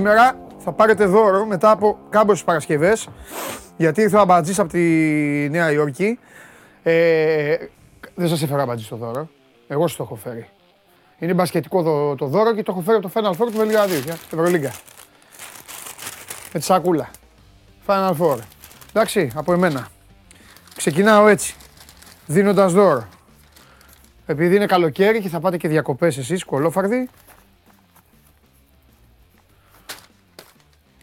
σήμερα θα πάρετε δώρο μετά από κάμποσες Παρασκευές γιατί ήρθε ο Αμπατζής από τη Νέα Υόρκη. Ε, δεν σας έφερα Αμπατζή στο δώρο. Εγώ σας το έχω φέρει. Είναι μπασκετικό το, το δώρο και το έχω φέρει από το Final Four του Βελιγραδίου. Ευρωλίγκα. Με τη σακούλα. Final Four. Εντάξει, από εμένα. Ξεκινάω έτσι. Δίνοντας δώρο. Επειδή είναι καλοκαίρι και θα πάτε και διακοπές εσείς, κολόφαρδοι,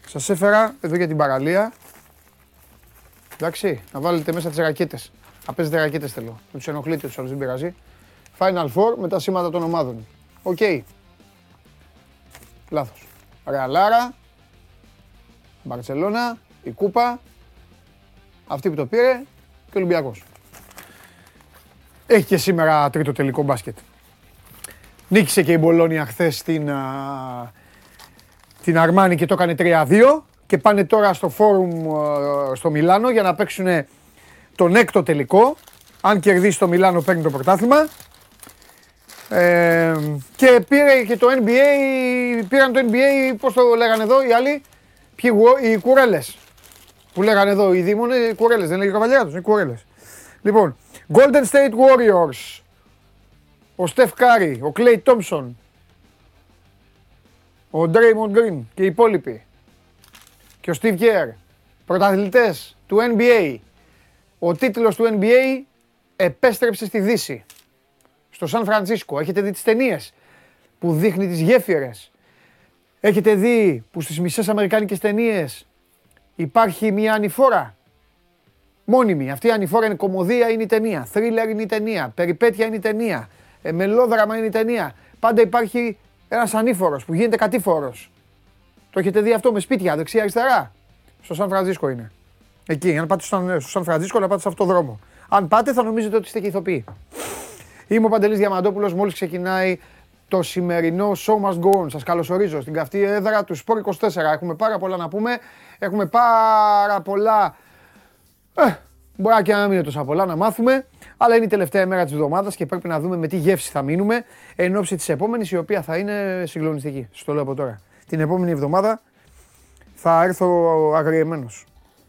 Σας έφερα εδώ για την παραλία. Εντάξει, να βάλετε μέσα τις ρακέτες. Να παίζετε ρακέτες θέλω. Να τους ενοχλείτε τους άλλους, δεν πειράζει. Final Four με τα σήματα των ομάδων. OK. Okay. Λάθος. Ρεαλάρα, Μπαρτσελώνα, η Κούπα, αυτή που το πήρε και ο Ολυμπιακός. Έχει και σήμερα τρίτο τελικό μπάσκετ. Νίκησε και η Μπολόνια χθες την, την Αρμάνη και το έκανε 3-2 και πάνε τώρα στο φόρουμ στο Μιλάνο για να παίξουν τον έκτο τελικό. Αν κερδίσει το Μιλάνο παίρνει το πρωτάθλημα. Ε, και πήρε και το NBA, πήραν το NBA, πώς το λέγανε εδώ οι άλλοι, ποιοι, οι κουρέλες. Που λέγανε εδώ οι Δήμονες, οι κουρέλες, δεν λέγει ο καβαλιά τους, οι κουρέλες. Λοιπόν, Golden State Warriors, ο Στεφ Κάρι, ο Klay Thompson, ο Draymond Green και οι υπόλοιποι και ο Steve Kerr, πρωταθλητές του NBA. Ο τίτλος του NBA επέστρεψε στη Δύση, στο Σαν Φρανσίσκο. Έχετε δει τις ταινίες που δείχνει τις γέφυρες. Έχετε δει που στις μισές αμερικάνικες ταινίες υπάρχει μια ανηφόρα; Μόνιμη. Αυτή η ανηφόρα είναι κομμωδία, είναι η ταινία. Θρίλερ είναι η ταινία. Περιπέτεια είναι η ταινία. Ε, μελόδραμα είναι η ταινία. Πάντα υπάρχει ένας ανήφορος που γίνεται κατήφορος. Το έχετε δει αυτό με σπίτια δεξιά-αριστερά. Στο Σαν Φρανσίσκο είναι. Εκεί, αν πάτε στο Σαν Φρανσίσκο, να πάτε σε αυτό το δρόμο. Αν πάτε, θα νομίζετε ότι είστε και ηθοποιοί. Είμαι ο Παντελής Διαμαντόπουλος. Μόλις ξεκινάει το σημερινό Show Must Go On. Σας καλωσορίζω στην καυτή έδρα του Sport 24. Έχουμε πάρα πολλά να πούμε. Έχουμε πάρα πολλά. Ε, μπορεί και να μην είναι τόσα πολλά να μάθουμε. Αλλά είναι η τελευταία μέρα της εβδομάδας και πρέπει να δούμε με τι γεύση θα μείνουμε εν ώψη της επόμενης, η οποία θα είναι συγκλονιστική. Στο λέω από τώρα. Την επόμενη εβδομάδα θα έρθω αγριεμένος.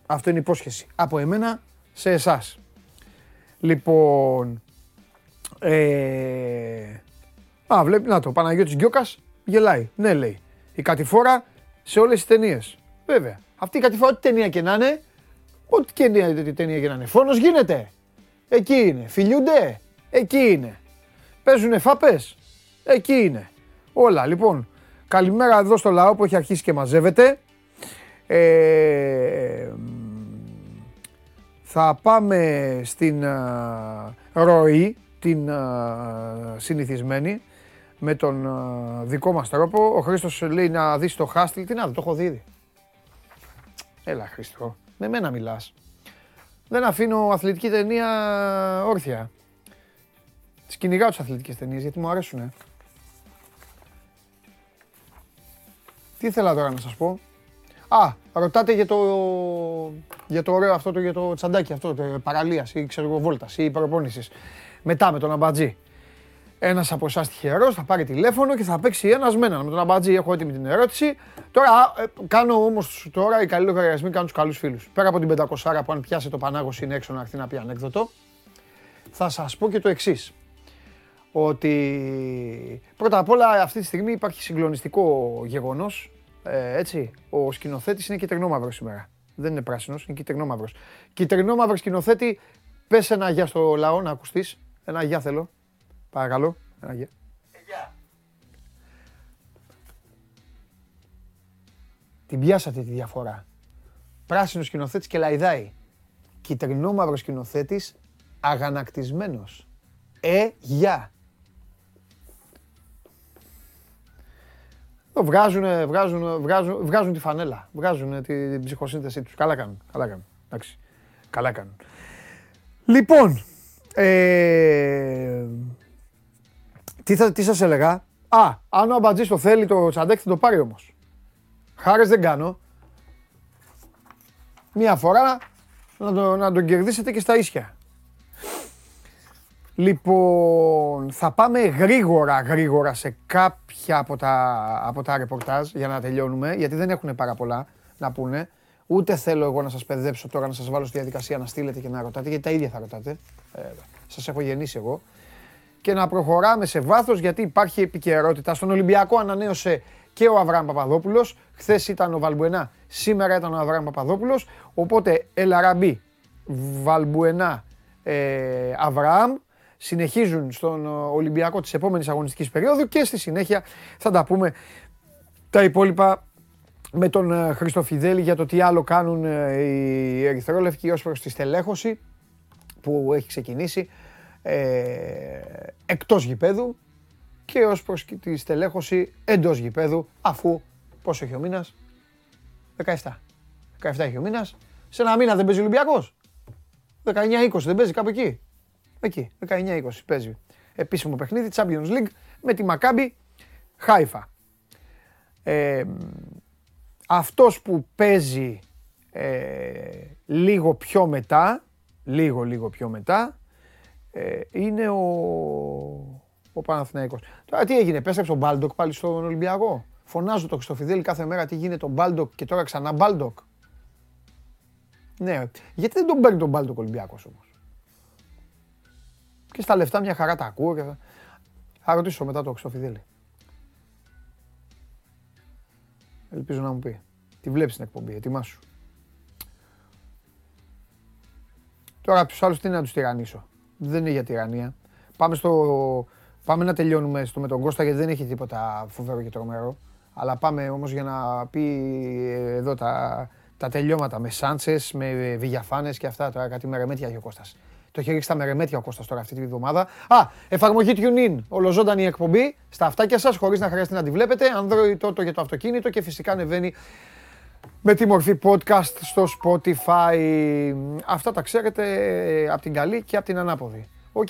Αυτό είναι υπόσχεση. Από εμένα σε εσάς. Λοιπόν. Ε... Α, βλέπει, να το, Παναγιώτης Γκιόκας γελάει. Ναι, λέει. Η κατηφόρα σε όλες τις ταινίες. Βέβαια. Αυτή η κατηφόρα, ό,τι ταινία και να είναι, ό,τι ταινία και να είναι. Φόνος γίνεται. Εκεί είναι. Φιλιούνται. Εκεί είναι. Παίζουνε φάπες. Εκεί είναι. Όλα. Λοιπόν, καλημέρα εδώ στο λαό που έχει αρχίσει και μαζεύεται. Ε, θα πάμε στην uh, ροή, την uh, συνηθισμένη, με τον uh, δικό μας τρόπο. Ο Χρήστος λέει να δεις το Χάστιλ. Τι να δω, το έχω δει ήδη. Έλα Χρήστο, με μένα μιλάς δεν αφήνω αθλητική ταινία όρθια. Τις κυνηγάω τις αθλητικές ταινίες γιατί μου αρέσουν. Τι ήθελα τώρα να σας πω; Α, ρωτάτε για το, για το ωραίο αυτό, το, για το τσαντάκι αυτό, το παραλίας ή ξέρω εγώ βόλτας ή προπόνησης. Μετά με τον αμπατζή. Ένας από εσάς τυχερός θα πάρει τηλέφωνο και θα παίξει ένας με έναν. Με τον αμπατζή έχω έτοιμη την ερώτηση. Τώρα ε, κάνω όμως τώρα οι καλοί λογαριασμοί κάνουν τους καλούς φίλους. Πέρα από την 500 που αν πιάσει το Πανάγο είναι έξω να έρθει να πει ανέκδοτο, θα σας πω και το εξής. Ότι πρώτα απ' όλα αυτή τη στιγμή υπάρχει συγκλονιστικό γεγονός. Ε, έτσι, ο σκηνοθέτης είναι κυτρινόμαυρος σήμερα. Δεν είναι πράσινος, είναι κυτρινόμαυρος. Κυτρινόμαυρο σκηνοθέτη, πες ένα γεια στο λαό να ακουστείς. Ένα γεια θέλω. Παρακαλώ. Ένα γεια. Την πιάσατε τη διαφορά. Πράσινος σκηνοθέτης και λαϊδάει. Κυτρινό μαύρος σκηνοθέτης αγανακτισμένος. Ε, γεια. Βγάζουν, βγάζουν, βγάζουν, βγάζουν τη φανέλα. Βγάζουν την ψυχοσύνθεσή τους. Καλά κάνουν. Καλά κάνουν. Εντάξει. Καλά κάνουν. Λοιπόν, ε, τι, θα, τι σας έλεγα; Α, αν ο Αμπατζής το θέλει το τσαντέκ θα το πάρει όμως. Χάρες δεν κάνω. Μία φορά να, το, να τον κερδίσετε και στα ίσια. Λοιπόν, θα πάμε γρήγορα, γρήγορα σε κάποια από τα, από τα ρεπορτάζ για να τελειώνουμε, γιατί δεν έχουν πάρα πολλά να πούνε. Ούτε θέλω εγώ να σας παιδέψω τώρα να σας βάλω στη διαδικασία να στείλετε και να ρωτάτε, γιατί τα ίδια θα ρωτάτε. Ε, σας έχω γεννήσει εγώ. Και να προχωράμε σε βάθος, γιατί υπάρχει επικαιρότητα. Στον Ολυμπιακό ανανέωσε και ο Αβραάμ Παπαδόπουλος. Χθες ήταν ο Βαλμπουενά, σήμερα ήταν ο Αβραάμ Παπαδόπουλος. Οπότε Ελαραμπή, Βαλμπουενά, ε, Αβραάμ συνεχίζουν στον Ολυμπιακό της επόμενης αγωνιστικής περίοδου και στη συνέχεια θα τα πούμε τα υπόλοιπα με τον ε, Χριστοφιδέλη για το τι άλλο κάνουν ε, οι Ερυθρόλευκοι ως προς τη στελέχωση που έχει ξεκινήσει ε, εκτός γηπέδου και ως προς τη στελέχωση εντός γηπέδου αφού πόσο έχει ο μήνας; 17 17 έχει ο μήνας σε ένα μήνα δεν παίζει ο Ολυμπιακός 19-20 δεν παίζει κάπου εκεί Εκεί, 19-20 παίζει. Επίσημο παιχνίδι, Champions League με τη Μακάμπι Χάιφα. Ε, αυτός που παίζει ε, λίγο πιο μετά, λίγο λίγο πιο μετά, ε, είναι ο, ο Παναθηναϊκός. Τώρα τι έγινε, επέστρεψε ο Μπάλντοκ πάλι στον Ολυμπιακό; Φωνάζω το Χριστοφιδέλη κάθε μέρα τι γίνεται ο Μπάλντοκ και τώρα ξανά Μπάλντοκ. Ναι, γιατί δεν τον παίρνει τον Μπάλντοκ Ολυμπιακός όμως; Και στα λεφτά μια χαρά τα ακούω και θα, θα ρωτήσω μετά το Χριστοφιδέλη. Ελπίζω να μου πει. Τη βλέπεις την εκπομπή, ετοιμάσου. Τώρα τους άλλους τι να τους τυραννήσω. Δεν είναι για τυραννία. Πάμε, στο... πάμε να τελειώνουμε στο με τον Κώστα γιατί δεν έχει τίποτα φοβερό και τρομερό. Αλλά πάμε όμως για να πει εδώ τα, τα τελειώματα με Σάντσες, με Βιγιαφάνιες και αυτά. Τώρα κάτι μερεμέτια έχει ο Κώστας. Το έχει ρίξει στα μερεμέτια ο Κώστας τώρα αυτή τη βδομάδα. Α, εφαρμογή TuneIn, ολοζώντανη εκπομπή στα αυτάκια σας, χωρίς να χρειάζεται να τη βλέπετε. Android Auto για το αυτοκίνητο και φυσικά ανεβαίνει με τη μορφή podcast στο Spotify. Αυτά τα ξέρετε ε, από την καλή και από την ανάποδη. Οκ.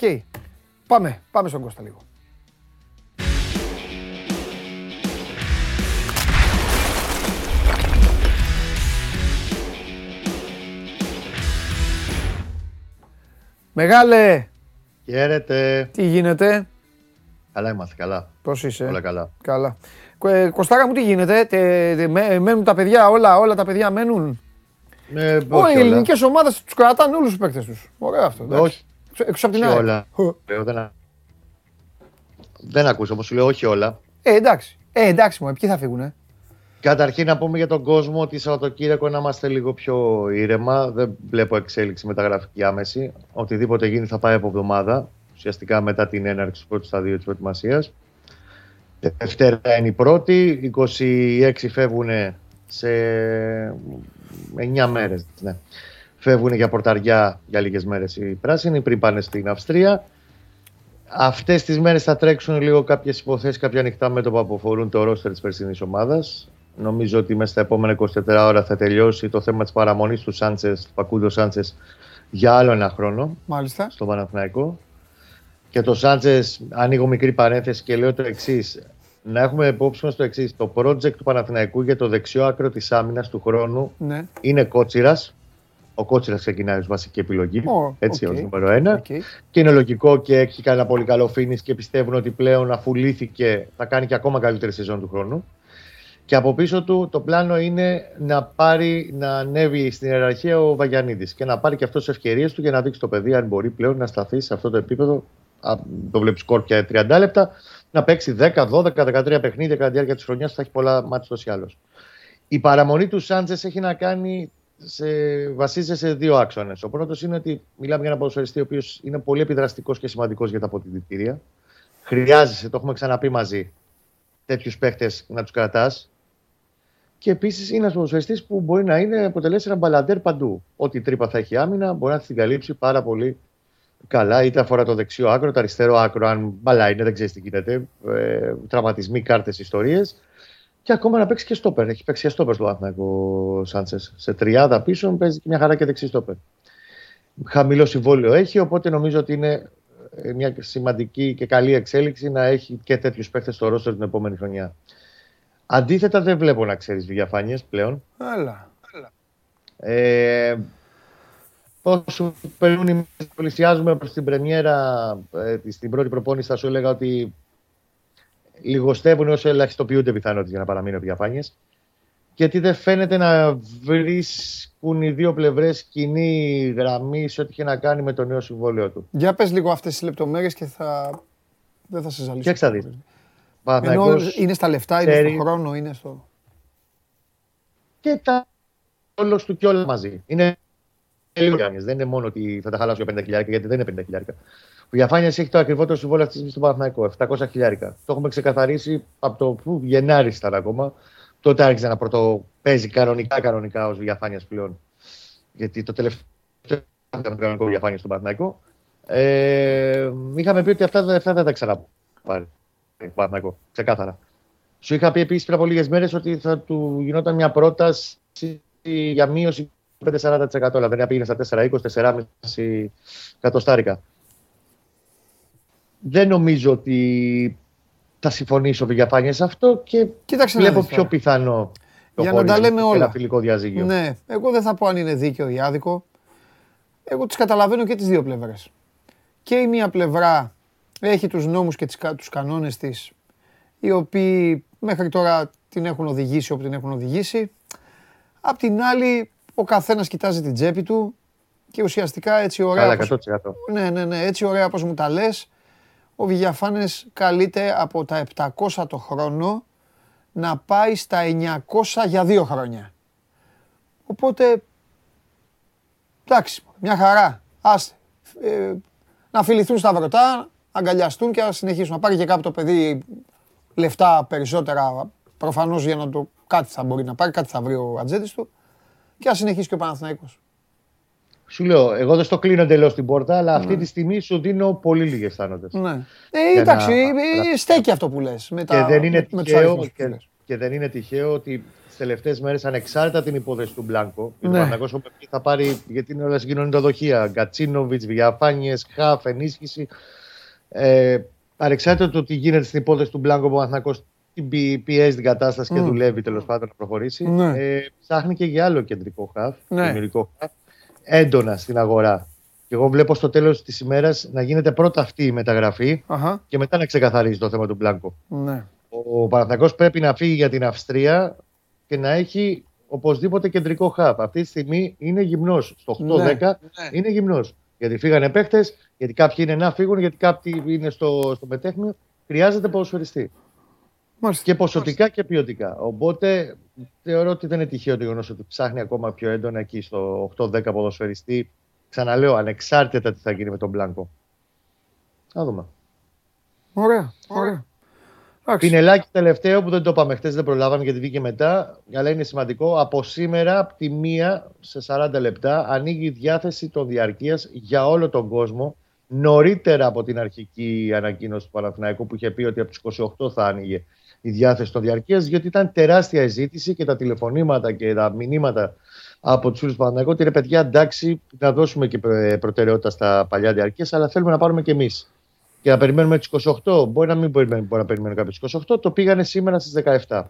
Πάμε, πάμε στον Κώστα λίγο. Μεγάλε! Χαίρετε. Τι γίνεται; Καλά είμαστε, καλά. Πώς είσαι; Όλα καλά. Καλά. Ε, Κωστάρα μου τι γίνεται, τε, τε, μένουν τα παιδιά όλα, όλα τα παιδιά μένουν; Ε, όχι, οι ελληνικές ομάδες τους κρατάνε όλους τους παίκτες τους. Ωραίο αυτό. Όχι. Έξω από την άλλη. Όλα. Λέω, δεν, δεν ακούσω, όμως σου λέω όχι όλα. Ε, εντάξει. Ε, εντάξει, μου, ποιοι θα φύγουν. Καταρχήν να πούμε για τον κόσμο ότι Σαββατοκύριακο να είμαστε λίγο πιο ήρεμα. Δεν βλέπω εξέλιξη μεταγραφική άμεση. Οτιδήποτε γίνει θα πάει από εβδομάδα. Ουσιαστικά μετά την έναρξη του πρώτου σταδίου της προετοιμασίας. Δευτέρα είναι η πρώτη. 26 φεύγουν σε 9 μέρες. Ναι. Φεύγουν για πορταριά για λίγες μέρες οι πράσινοι πριν πάνε στην Αυστρία. Αυτές τις μέρες θα τρέξουν λίγο κάποιες υποθέσεις, κάποια ανοιχτά μέτωπα που αφορούν το ρόστερ της περσινής ομάδας. Νομίζω ότι μέσα στα επόμενα 24 ώρα θα τελειώσει το θέμα της παραμονής του Σάντσες, του Πακούντο Σάντσες, για άλλο ένα χρόνο. Μάλιστα. Στο Παναθηναϊκό. Και το Σάντσες, ανοίγω μικρή παρένθεση και λέω το εξής. Να έχουμε υπόψη μας το εξής. Το project του Παναθηναϊκού για το δεξιό άκρο της άμυνας του χρόνου ναι. είναι κότσιρας. Ο Κότσιρας ξεκινάει ως βασική επιλογή. Oh, έτσι, okay. ως νούμερο ένα. Okay. Και είναι λογικό και έχει κάνει ένα πολύ καλό φίνις και πιστεύουν ότι πλέον αφού λύθηκε θα κάνει και ακόμα καλύτερη σεζόν του χρόνου. Και από πίσω του το πλάνο είναι να πάρει, να ανέβει στην ιεραρχία ο Βαγιανίδης και να πάρει και αυτός τις ευκαιρίες του για να δείξει το παιδί αν μπορεί πλέον να σταθεί σε αυτό το επίπεδο. Το βλέπεις σκόρπια 30 λεπτά, να παίξει 10, 12, 13 παιχνίδια κατά τη διάρκεια της χρονιάς. Θα έχει πολλά μάτια τόσο ή άλλω. Η παραμονή του Σάντζες έχει να κάνει σε, βασίζεται σε δύο άξονες. Ο πρώτος είναι ότι μιλάμε για ένα ποδοσφαιριστή ο οποίος είναι πολύ επιδραστικός και σημαντικός για τα αποτελεσματήρια. Χρειάζεσαι, το έχουμε ξαναπεί μαζί, τέτοιους παίχτες να τους κρατάς. Και επίσης είναι ένας ποδοσφαιριστής που μπορεί να είναι, αποτελέσει ένα μπαλαντέρ παντού. Ό,τι τρύπα θα έχει άμυνα μπορεί να την καλύψει πάρα πολύ καλά. Είτε αφορά το δεξιό άκρο, το αριστερό άκρο, αν μπαλά είναι, δεν ξέρεις τι γίνεται. Ε, τραυματισμοί, κάρτες, ιστορίες. Και ακόμα να παίξει και στόπερ. Έχει παίξει και στόπερ στο Αθηνακό Σάντσες. Σε τριάδα πίσω παίζει και μια χαρά και δεξί στόπερ. Χαμηλό συμβόλαιο έχει, οπότε νομίζω ότι είναι ε, μια σημαντική και καλή εξέλιξη να έχει και τέτοιους παίχτε στο ρόστερ την επόμενη χρονιά. Αντίθετα, δεν βλέπω να ξέρεις διαφάνειες πλέον. Έλα. Ε, όσο περνούν οι μέρες πλησιάζουμε προς την πρεμιέρα, ε, στην πρώτη προπόνηση θα σου έλεγα ότι λιγοστεύουν όσο ελαχιστοποιούνται πιθανότητες για να παραμείνουν διαφάνειες γιατί δεν φαίνεται να βρίσκουν οι δύο πλευρές κοινή γραμμή σε ό,τι είχε να κάνει με το νέο συμβόλαιο του. Για πες λίγο αυτές τις λεπτομέρειες και θα... δεν θα σε ζαλίσω. Και θα δεις. Ενώ είναι στα λεφτά, είναι στο χρόνο, είναι στο... Και τα όλος του και όλα μαζί. Είναι λίγο Δεν είναι μόνο ότι θα τα χαλάσω για 50 χιλιάρικα, γιατί δεν είναι 50 χιλιάρικα. Ο Διαφάνεια έχει το ακριβότερο συμβόλαιο αυτής τη στιγμή στο Παναθηναϊκό, 700 χιλιάρικα. Το έχουμε ξεκαθαρίσει από το που Γενάρη ήταν ακόμα. Τότε άρχισε να πρωτοπαίζει κανονικά, κανονικά ως διαφάνεια πλέον. Γιατί το τελευταίο ήταν κανονικό διαφάνεια στο Παναθηναϊκό. Ε, είχαμε πει ότι αυτά, αυτά δεν τα ξαναπάρει. Παναθηναϊκό, ξεκάθαρα. Σου είχα πει επίσης πριν από λίγες μέρες ότι θα του γινόταν μια πρόταση για μείωση 5-40%. Δηλαδή να πήγαινε στα 4-20, 4,5 εκατοστάρικα. Δεν νομίζω ότι θα συμφωνήσω με διαφάνεια σε αυτό και Κοίταξε βλέπω πιο πιθανό το Για να τα λέμε όλα. Ένα φιλικό διαζύγιο. Ναι, εγώ δεν θα πω αν είναι δίκαιο ή άδικο. Εγώ τις καταλαβαίνω και τις δύο πλευρές. Και η μία πλευρά έχει τους νόμους και τους κανόνες της, οι οποίοι μέχρι τώρα την έχουν οδηγήσει όπου την έχουν οδηγήσει. Απ' την άλλη, ο καθένας κοιτάζει την τσέπη του και ουσιαστικά έτσι ωραία... Καλά, 100%. Ναι, ναι, ναι, έτσι ωραία όπως μου τα λες, ο Βηγιαφάνες καλείται από τα 700 το χρόνο να πάει στα 900 για δύο χρόνια. Οπότε, εντάξει, μια χαρά. Άστε. Ε, να φιληθούν στα βρωτά, αγκαλιαστούν και να συνεχίσουν. Να πάρει και κάποιο το παιδί λεφτά περισσότερα, προφανώς για να το κάτι θα μπορεί να πάρει, κάτι θα βρει ο ατζέτης του και να συνεχίσει και ο Παναθηναϊκός. Σου λέω, εγώ δεν στο κλείνω εντελώς την πόρτα, αλλά αυτή ναι. τη στιγμή σου δίνω πολύ λίγε θάνοντε. Ναι. Ε, εντάξει, να... στέκει αυτό που λες. Και, δεν είναι με, τυχαίο, με και, και, δεν είναι τυχαίο ότι τις τελευταίες μέρες, ανεξάρτητα την υπόθεση του Μπλάνκο, ναι. ο θα πάρει, γιατί είναι όλα συγκοινωνιοδοχεία, Γκατσίνοβιτ, Βιαφάνιες, Χαφ, ενίσχυση. Ε, ανεξάρτητα το τι γίνεται στην υπόθεση του Μπλάνκο, ο Παναθανικό πιέζει την κατάσταση και δουλεύει τέλος πάντων να προχωρήσει. Ναι. Ε, ψάχνει και για άλλο κεντρικό χαφ, ναι. χαφ, έντονα στην αγορά. Και εγώ βλέπω στο τέλος της ημέρας να γίνεται πρώτα αυτή η μεταγραφή και μετά να ξεκαθαρίζει το θέμα του Μπλάνκο. Ναι. Ο Παναθηναϊκός πρέπει να φύγει για την Αυστρία και να έχει οπωσδήποτε κεντρικό χαφ. Αυτή τη στιγμή είναι γυμνός. Στο 8-10 ναι, ναι. είναι γυμνός. Γιατί φύγανε παίχτε, γιατί κάποιοι είναι να φύγουν, γιατί κάποιοι είναι στο, στο μετέχνιο. Χρειάζεται ποδοσφαιριστή. Μάλιστα. Και ποσοτικά και ποιοτικά. Οπότε θεωρώ ότι δεν είναι τυχαίο το γεγονός ότι ψάχνει ακόμα πιο έντονα εκεί στο 8-10 ποδοσφαιριστή. Ξαναλέω, ανεξάρτητα τι θα γίνει με τον Μπλάνκο. Να δούμε. Ωραία, ωραία. Πινελάκι τελευταίο που δεν το είπαμε χθες, δεν προλάβαμε γιατί βγήκε μετά. Αλλά είναι σημαντικό. Από σήμερα, από τη μία σε 40 λεπτά, ανοίγει η διάθεση των διαρκείας για όλο τον κόσμο. Νωρίτερα από την αρχική ανακοίνωση του Παναθηναϊκού που είχε πει ότι από του 28 θα άνοιγε η διάθεση των διαρκείας, γιατί ήταν τεράστια η ζήτηση και τα τηλεφωνήματα και τα μηνύματα από τους φίλους του Παναθηναϊκού ότι ρε παιδιά, εντάξει, να δώσουμε και προτεραιότητα στα παλιά διαρκείας, αλλά θέλουμε να πάρουμε και εμείς. Και να περιμένουμε τις 28. Μπορεί να μην περιμένουμε, μπορεί να περιμένουμε κάποιε 28. Το πήγανε σήμερα στις 17.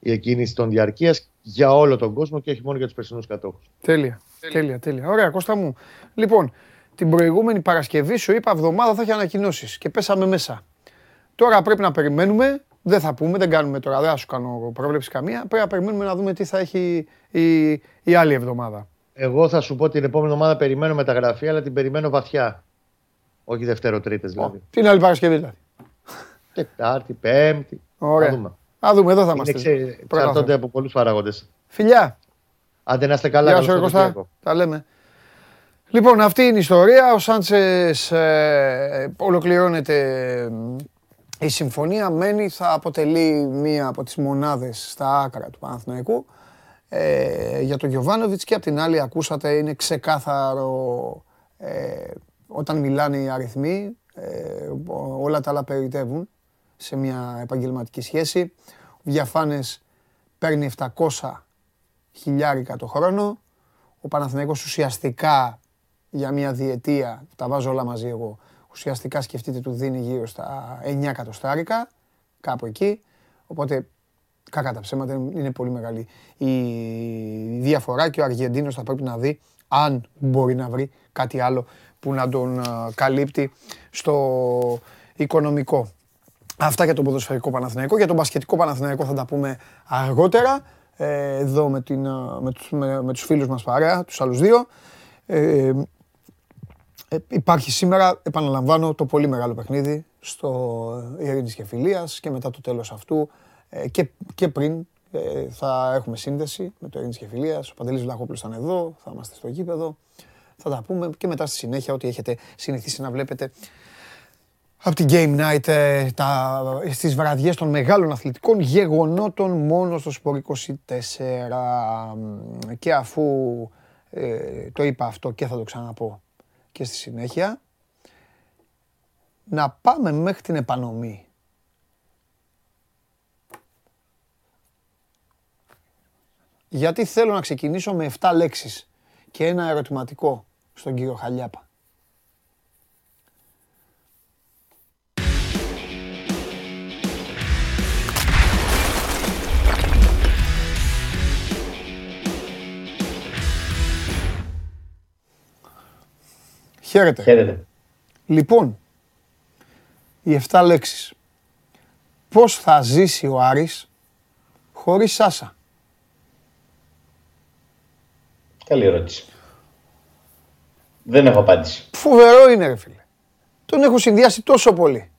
Η εκκίνηση των διαρκείας για όλο τον κόσμο και όχι μόνο για τους περσινούς κατόχους. Τέλεια. Τέλεια, τέλεια. Ωραία, Κώστα μου. Λοιπόν, την προηγούμενη Παρασκευή σου είπα εβδομάδα θα έχει ανακοινώσεις και πέσαμε μέσα. Τώρα πρέπει να περιμένουμε δεν θα πούμε, δεν κάνουμε τώρα, δεν θα σου κάνω πρόβλεψη καμία. Πρέπει να περιμένουμε να δούμε τι θα έχει η, η άλλη εβδομάδα. Εγώ θα σου πω την επόμενη εβδομάδα περιμένω μεταγραφή, αλλά την περιμένω βαθιά. Όχι Δευτέρο-Τρίτε δηλαδή. την άλλη Παρασκευή δηλαδή. Τετάρτη, Πέμπτη. Ωραία. Θα δούμε. Α δούμε, εδώ θα είμαστε. Ξε... Εξαρτώνται από πολλούς παράγοντες. Φιλιά. Άντε να είστε καλά. Γεια σου, Κώστα. Τα λέμε. Λοιπόν, αυτή είναι η ιστορία. Ο Σάντσες ε, ολοκληρώνεται η συμφωνία μένει, θα αποτελεί μία από τις μονάδες στα άκρα του Παναθηναϊκού. Ε, για τον Γιωβάνοβιτς και απ' την άλλη ακούσατε είναι ξεκάθαρο ε, όταν μιλάνε οι αριθμοί ε, όλα τα άλλα περιτεύουν σε μια επαγγελματική σχέση. Ο Διαφάνες παίρνει 700 χιλιάρικα το χρόνο. Ο Παναθηναϊκός ουσιαστικά για μια διετία, τα βάζω όλα μαζί εγώ, ουσιαστικά σκεφτείτε του δίνει γύρω στα 9 εκατοστάρικα, κάπου εκεί. Οπότε, κακά τα ψέματα, είναι πολύ μεγάλη η διαφορά και ο Αργεντίνος θα πρέπει να δει αν μπορεί να βρει κάτι άλλο που να τον καλύπτει στο οικονομικό. Αυτά για τον ποδοσφαιρικό Παναθηναϊκό. Για τον μπασκετικό Παναθηναϊκό θα τα πούμε αργότερα. Ε, εδώ με, την, με, τους, με, με τους φίλους μας παρέα, τους άλλους δύο. Ε, ε, υπάρχει σήμερα, επαναλαμβάνω, το πολύ μεγάλο παιχνίδι στο Ειρήνης και Φιλίας και μετά το τέλος αυτού ε, και, και πριν ε, θα έχουμε σύνδεση με το Ειρήνης και Φιλίας. Ο Παντελής Βλαχόπουλος ήταν εδώ, θα είμαστε στο γήπεδο. Θα τα πούμε και μετά στη συνέχεια ό,τι έχετε συνηθίσει να βλέπετε από την Game Night ε, τα, στις βραδιές των μεγάλων αθλητικών γεγονότων μόνο στο Σπορ 24. Και αφού ε, το είπα αυτό και θα το ξαναπώ και στη συνέχεια, να πάμε μέχρι την επανομή. Γιατί θέλω να ξεκινήσω με 7 λέξεις και ένα ερωτηματικό στον κύριο Χαλιάπα. Χαίρετε. Χαίρετε. Λοιπόν, οι 7 λέξεις. Πώς θα ζήσει ο Άρης χωρίς Σάσα; Καλή ερώτηση. Δεν έχω απάντηση. Φοβερό είναι ρε φίλε. Τον έχω συνδυάσει τόσο πολύ.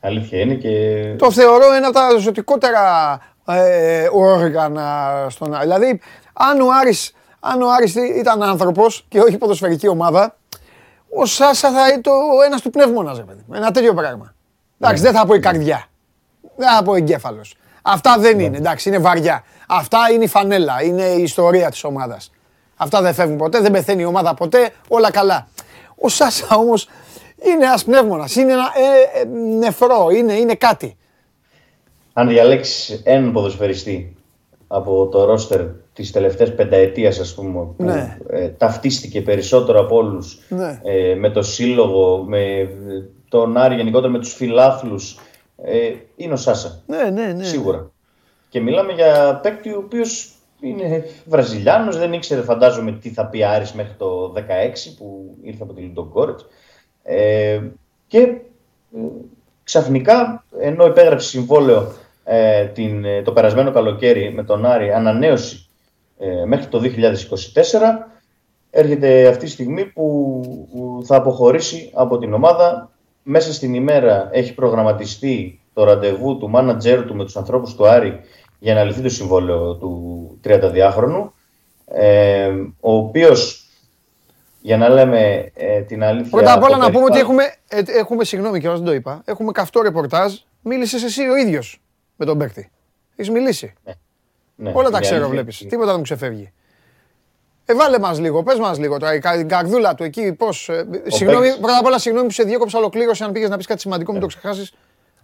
Αλήθεια είναι και... Το θεωρώ ένα από τα ζωτικότερα ε, όργανα στον Άρη. Δηλαδή, αν ο Άρης αν ο Άρης ήταν άνθρωπος και όχι ποδοσφαιρική ομάδα, ο Σάσα θα είναι το ένας του πνεύμονας, ρε παιδί. Ένα τέτοιο πράγμα. Εντάξει, ναι. δεν θα πω η καρδιά. Δεν θα πω ο εγκέφαλος. Αυτά δεν ναι. είναι, εντάξει, είναι βαριά. Αυτά είναι η φανέλα, είναι η ιστορία της ομάδας. Αυτά δεν φεύγουν ποτέ, δεν πεθαίνει η ομάδα ποτέ, όλα καλά. Ο Σάσα όμως είναι ένας πνεύμονας, είναι ένα ε, ε, νεφρό, είναι, είναι κάτι. Αν διαλέξεις έναν ποδοσφαιριστή από το ρόστερ της τελευταίας πενταετίας ας πούμε που ναι. ε, ταυτίστηκε περισσότερο από όλους ναι. ε, με το σύλλογο, με τον Άρη γενικότερα με τους φιλάθλους ε, είναι ο Σάσα. Ναι, ναι, ναι. Σίγουρα. Και μιλάμε για παίκτη ο οποίος είναι Βραζιλιάνος, δεν ήξερε φαντάζομαι τι θα πει Άρης μέχρι το 16 που ήρθε από τη Λιντογκόρετς. Ε, και ε, ξαφνικά ενώ υπέγραψε συμβόλαιο ε, την, ε, το περασμένο καλοκαίρι με τον Άρη ανανέωση ε, μέχρι το 2024 έρχεται αυτή τη στιγμή που θα αποχωρήσει από την ομάδα. Μέσα στην ημέρα έχει προγραμματιστεί το ραντεβού του μάνατζερ του με τους ανθρώπους του Άρη για να λυθεί το συμβόλαιο του 32χρονου ε, ο οποίος για να λέμε ε, την αλήθεια. Πρώτα απ' όλα να πούμε ότι έχουμε, ε, έχουμε συγγνώμη και δεν το είπα, έχουμε καυτό ρεπορτάζ. Μίλησες εσύ ο ίδιος με τον παίκτη. Έχεις μιλήσει. Ναι. Ναι, Όλα τα ξέρω, βλέπεις. Τίποτα δεν μου ξεφεύγει. Ε, βάλε μας λίγο, πες μας λίγο τώρα. Η καρδούλα του εκεί, πώς. Ε, συγγνώμη, πρώτα απ' όλα, συγγνώμη που σε διέκοψα ολοκλήρωση. Αν πήγες να πεις κάτι σημαντικό, μην το ξεχάσεις.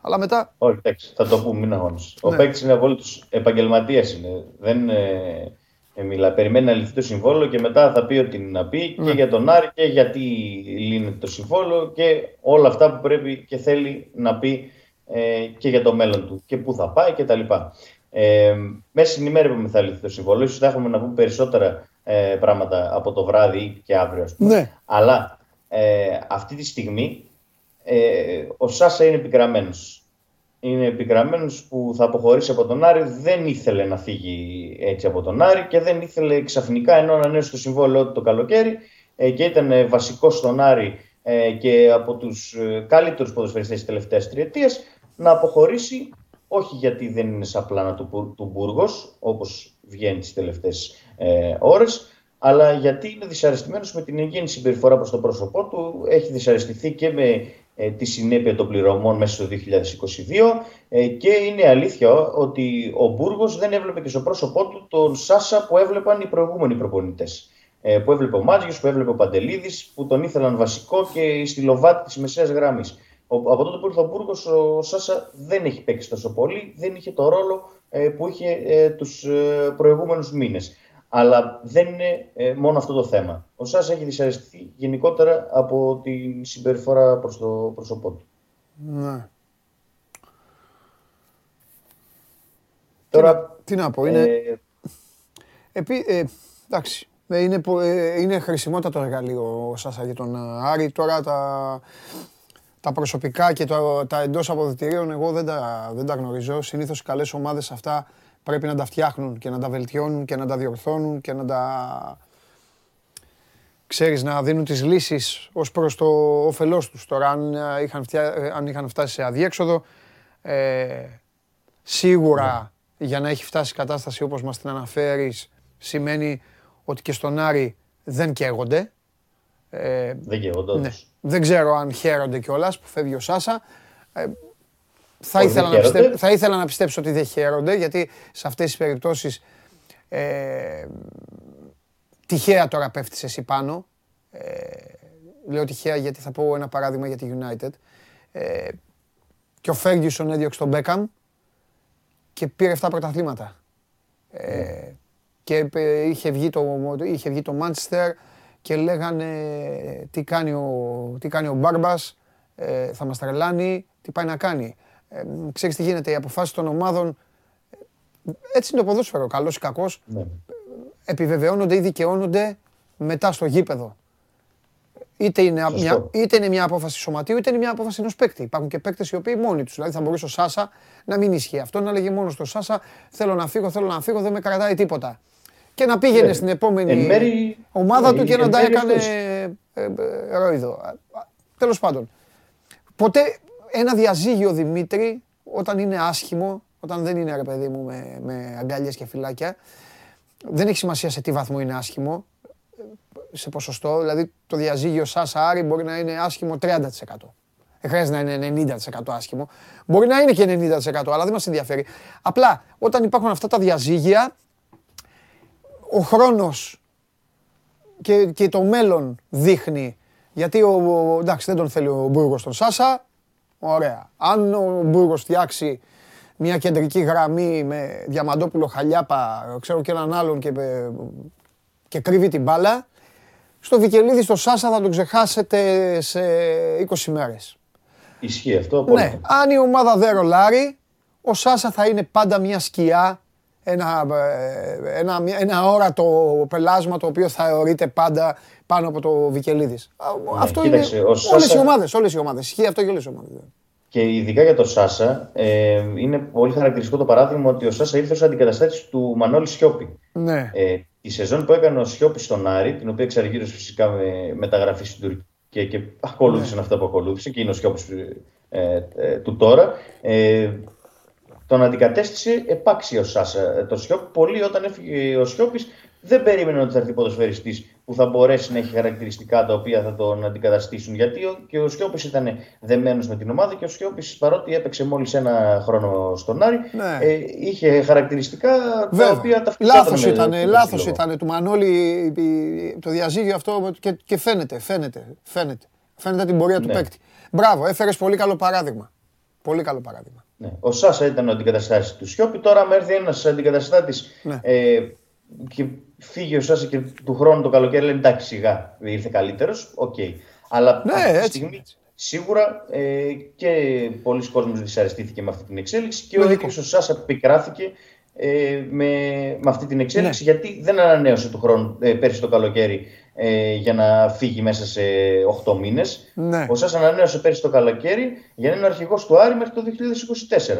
Αλλά μετά. Όχι, θα το πούμε, μην αγώνε. Ο ναι. παίκτης είναι απόλυτος επαγγελματίας. Δεν ε, ε, μιλά. Περιμένει να λυθεί το συμβόλαιο και μετά θα πει ό,τι να πει και ναι. για τον Άρη και γιατί λύνεται το συμβόλαιο και όλα αυτά που πρέπει και θέλει να πει ε, και για το μέλλον του και πού θα πάει κτλ. Ε, μέσα στην ημέρα που θα λυθεί το συμβόλαιο, ίσως θα έχουμε να πούμε περισσότερα ε, πράγματα από το βράδυ και αύριο. Ας πούμε. Ναι. Αλλά ε, αυτή τη στιγμή ε, ο Σάσα είναι επικραμμένος. Είναι επικραμμένος που θα αποχωρήσει από τον Άρη. Δεν ήθελε να φύγει έτσι από τον Άρη και δεν ήθελε ξαφνικά ενώ ανανέωσε το συμβόλαιο το καλοκαίρι ε, και ήταν βασικός στον Άρη ε, και από τους ε, καλύτερους ποδοσφαιριστές της τελευταίας τριετίας να αποχωρήσει όχι γιατί δεν είναι σαν πλάνα του, του Μπούργος, όπως βγαίνει τις τελευταίες ε, ώρες, αλλά γιατί είναι δυσαρεστημένος με την εγγέννη συμπεριφορά προς το πρόσωπό του, έχει δυσαρεστηθεί και με ε, τη συνέπεια των πληρωμών μέσα στο 2022 ε, και είναι αλήθεια ότι ο Μπούργος δεν έβλεπε και στο πρόσωπό του τον Σάσα που έβλεπαν οι προηγούμενοι προπονητές. Ε, που έβλεπε ο Μάτζιος, που έβλεπε ο Παντελίδης, που τον ήθελαν βασικό και στη λοβάτη της μεσαίας γράμμης από τότε που ήρθε ο Μπούργος, ο Σάσα δεν έχει παίξει τόσο πολύ, δεν είχε το ρόλο ε, που είχε ε, τους ε, προηγούμενους μήνες. Αλλά δεν είναι μόνο αυτό το θέμα. Ο Σάσα έχει δυσαρεστηθεί γενικότερα από τη συμπεριφορά προς το πρόσωπό του. Ναι. Τώρα, τι, να, πω, είναι... Ε, Επί, εντάξει, Είναι, είναι χρησιμότατο εργαλείο ο Σάσα για τον Άρη. Τώρα τα, τα προσωπικά και το, τα εντός αποδητηρίων εγώ δεν τα, δεν τα γνωρίζω. Συνήθως οι καλές ομάδες αυτά πρέπει να τα φτιάχνουν και να τα βελτιώνουν και να τα διορθώνουν και να τα. ξέρεις, να δίνουν τις λύσεις ως προς το όφελός τους. Τώρα, αν είχαν, αν είχαν φτάσει σε αδιέξοδο, ε, σίγουρα ναι. για να έχει φτάσει η κατάσταση όπως μας την αναφέρεις, σημαίνει ότι και στον Άρη δεν καίγονται. Ε, δεν καίγονται, ναι. Δεν ξέρω αν χαίρονται κιόλας που φεύγει ο Σάσα. Ε, θα, ήθελα να πιστέψω, θα ήθελα να πιστέψω ότι δεν χαίρονται, γιατί σε αυτές τις περιπτώσεις ε, τυχαία τώρα πέφτεις εσύ πάνω. Ε, λέω τυχαία γιατί θα πω ένα παράδειγμα για τη United. Ε, και ο Φέργιουσον έδιωξε τον Μπέκαμ και πήρε 7 πρωταθλήματα. Ε, και είχε βγει το, είχε βγει το Manchester και λέγανε τι κάνει ο, τι κάνει ο Μπάρμπας, ε, θα μας τρελάνει, τι πάει να κάνει. Ε, ξέρεις τι γίνεται, οι αποφάσεις των ομάδων, έτσι είναι το ποδόσφαιρο, καλός ή κακός, ναι. επιβεβαιώνονται ή δικαιώνονται μετά στο γήπεδο. Είτε είναι, μια, είτε είναι μια απόφαση σωματείου, είτε είναι μια απόφαση ενός παίκτη. Υπάρχουν και παίκτες οι οποίοι μόνοι τους. Δηλαδή θα μπορούσε ο Σάσα να μην ισχύει αυτό, να λέγει μόνος στο Σάσα: Θέλω να φύγω, θέλω να φύγω, δεν με κρατάει τίποτα και να πήγαινε ναι. στην επόμενη ομάδα του και να τα έκανε ε, ε, ρόιδο. Τέλος πάντων. Ποτέ ένα διαζύγιο Δημήτρη, όταν είναι άσχημο, όταν δεν είναι ρε παιδί μου με, με αγκαλιές και φυλάκια, δεν έχει σημασία σε τι βαθμό είναι άσχημο, σε ποσοστό. Δηλαδή το διαζύγιο Σάσα Άρη μπορεί να είναι άσχημο 30%. Δεν χρειάζεται να είναι 90% άσχημο. Μπορεί να είναι και 90% αλλά δεν μας ενδιαφέρει. Απλά όταν υπάρχουν αυτά τα διαζύγια ο χρόνος και, και το μέλλον δείχνει. Γιατί ο, εντάξει δεν τον θέλει ο Μπούργος τον Σάσα, ωραία. Αν ο Μπούργος φτιάξει μια κεντρική γραμμή με Διαμαντόπουλο Χαλιάπα, ξέρω και έναν άλλον και, και κρύβει την μπάλα, στο Βικελίδη στο Σάσα θα τον ξεχάσετε σε 20 μέρες. Ισχύει αυτό. Ναι, αν η ομάδα δεν ρολάρει, ο Σάσα θα είναι πάντα μια σκιά ένα, ε, ένα, ένα όρατο πελάσμα το οποίο θα θεωρείται πάντα πάνω από το Βικελίδης. Ναι, αυτό κοίταξε, είναι Σάσα... όλες οι ομάδες, όλες οι ομάδες. Ισχύει αυτό για όλες οι ομάδες. Και ειδικά για τον Σάσα, ε, είναι πολύ χαρακτηριστικό το παράδειγμα ότι ο Σάσα ήρθε ως αντικαταστάτης του Μανώλη Σιώπη. Ναι. Ε, η σεζόν που έκανε ο Σιώπης στον Άρη, την οποία εξαργύρωσε φυσικά με μεταγραφή στην Τουρκία και, και ακολούθησαν ναι. αυτά που ακολούθησε και είναι ο Σιώπης ε, ε, του τώρα. Ε, τον αντικατέστησε επάξιος Σάσα. Το Σιώπη, πολύ όταν έφυγε ο Σιώπης, δεν περίμενε ότι θα έρθει ποδοσφαιριστής που θα μπορέσει να έχει χαρακτηριστικά τα οποία θα τον αντικαταστήσουν. Γιατί και ο Σιώπης ήταν δεμένος με την ομάδα και ο Σιώπης, παρότι έπαιξε μόλις ένα χρόνο στον Άρη, ναι. ε, είχε χαρακτηριστικά Βέβαια. τα οποία τα Λάθος ήταν, λάθος ήταν του Μανώλη το διαζύγιο αυτό και, και φαίνεται, φαίνεται, φαίνεται. Φαίνεται την πορεία του ναι. παίκτη. Μπράβο, έφερες πολύ καλό παράδειγμα. Πολύ καλό παράδειγμα. Ναι. Ο Σάσα ήταν ο αντικαταστάτης του Σιώπη. Τώρα, άμα έρθει ένας αντικαταστάτης ναι. ε, και φύγει ο Σάσα και του χρόνου το καλοκαίρι, λέει εντάξει, σιγά ήρθε καλύτερος. OK. Okay. Αλλά ναι, αυτή τη στιγμή σίγουρα ε, και πολύς κόσμος δυσαρεστήθηκε με αυτή την εξέλιξη και ο ίδιος ο Σάσα πικράθηκε ε, με, με αυτή την εξέλιξη ναι. γιατί δεν ανανέωσε του χρόνου ε, πέρσι το καλοκαίρι ε, για να φύγει μέσα σε 8 μήνες. Ναι. Ο Σάσα ανανέωσε πέρσι το καλοκαίρι για να είναι αρχηγός του Άρη μέχρι το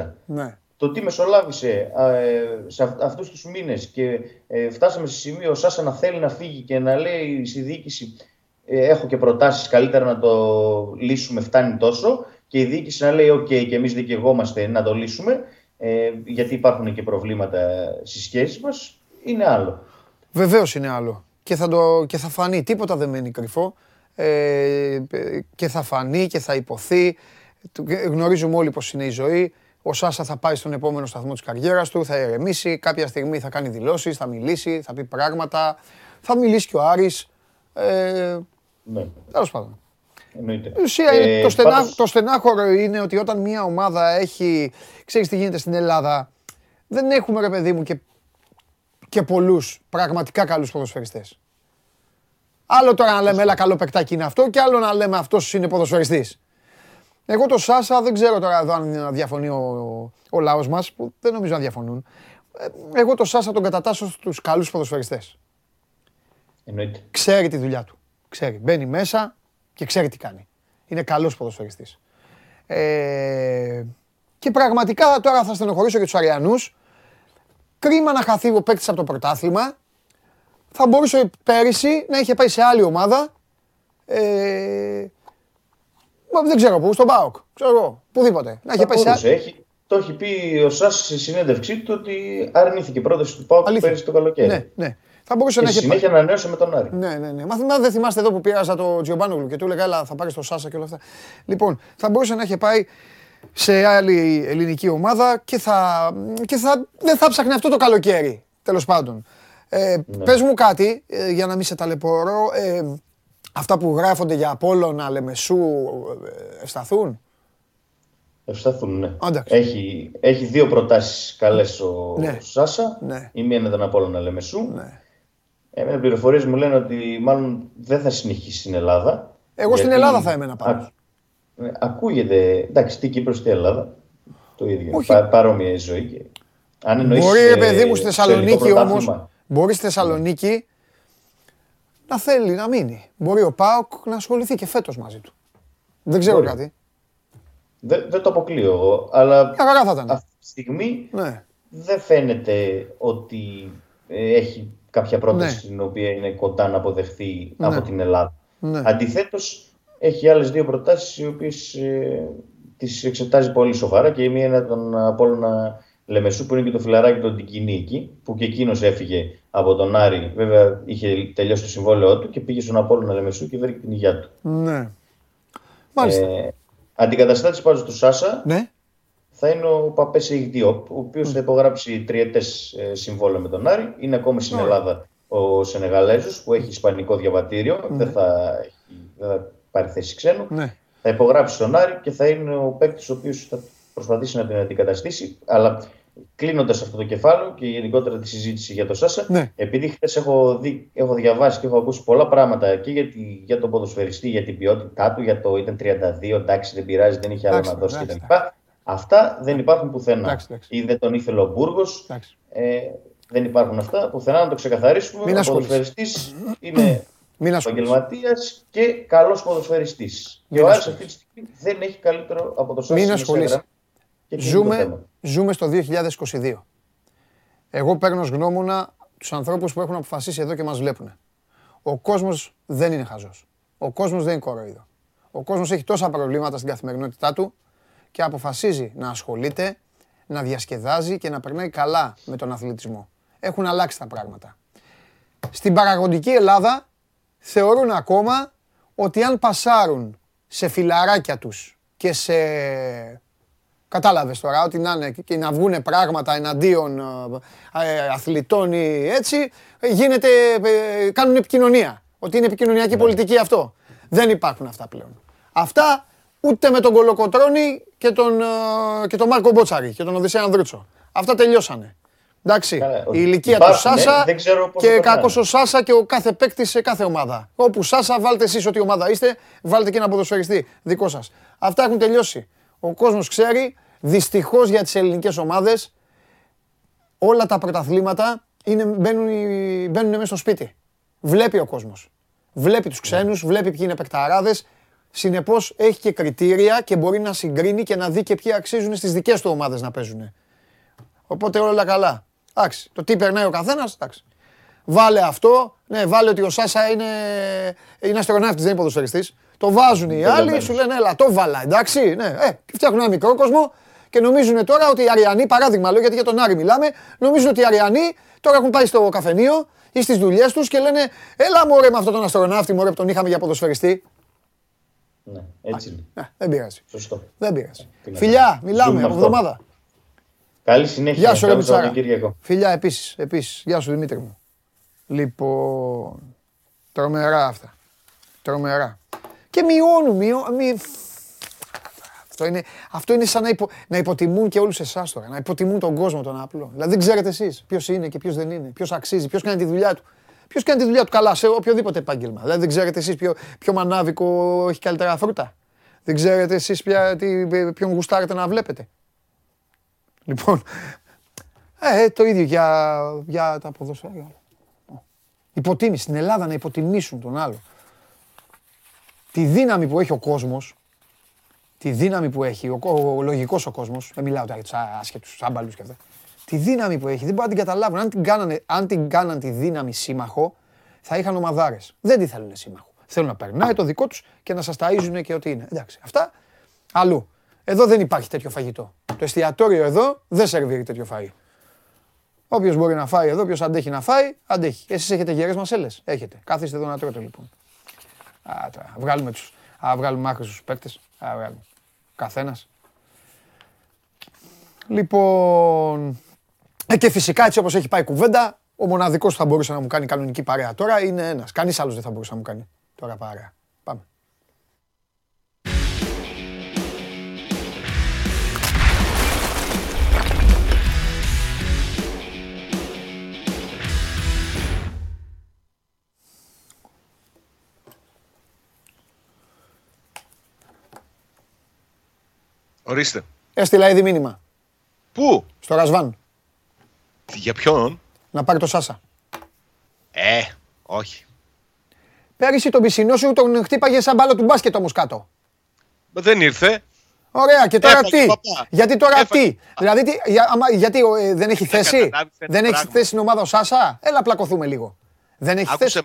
2024. Ναι. Το τι μεσολάβησε ε, σε αυτούς τους μήνες και ε, φτάσαμε σε σημείο ο Σάσα να θέλει να φύγει και να λέει στη διοίκηση ε, έχω και προτάσεις καλύτερα να το λύσουμε, φτάνει τόσο και η διοίκηση να λέει: OK, και εμείς δικαιωόμαστε να το λύσουμε, ε, γιατί υπάρχουν και προβλήματα στις σχέσεις μας, είναι άλλο. Βεβαίως είναι άλλο και θα, το, και θα φανεί. Τίποτα δεν μένει κρυφό. Ε, και θα φανεί και θα υποθεί. Γνωρίζουμε όλοι πώς είναι η ζωή. Ο Σάσα θα πάει στον επόμενο σταθμό της καριέρας του, θα ερεμήσει, κάποια στιγμή θα κάνει δηλώσεις, θα μιλήσει, θα πει πράγματα, θα μιλήσει και ο Άρης. Ε, ναι. Τέλος πάντων. Ουσία, ε, το, στενά, πάντως... το στενάχωρο είναι ότι όταν μια ομάδα έχει, ξέρεις τι γίνεται στην Ελλάδα, δεν έχουμε ρε παιδί μου και και πολλούς πραγματικά καλούς ποδοσφαιριστές. Άλλο τώρα να λέμε, έλα καλό παικτάκι είναι αυτό, και άλλο να λέμε αυτός είναι ποδοσφαιριστής. Εγώ το Σάσα δεν ξέρω τώρα εδώ αν διαφωνεί ο, ο λαός μας, που δεν νομίζω να διαφωνούν. Ε, εγώ το Σάσα τον κατατάσσω στους καλούς ποδοσφαιριστές. Εννοείται. Ξέρει τη δουλειά του. Ξέρει. Μπαίνει μέσα και ξέρει τι κάνει. Είναι καλός ποδοσφαιριστής. Ε, και πραγματικά τώρα θα στενοχωρήσω και τους Αριανούς. Κρίμα να χαθεί ο παίκτης από το πρωτάθλημα. Θα μπορούσε πέρυσι να είχε πάει σε άλλη ομάδα. Ε, δεν ξέρω πού, στον Πάοκ. Ξέρω εγώ, πουδήποτε. Να είχε πάει σε άλλη. Έχει, το έχει πει ο Σάς στη συνέντευξή του ότι αρνήθηκε πρόταση του Πάοκ πέρυσι το καλοκαίρι. Ναι, ναι. Θα μπορούσε και να έχει συνέχεια ανανέωσε με τον Άρη. Ναι, ναι, ναι. Μα δεν θυμάστε εδώ που πήρασα το Τζιομπάνογλου και του έλεγα Έλα, θα πάρεις το Σάσα και όλα αυτά. Λοιπόν, θα μπορούσε να είχε πάει σε άλλη ελληνική ομάδα και, θα, και θα, δεν θα ψάχνει αυτό το καλοκαίρι. Τέλος πάντων. Ε, ναι. Πες μου κάτι, ε, για να μην σε ταλαιπωρώ, ε, αυτά που γράφονται για Απόλλωνα, Λεμεσού, ε, ευσταθούν; Ευσταθούν, ναι. Έχει, έχει δύο προτάσεις καλές ο ναι. Σάσα. Ναι. Η μία είναι τον Απόλλωνα Λεμεσού. Ναι. Εμένα πληροφορίες μου λένε ότι μάλλον δεν θα συνεχίσει στην Ελλάδα. Εγώ στην Ελλάδα θα έμενα πάνω. Ναι, ακούγεται, εντάξει, τι Κύπρο, τι Ελλάδα. Το ίδιο. Πα, παρόμοια η ζωή. Και... Αν εννοείς, μπορεί, ε, παιδί μου, στη Θεσσαλονίκη όμως. Μπορεί στη Θεσσαλονίκη να θέλει να μείνει. Μπορεί ο Πάοκ να ασχοληθεί και φέτος μαζί του. Δεν ξέρω μπορεί. κάτι. Δεν, δεν το αποκλείω εγώ. Αλλά θα ήταν. αυτή τη στιγμή ναι. δεν φαίνεται ότι ε, έχει κάποια πρόταση ναι. την οποία είναι κοντά να αποδεχθεί ναι. από την Ελλάδα. Ναι. Αντιθέτως, έχει άλλες δύο προτάσεις οι οποίες ε, τις εξετάζει πολύ σοβαρά και η μία είναι τον Απόλλωνα Λεμεσού που είναι και το φιλαράκι του Ντικινή εκεί, που και εκείνος έφυγε από τον Άρη. Βέβαια είχε τελειώσει το συμβόλαιό του και πήγε στον Απόλλωνα Λεμεσού και βρήκε την υγεία του. Ναι. Μάλιστα. Ε, αντικαταστάτης πάντως του Σάσα ναι. θα είναι ο Παπές Ιγδιόπ, ο οποίος θα υπογράψει τριετές ε, συμβόλαιο με τον Άρη. Είναι ακόμη στην Ελλάδα ο Σενεγαλέζος που έχει ισπανικό διαβατήριο. Ναι. Δεν, θα, δεν θα πάρει θέση ξένου. Ναι. Θα υπογράψει στον Άρη και θα είναι ο παίκτης ο οποίος θα προσπαθήσει να την αντικαταστήσει. Αλλά κλείνοντας αυτό το κεφάλαιο και γενικότερα τη συζήτηση για το Σάσα, ναι. επειδή χθες έχω, έχω διαβάσει και έχω ακούσει πολλά πράγματα και για, τη, για τον ποδοσφαιριστή, για την ποιότητά του, για το ήταν 32, εντάξει, δεν πειράζει, δεν είχε άλλο να δώσει κτλ. Αυτά δεν υπάρχουν πουθενά. Εντάξει, εντάξει. Ή δεν τον ήθελε ο Μπούργος. Ε, δεν υπάρχουν αυτά πουθενά να το ξεκαθαρίσουμε. Ο ποδοσφαιριστής είναι επαγγελματίας και καλός ποδοσφαιριστής. Και ο Άρης αυτή τη στιγμή δεν έχει καλύτερο από το Σάσα. Μην ασχολείσαι. Ζούμε, ζούμε στο 2022. Εγώ παίρνω ως γνώμονα τους ανθρώπους που έχουν αποφασίσει εδώ και μας βλέπουν. Ο κόσμος δεν είναι χαζός. Ο κόσμος δεν είναι κοροϊδό. Ο κόσμος έχει τόσα προβλήματα στην καθημερινότητά του και αποφασίζει να ασχολείται, να διασκεδάζει και να περνάει καλά με τον αθλητισμό. Έχουν αλλάξει τα πράγματα. Στην παραγωγική Ελλάδα θεωρούν ακόμα ότι αν πασάρουν σε φιλαράκια τους και σε Κατάλαβες τώρα ότι να είναι και να βγουν πράγματα εναντίον ε, ε, αθλητών ή έτσι, γίνεται, ε, κάνουν επικοινωνία. Ότι είναι επικοινωνιακή ναι. πολιτική αυτό. Δεν υπάρχουν αυτά πλέον. Αυτά ούτε με τον Κολοκοτρόνη και τον, και τον Μάρκο Μπότσαρη και τον Οδυσσέα Ανδρούτσο. Αυτά τελειώσανε. Εντάξει, η ηλικία του Σάσα ναι, και κακός ο Σάσα και ο κάθε παίκτης σε κάθε ομάδα. Όπου Σάσα, βάλτε εσείς ό,τι ομάδα είστε, βάλτε και ένα ποδοσφαιριστή δικό σας. Αυτά έχουν τελειώσει. Ο κόσμος ξέρει, δυστυχώς για τις ελληνικές ομάδες, όλα τα πρωταθλήματα είναι, μπαίνουν, μπαίνουν μέσα στο σπίτι. Βλέπει ο κόσμος. Βλέπει τους ξένους, βλέπει ποιοι είναι παικταράδες. Συνεπώς έχει και κριτήρια και μπορεί να συγκρίνει και να δει και ποιοι αξίζουν στις δικές του ομάδες να παίζουν. Οπότε όλα καλά. Εντάξει, το τι περνάει ο καθένας, εντάξει. Βάλε αυτό, ναι, βάλε ότι ο Σάσα είναι, είναι αστροναύτης, δεν είναι ποδοσφαιριστής. Το βάζουν οι άλλοι, σου λένε έλα, το βάλα, εντάξει. Ναι, ε, φτιάχνουν ένα μικρό κόσμο και νομίζουν τώρα ότι οι Αριανοί, παράδειγμα λέω γιατί για τον Άρη μιλάμε, νομίζουν ότι οι Αριανοί τώρα έχουν πάει στο καφενείο ή στις δουλειές τους και λένε Έλα μωρέ με αυτόν τον αστροναύτη μωρέ που τον είχαμε για ποδοσφαιριστή. Ναι, έτσι είναι. Ναι, δεν πειράζει. Σωστό. Δεν πειράζει. Φιλιά, μιλάμε από εβδομάδα. Καλή συνέχεια. Γεια σου, Ρεμιτσάρα. Φιλιά, επίσης. Επίσης. Γεια σου, Δημήτρη μου. Λοιπόν, τρομερά αυτά. Τρομερά. Και μειώνουν, μειώνουν. Αυτό είναι, αυτό είναι σαν να, υπο, να υποτιμούν και όλους εσάς τώρα. Να υποτιμούν τον κόσμο τον απλό. Δηλαδή δεν ξέρετε εσείς ποιος είναι και ποιος δεν είναι, ποιος αξίζει, ποιος κάνει τη δουλειά του. Ποιος κάνει τη δουλειά του καλά σε οποιοδήποτε επάγγελμα. Δηλαδή δεν ξέρετε εσείς ποιο, ποιο μανάβικο έχει καλύτερα φρούτα. Δεν ξέρετε εσείς ποιον γουστάρετε να βλέπετε. Λοιπόν, ε, το ίδιο για, για τα ποδοσφαίρια. Υποτίμηση. Στην Ελλάδα να υποτιμήσουν τον άλλο. Τη δύναμη που έχει ο κόσμος, τη δύναμη που έχει, ο, ο, ο λογικός ο κόσμος, δεν μιλάω τώρα για τους άσχετους, άμπαλους και αυτά, τη δύναμη που έχει, δεν μπορεί να την καταλάβουν. Αν την, κάνανε, αν την κάναν τη δύναμη σύμμαχο, θα είχαν ομαδάρες. Δεν τη θέλουν σύμμαχο. Θέλουν να περνάει το δικό τους και να σας ταΐζουν και ό,τι είναι. Εντάξει, αυτά αλλού. Εδώ δεν υπάρχει τέτοιο φαγητό. Το εστιατόριο εδώ δεν σερβίρει τέτοιο φαΐ. Όποιος μπορεί να φάει εδώ, όποιος αντέχει να φάει, αντέχει. Εσείς έχετε γερές μασέλες. Έχετε. Κάθεστε εδώ να τρώτε λοιπόν. Α, τώρα, βγάλουμε τους. Α, βγάλουμε άκρη στου παίκτες. Α, βγάλουμε. Καθένας. Λοιπόν. Ε, και φυσικά έτσι όπως έχει πάει η κουβέντα, ο μοναδικός που θα μπορούσε να μου κάνει κανονική παρέα τώρα είναι ένας. Κανείς άλλος δεν θα μπορούσε να μου κάνει τώρα παρέα. Ορίστε. Έστειλα ήδη μήνυμα. Πού; Στο Ρασβάν. Για ποιον; Να πάρει το Σάσα. Ε, όχι. Πέρυσι τον πισινό σου τον χτύπαγε σαν μπάλα του μπάσκετ όμως κάτω. Δεν ήρθε. Ωραία, και τώρα τι; Γιατί τώρα τι; Δηλαδή, τι, γιατί ε, δεν έχει θέση; Δεν έχει θέση στην ομάδα ο Σάσα; Έλα, πλακωθούμε λίγο. Δεν έχει θέση.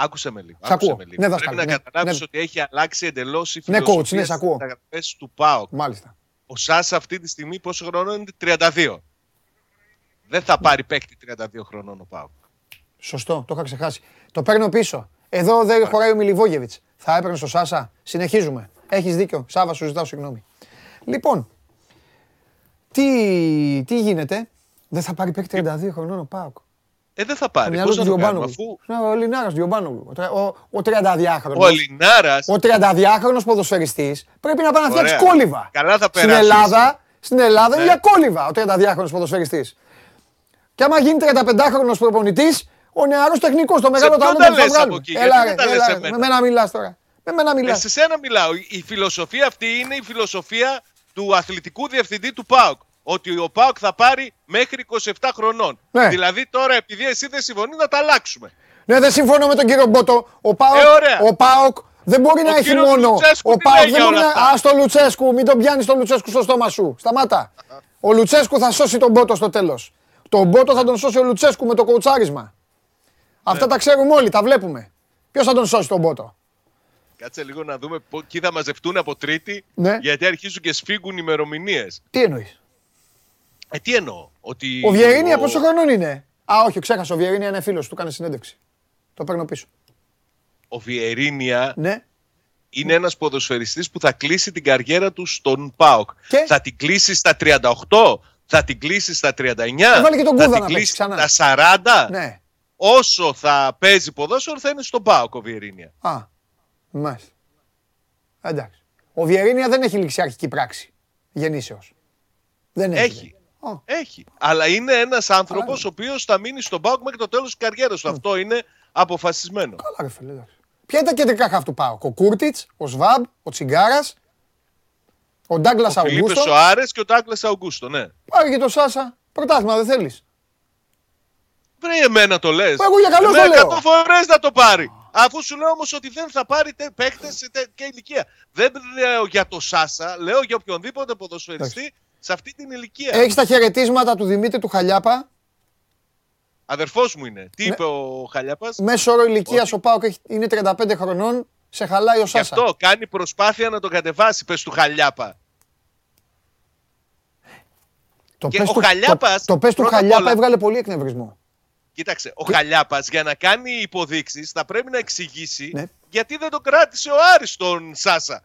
Άκουσε με λίγο. Άκουσε με λίγο. Ναι, Πρέπει να ναι, καταλάβεις ναι. ότι έχει αλλάξει εντελώς η Ναι, coach, ναι, φιλοσοφία σ' ακούω. στις του ΠΑΟΚ. Μάλιστα. Ο Σάσα αυτή τη στιγμή πόσο χρονών είναι; 32. Δεν θα πάρει παίκτη 32 χρονών ο ΠΑΟΚ. Σωστό, το είχα ξεχάσει. Το παίρνω πίσω. Εδώ δεν χωράει ο Μιλιβόγεβιτς. Θα έπαιρνε στο Σάσα. Συνεχίζουμε. Έχεις δίκιο. Σάβα, σου ζητάω συγγνώμη. Λοιπόν, τι, τι γίνεται; Δεν θα πάρει παίκτη 32 χρονών ο Πάοκ. Ε, δεν θα πάρει. Μυαλό Πώς του να το κάνουμε, Διομπάνογλου. αφού Ο Λινάρας Διομπάνογλου. Ο, τρε- ο, ο 32χρονο. ο Ελληνάρα. Ο 32χρονο ποδοσφαιριστής πρέπει να πάει να φτιάξει Ωραία. κόλυβα. Καλά θα Στην περάσεις. Ελλάδα, στην Ελλάδα είναι Ναι. για κόλυβα ο 32χρονο ποδοσφαιριστής. Και άμα γίνει 35χρονο προπονητής, ο νεαρός τεχνικός, το μεγάλο ποιον ταλέντο τα που θα λες από βγάλουμε. εκεί, Έλα, γιατί ρε, δεν τα λες έλα, ρε. εμένα. Με μένα μιλάς τώρα. Με μένα Ε, μιλάς. σε σένα μιλάω. Η φιλοσοφία αυτή είναι η φιλοσοφία του αθλητικού διευθυντή του ΠΑΟΚ. Ότι ο ΠΑΟΚ θα πάρει μέχρι 27 χρονών. Ναι. Δηλαδή τώρα επειδή εσύ δεν συμφωνείς να τα αλλάξουμε. Ναι, δεν συμφωνώ με τον κύριο Μπότο. Ο Πάοκ, Ε, ωραία. ο Πάοκ δεν μπορεί να έχει κύριος μόνο. Λουτσέσκου Ο τι Πάοκ λέει δεν για μπορεί όλα να. αυτά; Α το Λουτσέσκου, μην τον πιάνεις τον Λουτσέσκου στο στόμα σου. Σταμάτα. Ο Λουτσέσκου θα σώσει τον Μπότο στο τέλος. Τον Μπότο θα τον σώσει ο Λουτσέσκου με το κοουτσάρισμα. Αυτά Ναι. τα ξέρουμε όλοι, τα βλέπουμε. Ποιος θα τον σώσει τον Μπότο; Κάτσε λίγο να δούμε πο- ποιοι θα μαζευτούν από Τρίτη. Ναι. Γιατί αρχίζουν και σφίγγουν ημερομηνίες. Τι εννοείς; Ε, τι εννοώ; Ότι Ο Βιερίνια πόσο χρονών είναι; Α, όχι, ξέχασα. Ο Βιερίνια είναι φίλος του, έκανε συνέντευξη. Το παίρνω πίσω. Ο Βιερίνια Ναι. είναι ένας ποδοσφαιριστής που θα κλείσει την καριέρα του στον ΠΑΟΚ. Και; Θα την κλείσει στα 38, θα την κλείσει στα 39, Έβαλε και τον θα Κούδα την να κλείσει παίξει ξανά. στα 40. Ναι. Όσο θα παίζει ποδόσφαιρο θα είναι στον ΠΑΟΚ ο Βιερίνια. Α, μάλιστα. Εντάξει. Ο Βιερίνια δεν έχει ληξιαρχική πράξη γεννήσεως. Δεν έχει. Έχει. Α. Έχει. Αλλά είναι ένας άνθρωπος Καλά. ο οποίος θα μείνει στον ΠΑΟΚ μέχρι το τέλος της καριέρας του. Αυτό είναι αποφασισμένο. Καλά ρε φίλε, εντάξει. Ποια είναι τα κεντρικά χαφ του ΠΑΟΚ. Ο Κούρτιτς, ο Σβάμπ, ο Τσιγκάρας, ο Ντάγκλας Ο Φιλίππες Αουγκούστο. Σοάρες και ο Τάγκλες Αουγκούστο, ναι. Πάρε και το Σάσα. Πρωτάθλημα δεν θέλεις. Βρε εμένα το λες. Εγώ για καλό Εμένα το λέω. εκατό φορές να το πάρει. Αφού σου λέω όμως ότι δεν θα πάρει τε- παίκτες σε τέτοια ηλικία. Δεν λέω για το Σάσα, λέω για οποιονδήποτε ποδοσφαιριστή σε αυτή την ηλικία. Έχεις τα χαιρετίσματα του Δημήτρη του Χαλιάπα; Αδερφός μου είναι. Τι Ναι. είπε ο Χαλιάπας; Μέσο όρο ηλικίας Ότι- ο ΠΑΟΚ έχει- είναι 35 χρονών. Σε χαλάει ο Γι' Σάσα. αυτό κάνει προσπάθεια να τον κατεβάσει, πες του Χαλιάπα. Το Και πες ο του- Χαλιάπας, Το, το πες του πρώτα απ' Χαλιάπα όλα- έβγαλε πολύ εκνευρισμό. Κοίταξε, ο Χαλιάπας για να κάνει υποδείξεις θα πρέπει να εξηγήσει Ναι. γιατί δεν τον κράτησε ο Άρης τον Σάσα.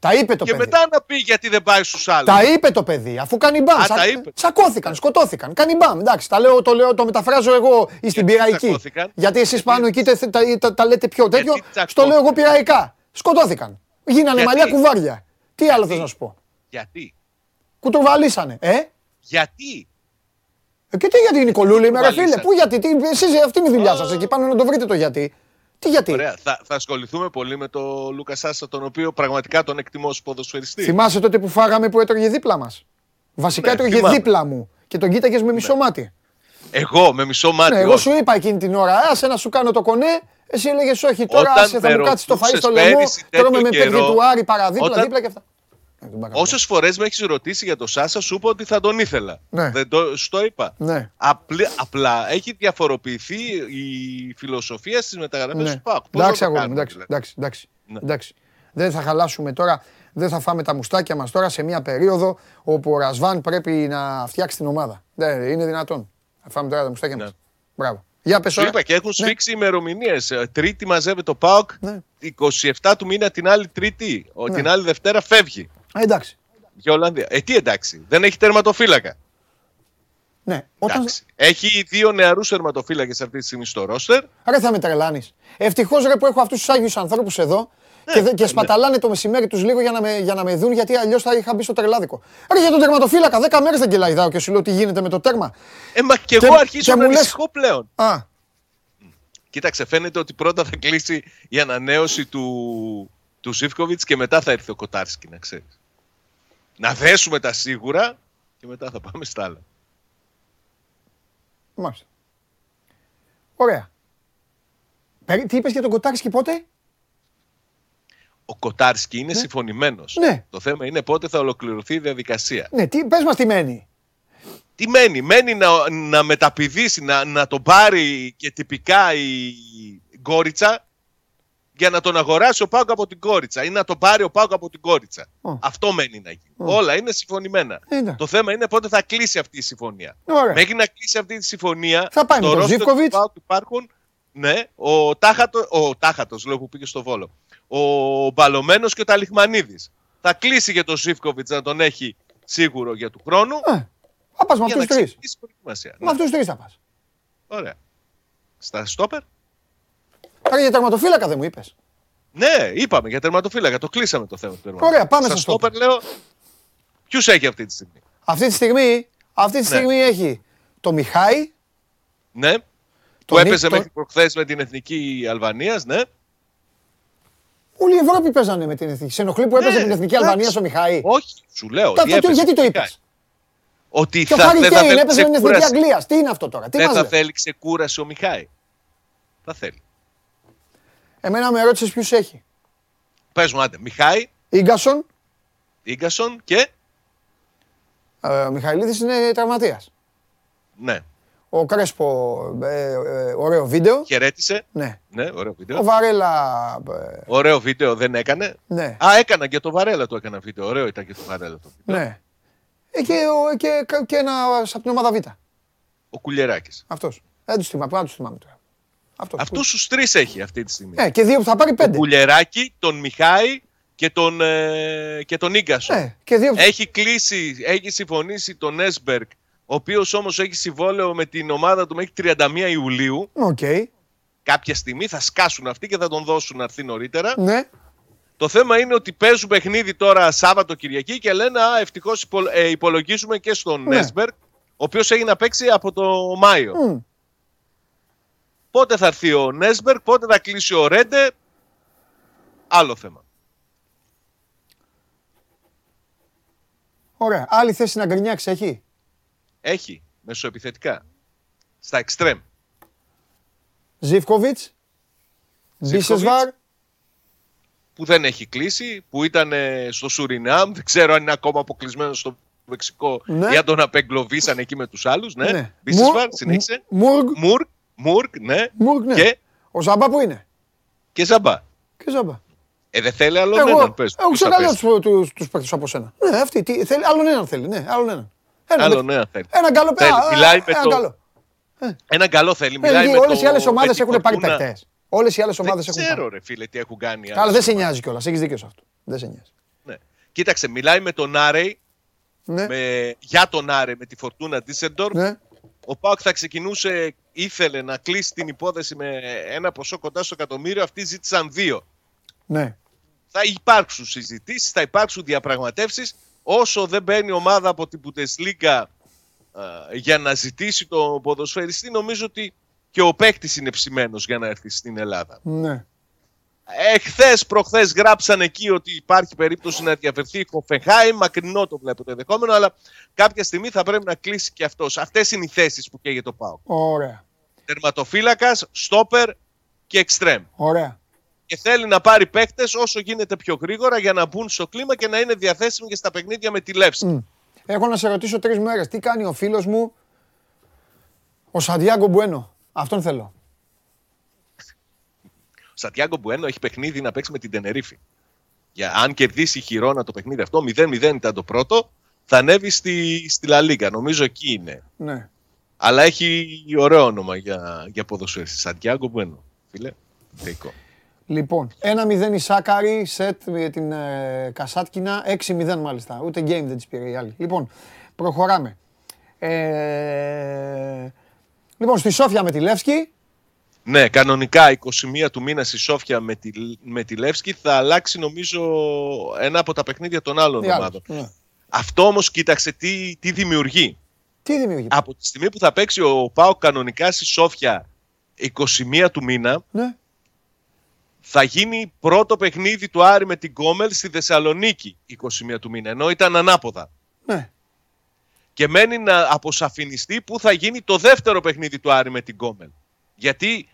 Τα είπε το και παιδί. μετά να πει γιατί δεν πάει στους άλλους. Τα είπε το παιδί, αφού κάνει μπαμ. Α, Σα- τα είπε. Σακώθηκαν, σκοτώθηκαν. Κάνει μπαμ. Εντάξει, τα λέω, το, λέω, το μεταφράζω εγώ ή στην Γιατί πειραϊκή. τσακώθηκαν; Γιατί εσείς πάνω εκεί τε- τα, τα, τα λέτε πιο τέτοιο. τσακώθηκαν; Στο λέω εγώ πειραϊκά. Σκοτώθηκαν. Γίνανε Γιατί; μαλλιά κουβάρια. Τι άλλο Γιατί; θε να σου πω; Γιατί; Κουτρουβαλήσανε. Ε; Γιατί; ε και τι γιατί είναι η κολούλη, με ρε φίλε; κουτρουβαλήσανε; Πού γιατί, τι, εσείς, αυτή είναι η δουλειά σας εκεί πάνω να το βρείτε το γιατί. Τι γιατί; Ωραία. Θα, θα ασχοληθούμε πολύ με τον Λούκα Σάσα, τον οποίο πραγματικά τον εκτιμώ ως ποδοσφαιριστή. Θυμάσαι τότε που φάγαμε που έτρωγε δίπλα μας; Βασικά Ναι, έτρωγε θυμάμαι. δίπλα μου και τον κοίταγες με μισό μάτι. Εγώ με μισό μάτι. Ναι, εγώ σου είπα εκείνη την ώρα, άσε να σου κάνω το κονέ. Εσύ έλεγες όχι, τώρα άσε, θα μου κάτσεις το φαΐ στο λαιμό. Τώρα με παίρνει του Άρη παραδίπλα, δίπλα και αυτά. Όσες φορές με έχεις ρωτήσει για το Σάσα, σου είπα ότι θα τον ήθελα. Ναι. Δεν το, στο είπα. Ναι. Απλά, απλά έχει διαφοροποιηθεί η φιλοσοφία στις μεταγραφές ναι. του ΠΑΟΚ. Εντάξει, αγόρι, εντάξει, δηλαδή; εντάξει, εντάξει, ναι. εντάξει. Δεν θα χαλάσουμε τώρα, δεν θα φάμε τα μουστάκια μας τώρα σε μια περίοδο όπου ο Ρασβάν πρέπει να φτιάξει την ομάδα. Δεν είναι δυνατόν. Θα φάμε τώρα τα μουστάκια ναι. μας. Μπράβο. Για πες Σου είπα και έχουν ναι. σφίξει ημερομηνίες. Τρίτη μαζεύει το ΠΑΟΚ. Ναι. 27 του μήνα την άλλη Τρίτη. Ναι. Την άλλη Δευτέρα φεύγει. Α, εντάξει. Για Ολλανδία. Ε, τι εντάξει. Δεν έχει τερματοφύλακα. Ναι. Όταν... Έχει δύο νεαρούς τερματοφύλακες αυτή τη στιγμή στο ρόστερ. Άρα θα με τρελάνεις. Ευτυχώς ρε που έχω αυτούς τους άγιους ανθρώπους εδώ ναι, και, και ναι. σπαταλάνε το μεσημέρι τους λίγο για να, με, για να με δουν, γιατί αλλιώς θα είχα μπει στο τρελάδικο. Άρα για τον τερματοφύλακα, 10 μέρες δεν κελαϊδάω και σου λέω τι γίνεται με το τέρμα. Ε, μα και, και εγώ αρχίζω να ανησυχώ πλέον. Α. Κοίταξε, φαίνεται ότι πρώτα θα κλείσει η ανανέωση του, του Σίφκοβιτ και μετά θα έρθει ο Κοτάρσκι, να ξέρεις. Να δέσουμε τα σίγουρα και μετά θα πάμε στα άλλα. Μάλιστα. Ωραία. Τι είπες για τον Κοτάρσκι πότε; Ο Κοτάρσκι είναι ναι. συμφωνημένος. Ναι. Το θέμα είναι πότε θα ολοκληρωθεί η διαδικασία. Ναι, τι, πες μας τι μένει. Τι μένει; Μένει να, να μεταπηδήσει, να, να τον πάρει και τυπικά η Γκόριτσα για να τον αγοράσει ο Πάουκ από την Κόριτσα ή να τον πάρει ο Πάουκ από την Κόριτσα. Αυτό μένει να γίνει. Όλα είναι συμφωνημένα. Είναι. Το θέμα είναι πότε θα κλείσει αυτή η συμφωνία. Ωραία. Μέχρι να κλείσει αυτή τη συμφωνία. Θα πάει με τον Ζήφκοβιτς. Υπάρχουν ναι, ο Τάχατος, ο Τάχατος, λέω που πήγε στο Βόλο. Ο Μπαλωμένος και ο Ταλιχμανίδης. Θα κλείσει για τον Ζήφκοβιτς να τον έχει σίγουρο για του χρόνου. Ε, θα πας με αυτούς του τρεις. Με αυτούς του τρεις θα πας. Ωραία. Στα στόπερ. Άρα για τερματοφύλακα δεν μου είπες. Ναι, είπαμε για τερματοφύλακα. Το κλείσαμε το θέμα του τερματοφύλακα. Ωραία, πάμε στα στόπερ. λέω. Ποιους έχει αυτή τη στιγμή; Αυτή τη στιγμή, αυτή τη ναι. στιγμή έχει το Μιχάη. Ναι. Που έπαιζε το... μέχρι προχθές με την εθνική Αλβανίας, ναι. Όλη η Ευρώπη παίζανε με την εθνική. Σε ενοχλεί που έπαιζε με την εθνική Αλβανία ο Μιχάη. Όχι, σου λέω. γιατί το είπες; Ότι θα, θα, δεν θα θέλει έπαιζε με την εθνική Αγγλίας. Τι είναι αυτό τώρα; Τι δεν θα θέλει ξεκούραση ο Μιχάη. Θα θέλει. Εμένα με ρώτησες ποιους έχει. Πες μου, άντε. Μιχάη. Ίγκασον. Ίγκασον και; Ε, ο Μιχαηλίδης είναι τραυματίας. Ναι. Ο Κρέσπο, ε, ε, ωραίο βίντεο. Χαιρέτησε. Ναι. ναι, ωραίο βίντεο. Ο Βαρέλα. Ε... Ωραίο βίντεο δεν έκανε. Ναι. Α, έκανα και το Βαρέλα το έκανα βίντεο. Ωραίο ήταν και το Βαρέλα το βίντεο. Ναι. Ε, και, και, και ένα από την ομάδα Β. Ο Κουλιεράκης. Αυτός. Δεν τους θυμάμαι, δεν τους θυμάμαι τώρα. Αυτούς τους τρεις έχει αυτή τη στιγμή. Ναι, και δύο που θα πάρει πέντε. Τον Κουλιεράκη, τον Μιχάη και τον, ε, και τον Ίγκασο. Ναι, και δύο... Έχει κλείσει, έχει συμφωνήσει τον Έσμπεργκ, ο οποίος όμως έχει συμβόλαιο με την ομάδα του μέχρι 31 Ιουλίου. Okay. Κάποια στιγμή θα σκάσουν αυτοί και θα τον δώσουν να έρθει νωρίτερα. Ναι. Το θέμα είναι ότι παίζουν παιχνίδι τώρα Σάββατο Κυριακή και λένε Α, ευτυχώς ε, υπολογίζουμε και στον ναι. Έσμπεργκ, ο οποίος έχει να παίξει από το Μάιο. Mm. Πότε θα έρθει ο Νέσμπερκ, πότε θα κλείσει ο Ρέντε. Άλλο θέμα. Ωραία. Άλλη θέση να γκρινιάξει έχει; Έχει. Μεσοεπιθετικά. Στα εξτρέμ. Ζιβκοβιτς. Μπίσεσβαρ. Που δεν έχει κλείσει. Που ήταν στο Σουρινάμ. Δεν ξέρω αν είναι ακόμα αποκλεισμένος στο Μεξικό. Ναι. Ή αν τον απεγκλωβίσαν εκεί με τους άλλους. Ναι. ναι. Μπίσεσβαρ. Συνέχισε. Μουργκ. Μουργκ. Μουρκ, ναι. Μουρκ, ναι. Και... Ο Ζαμπά που είναι; Και Ζαμπά. Και Ζαμπά. Ε, δεν θέλει άλλον εγώ, έναν, πες. Εγώ ξέρω άλλο τους, τους παίκτες από σένα. Ναι, αυτή, τι, θέλει, άλλον έναν θέλει, ναι, άλλον έναν. Ένα, άλλον έναν θέλει. Ένα καλό, θέλει, α, μιλάει με ένα το... καλό. Ένα καλό θέλει, μιλάει με Όλες οι άλλες ομάδες έχουν πάρει παίκτες. Όλες οι άλλες ομάδες έχουν πάρει. Δεν ξέρω ρε φίλε τι έχουν κάνει. Αλλά δεν σε νοιάζει κιόλας, έχεις δίκιο σε αυτό. Δεν σε νοιάζει. Ναι. Κοίταξε, μιλάει με τον Άρεϊ, ναι. με, για τον Άρεϊ με τη Φορτούνα Ντίσεντορ. Ναι. Ο Πάουκ θα ξεκινούσε, ήθελε να κλείσει την υπόθεση με ένα ποσό κοντά στο εκατομμύριο. Αυτοί ζήτησαν δύο. Ναι. Θα υπάρξουν συζητήσεις, θα υπάρξουν διαπραγματεύσεις. Όσο δεν μπαίνει ομάδα από την Bundesliga για να ζητήσει το ποδοσφαιριστή, νομίζω ότι και ο παίκτης είναι ψημένος για να έρθει στην Ελλάδα. Ναι. Εχθές, προχθές γράψαν εκεί ότι υπάρχει περίπτωση να διαφερθεί η Χοφεχάη. Μακρινό το βλέπω το ενδεχόμενο, αλλά κάποια στιγμή θα πρέπει να κλείσει και αυτός. Αυτές είναι οι θέσεις που καίγεται το ΠΑΟΚ. Ωραία. Τερματοφύλακας, στόπερ και εξτρέμ. Ωραία. Και θέλει να πάρει παίκτες όσο γίνεται πιο γρήγορα για να μπουν στο κλίμα και να είναι διαθέσιμοι και στα παιχνίδια με τη Λεύση. Mm. Έχω να σε ρωτήσω τρεις μέρες. Τι κάνει ο φίλος μου, ο Σαντιάγκο Μπουένο. Αυτόν θέλω. Ο Σαντιάγκο Μπουένο έχει παιχνίδι να παίξει με την Τενερίφη. Για, αν κερδίσει η Χιρόνα το παιχνίδι αυτό, 0-0 ήταν το πρώτο, θα ανέβει στη, στη Λα Λίγκα. Νομίζω εκεί είναι. Ναι. Αλλά έχει ωραίο όνομα για, για ποδοσφαίριστη. Σαντιάγκο Μπουένο. Φίλε, θεϊκό. Λοιπόν, 1-0 η Σάκαρη, σετ με την ε, Κασάτκινα, 6-0 μάλιστα. Ούτε game δεν της πήρε η άλλη. Λοιπόν, προχωράμε. Ε, λοιπόν, στη Σόφια με τη Λεύσκη. Ναι, κανονικά 21 του μήνα στη Σόφια με τη, με τη Λεύσκη θα αλλάξει νομίζω ένα από τα παιχνίδια των άλλων ομάδων. Ναι. Αυτό όμως κοίταξε τι, τι δημιουργεί. Τι δημιουργεί; Από τη στιγμή που θα παίξει ο Πάο κανονικά στη Σόφια 21 του μήνα, ναι θα γίνει πρώτο παιχνίδι του Άρη με την Κόμελ στη Θεσσαλονίκη 21 του μήνα, ενώ ήταν ανάποδα. Ναι. Και μένει να αποσαφινιστεί που θα γίνει το δεύτερο παιχνίδι του Άρη με την Κόμελ. Γιατί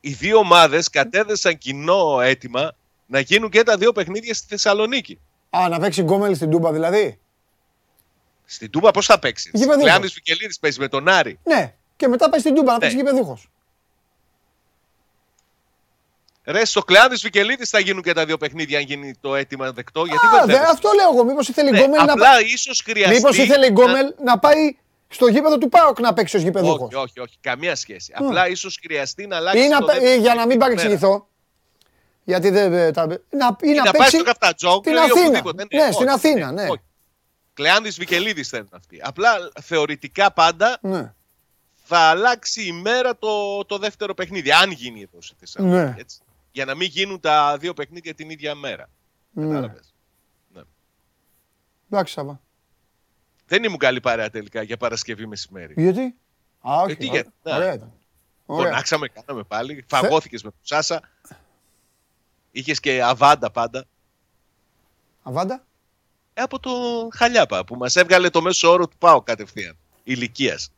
οι δύο ομάδες κατέθεσαν κοινό αίτημα να γίνουν και τα δύο παιχνίδια στη Θεσσαλονίκη. Α, να παίξει Γκόμελ στην Τούμπα δηλαδή; Στην Τούμπα πώς θα παίξεις; Κλεάνθη Βικελίδη παίζει με τον Άρη. Ναι, και μετά πάει στην Τούμπα να παίξει ναι. γηπεδούχος. Ρε, στο Κλεάνθη Βικελίδη θα γίνουν και τα δύο παιχνίδια, αν γίνει το αίτημα δεκτό. Γιατί Α, δε, αυτό λέω εγώ. Μήπως ήθελε η ναι, Γκόμελ απλά να. ίσως χρειαστεί. Μήπως ήθελε η Γκόμελ να... πάει στο γήπεδο του Πάοκ να παίξει ως γήπεδο. Όχι, όχι, όχι. Καμία σχέση. Mm. Απλά ίσως χρειαστεί να αλλάξει. Ή να, το για να μην παρεξηγηθώ. Γιατί δεν. Τα... Να, ή να, να πάει στο Καφτατζόκ στην Αθήνα. Ναι, ναι, στην Αθήνα, ναι. Κλεάνδης Βικελίδης θέλουν αυτοί. Απλά θεωρητικά πάντα ναι. θα αλλάξει η μέρα το, το δεύτερο παιχνίδι. Αν γίνει εδώ στη Θεσσαλονίκη. Ναι για να μην γίνουν τα δύο παιχνίδια την ίδια μέρα. Ναι. Κατάλαβες. Ναι. Εντάξει, Σάβα. Δεν ήμουν καλή παρέα τελικά για Παρασκευή μεσημέρι. Γιατί; Α, όχι. Γιατί, για... Ωραία ήταν. Φωνάξαμε, κάναμε πάλι. Φαγώθηκες με τον Σάσα. Είχες και αβάντα πάντα. Αβάντα; Ε, από το Χαλιάπα που μας έβγαλε το μέσο όρο του ΠΑΟ κατευθείαν. Ηλικίας.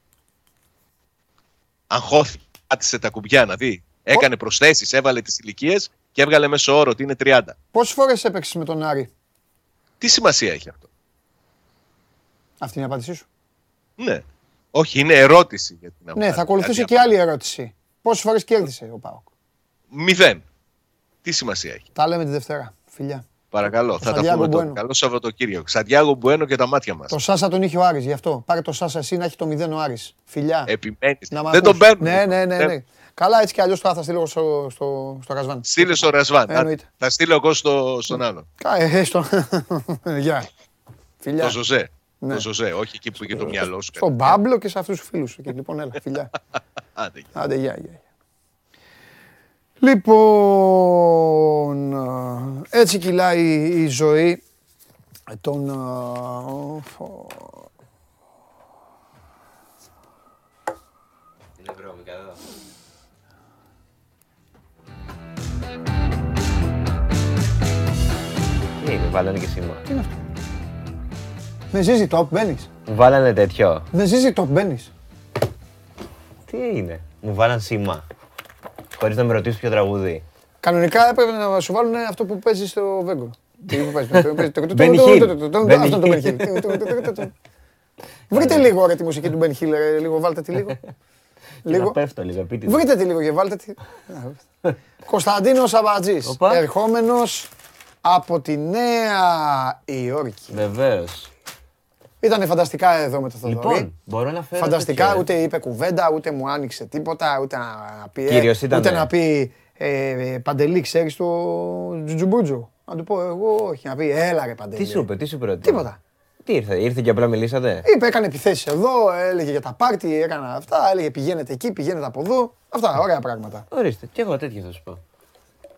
Αγχώθηκε. Πάτησε τα κουμπιά να δει Έκανε προσθέσεις, έβαλε τις ηλικίες και έβγαλε μέσο όρο ότι είναι 30. Πόσες φορές έπαιξες με τον Άρη, Τι σημασία έχει αυτό; Αυτή είναι η απάντησή σου. Ναι. Όχι, είναι ερώτηση για την Ναι, θα ακολουθήσει και άλλη ερώτηση. Πόσες φορές κέρδισε ο Πάοκ; Μηδέν. Τι σημασία έχει. Τα λέμε τη Δευτέρα. Φιλιά. Παρακαλώ, θα τα πούμε τώρα. Καλό Σαββατοκύριακο. Σαντιάγο Μπουένο και τα μάτια μας. Το Σάσα τον είχε ο Άρης, γι' αυτό. Πάρε το Σάσα εσύ να έχει το μηδέν ο Άρης. Φιλιά. Επιμένεις. Δεν τον παίρνει. Ναι, ναι, ναι. ναι. Καλά, έτσι κι αλλιώς θα στείλω στο, στο, στο Ρασβάν. Στείλε στο Ρασβάν. Θα, θα στείλω εγώ στο, στον άλλο. Ε, στο... Γεια. Φιλιά. Το Ζωζέ. Ναι. Το Ζωζέ, όχι εκεί που είχε το μυαλό σου. Στον Μπάμπλο και σε αυτούς τους φίλους σου. Λοιπόν, έλα, φιλιά. Άντε, Άντε, γεια, γεια. Λοιπόν, έτσι κυλάει η ζωή των Τι είναι, βάλανε και σήμα. Τι είναι αυτό; Με ζήσει top, μπαίνεις. Μου βάλανε τέτοιο. Με ζήσει top, μπαίνεις. Τι είναι. Μου βάλανε σήμα. Χωρίς να με ρωτήσει ποιο τραγούδι. Κανονικά έπρεπε να σου βάλουν αυτό που παίζει στο Βέγκο. Τι που παίζει. Μπένι Χίλ. Αυτό το Μπένι Χίλ. Βρείτε λίγο ρε τη μουσική του Μπένι Χίλ, λίγο βάλτε τη λίγο. Λίγο. Πέφτω λίγο, πείτε. Βρείτε τη λίγο και βάλτε τη. Κωνσταντίνος Αμπατζής, ερχόμενος από τη Νέα Υόρκη. Βεβαίω. Ήταν φανταστικά εδώ με το Θοδωρή. Λοιπόν, μπορώ να φέρω Φανταστικά, τέτοιο, ούτε είπε κουβέντα, ούτε μου άνοιξε τίποτα, ούτε να πει, Κύριος ήταν, ούτε να πει ε, Παντελή, ξέρεις το Τζουτζουμπούτζο. Να του πω εγώ, όχι, να πει έλα ρε Παντελή. Τι σου είπε, τι σου πρότεινε. Τίποτα. Τι ήρθε, ήρθε και απλά μιλήσατε; Είπε, έκανε επιθέσεις εδώ, έλεγε για τα πάρτι, έκανα αυτά, έλεγε πηγαίνετε εκεί, πηγαίνετε από εδώ. Αυτά, ωραία πράγματα. Ορίστε, και εγώ τέτοια θα σου πω.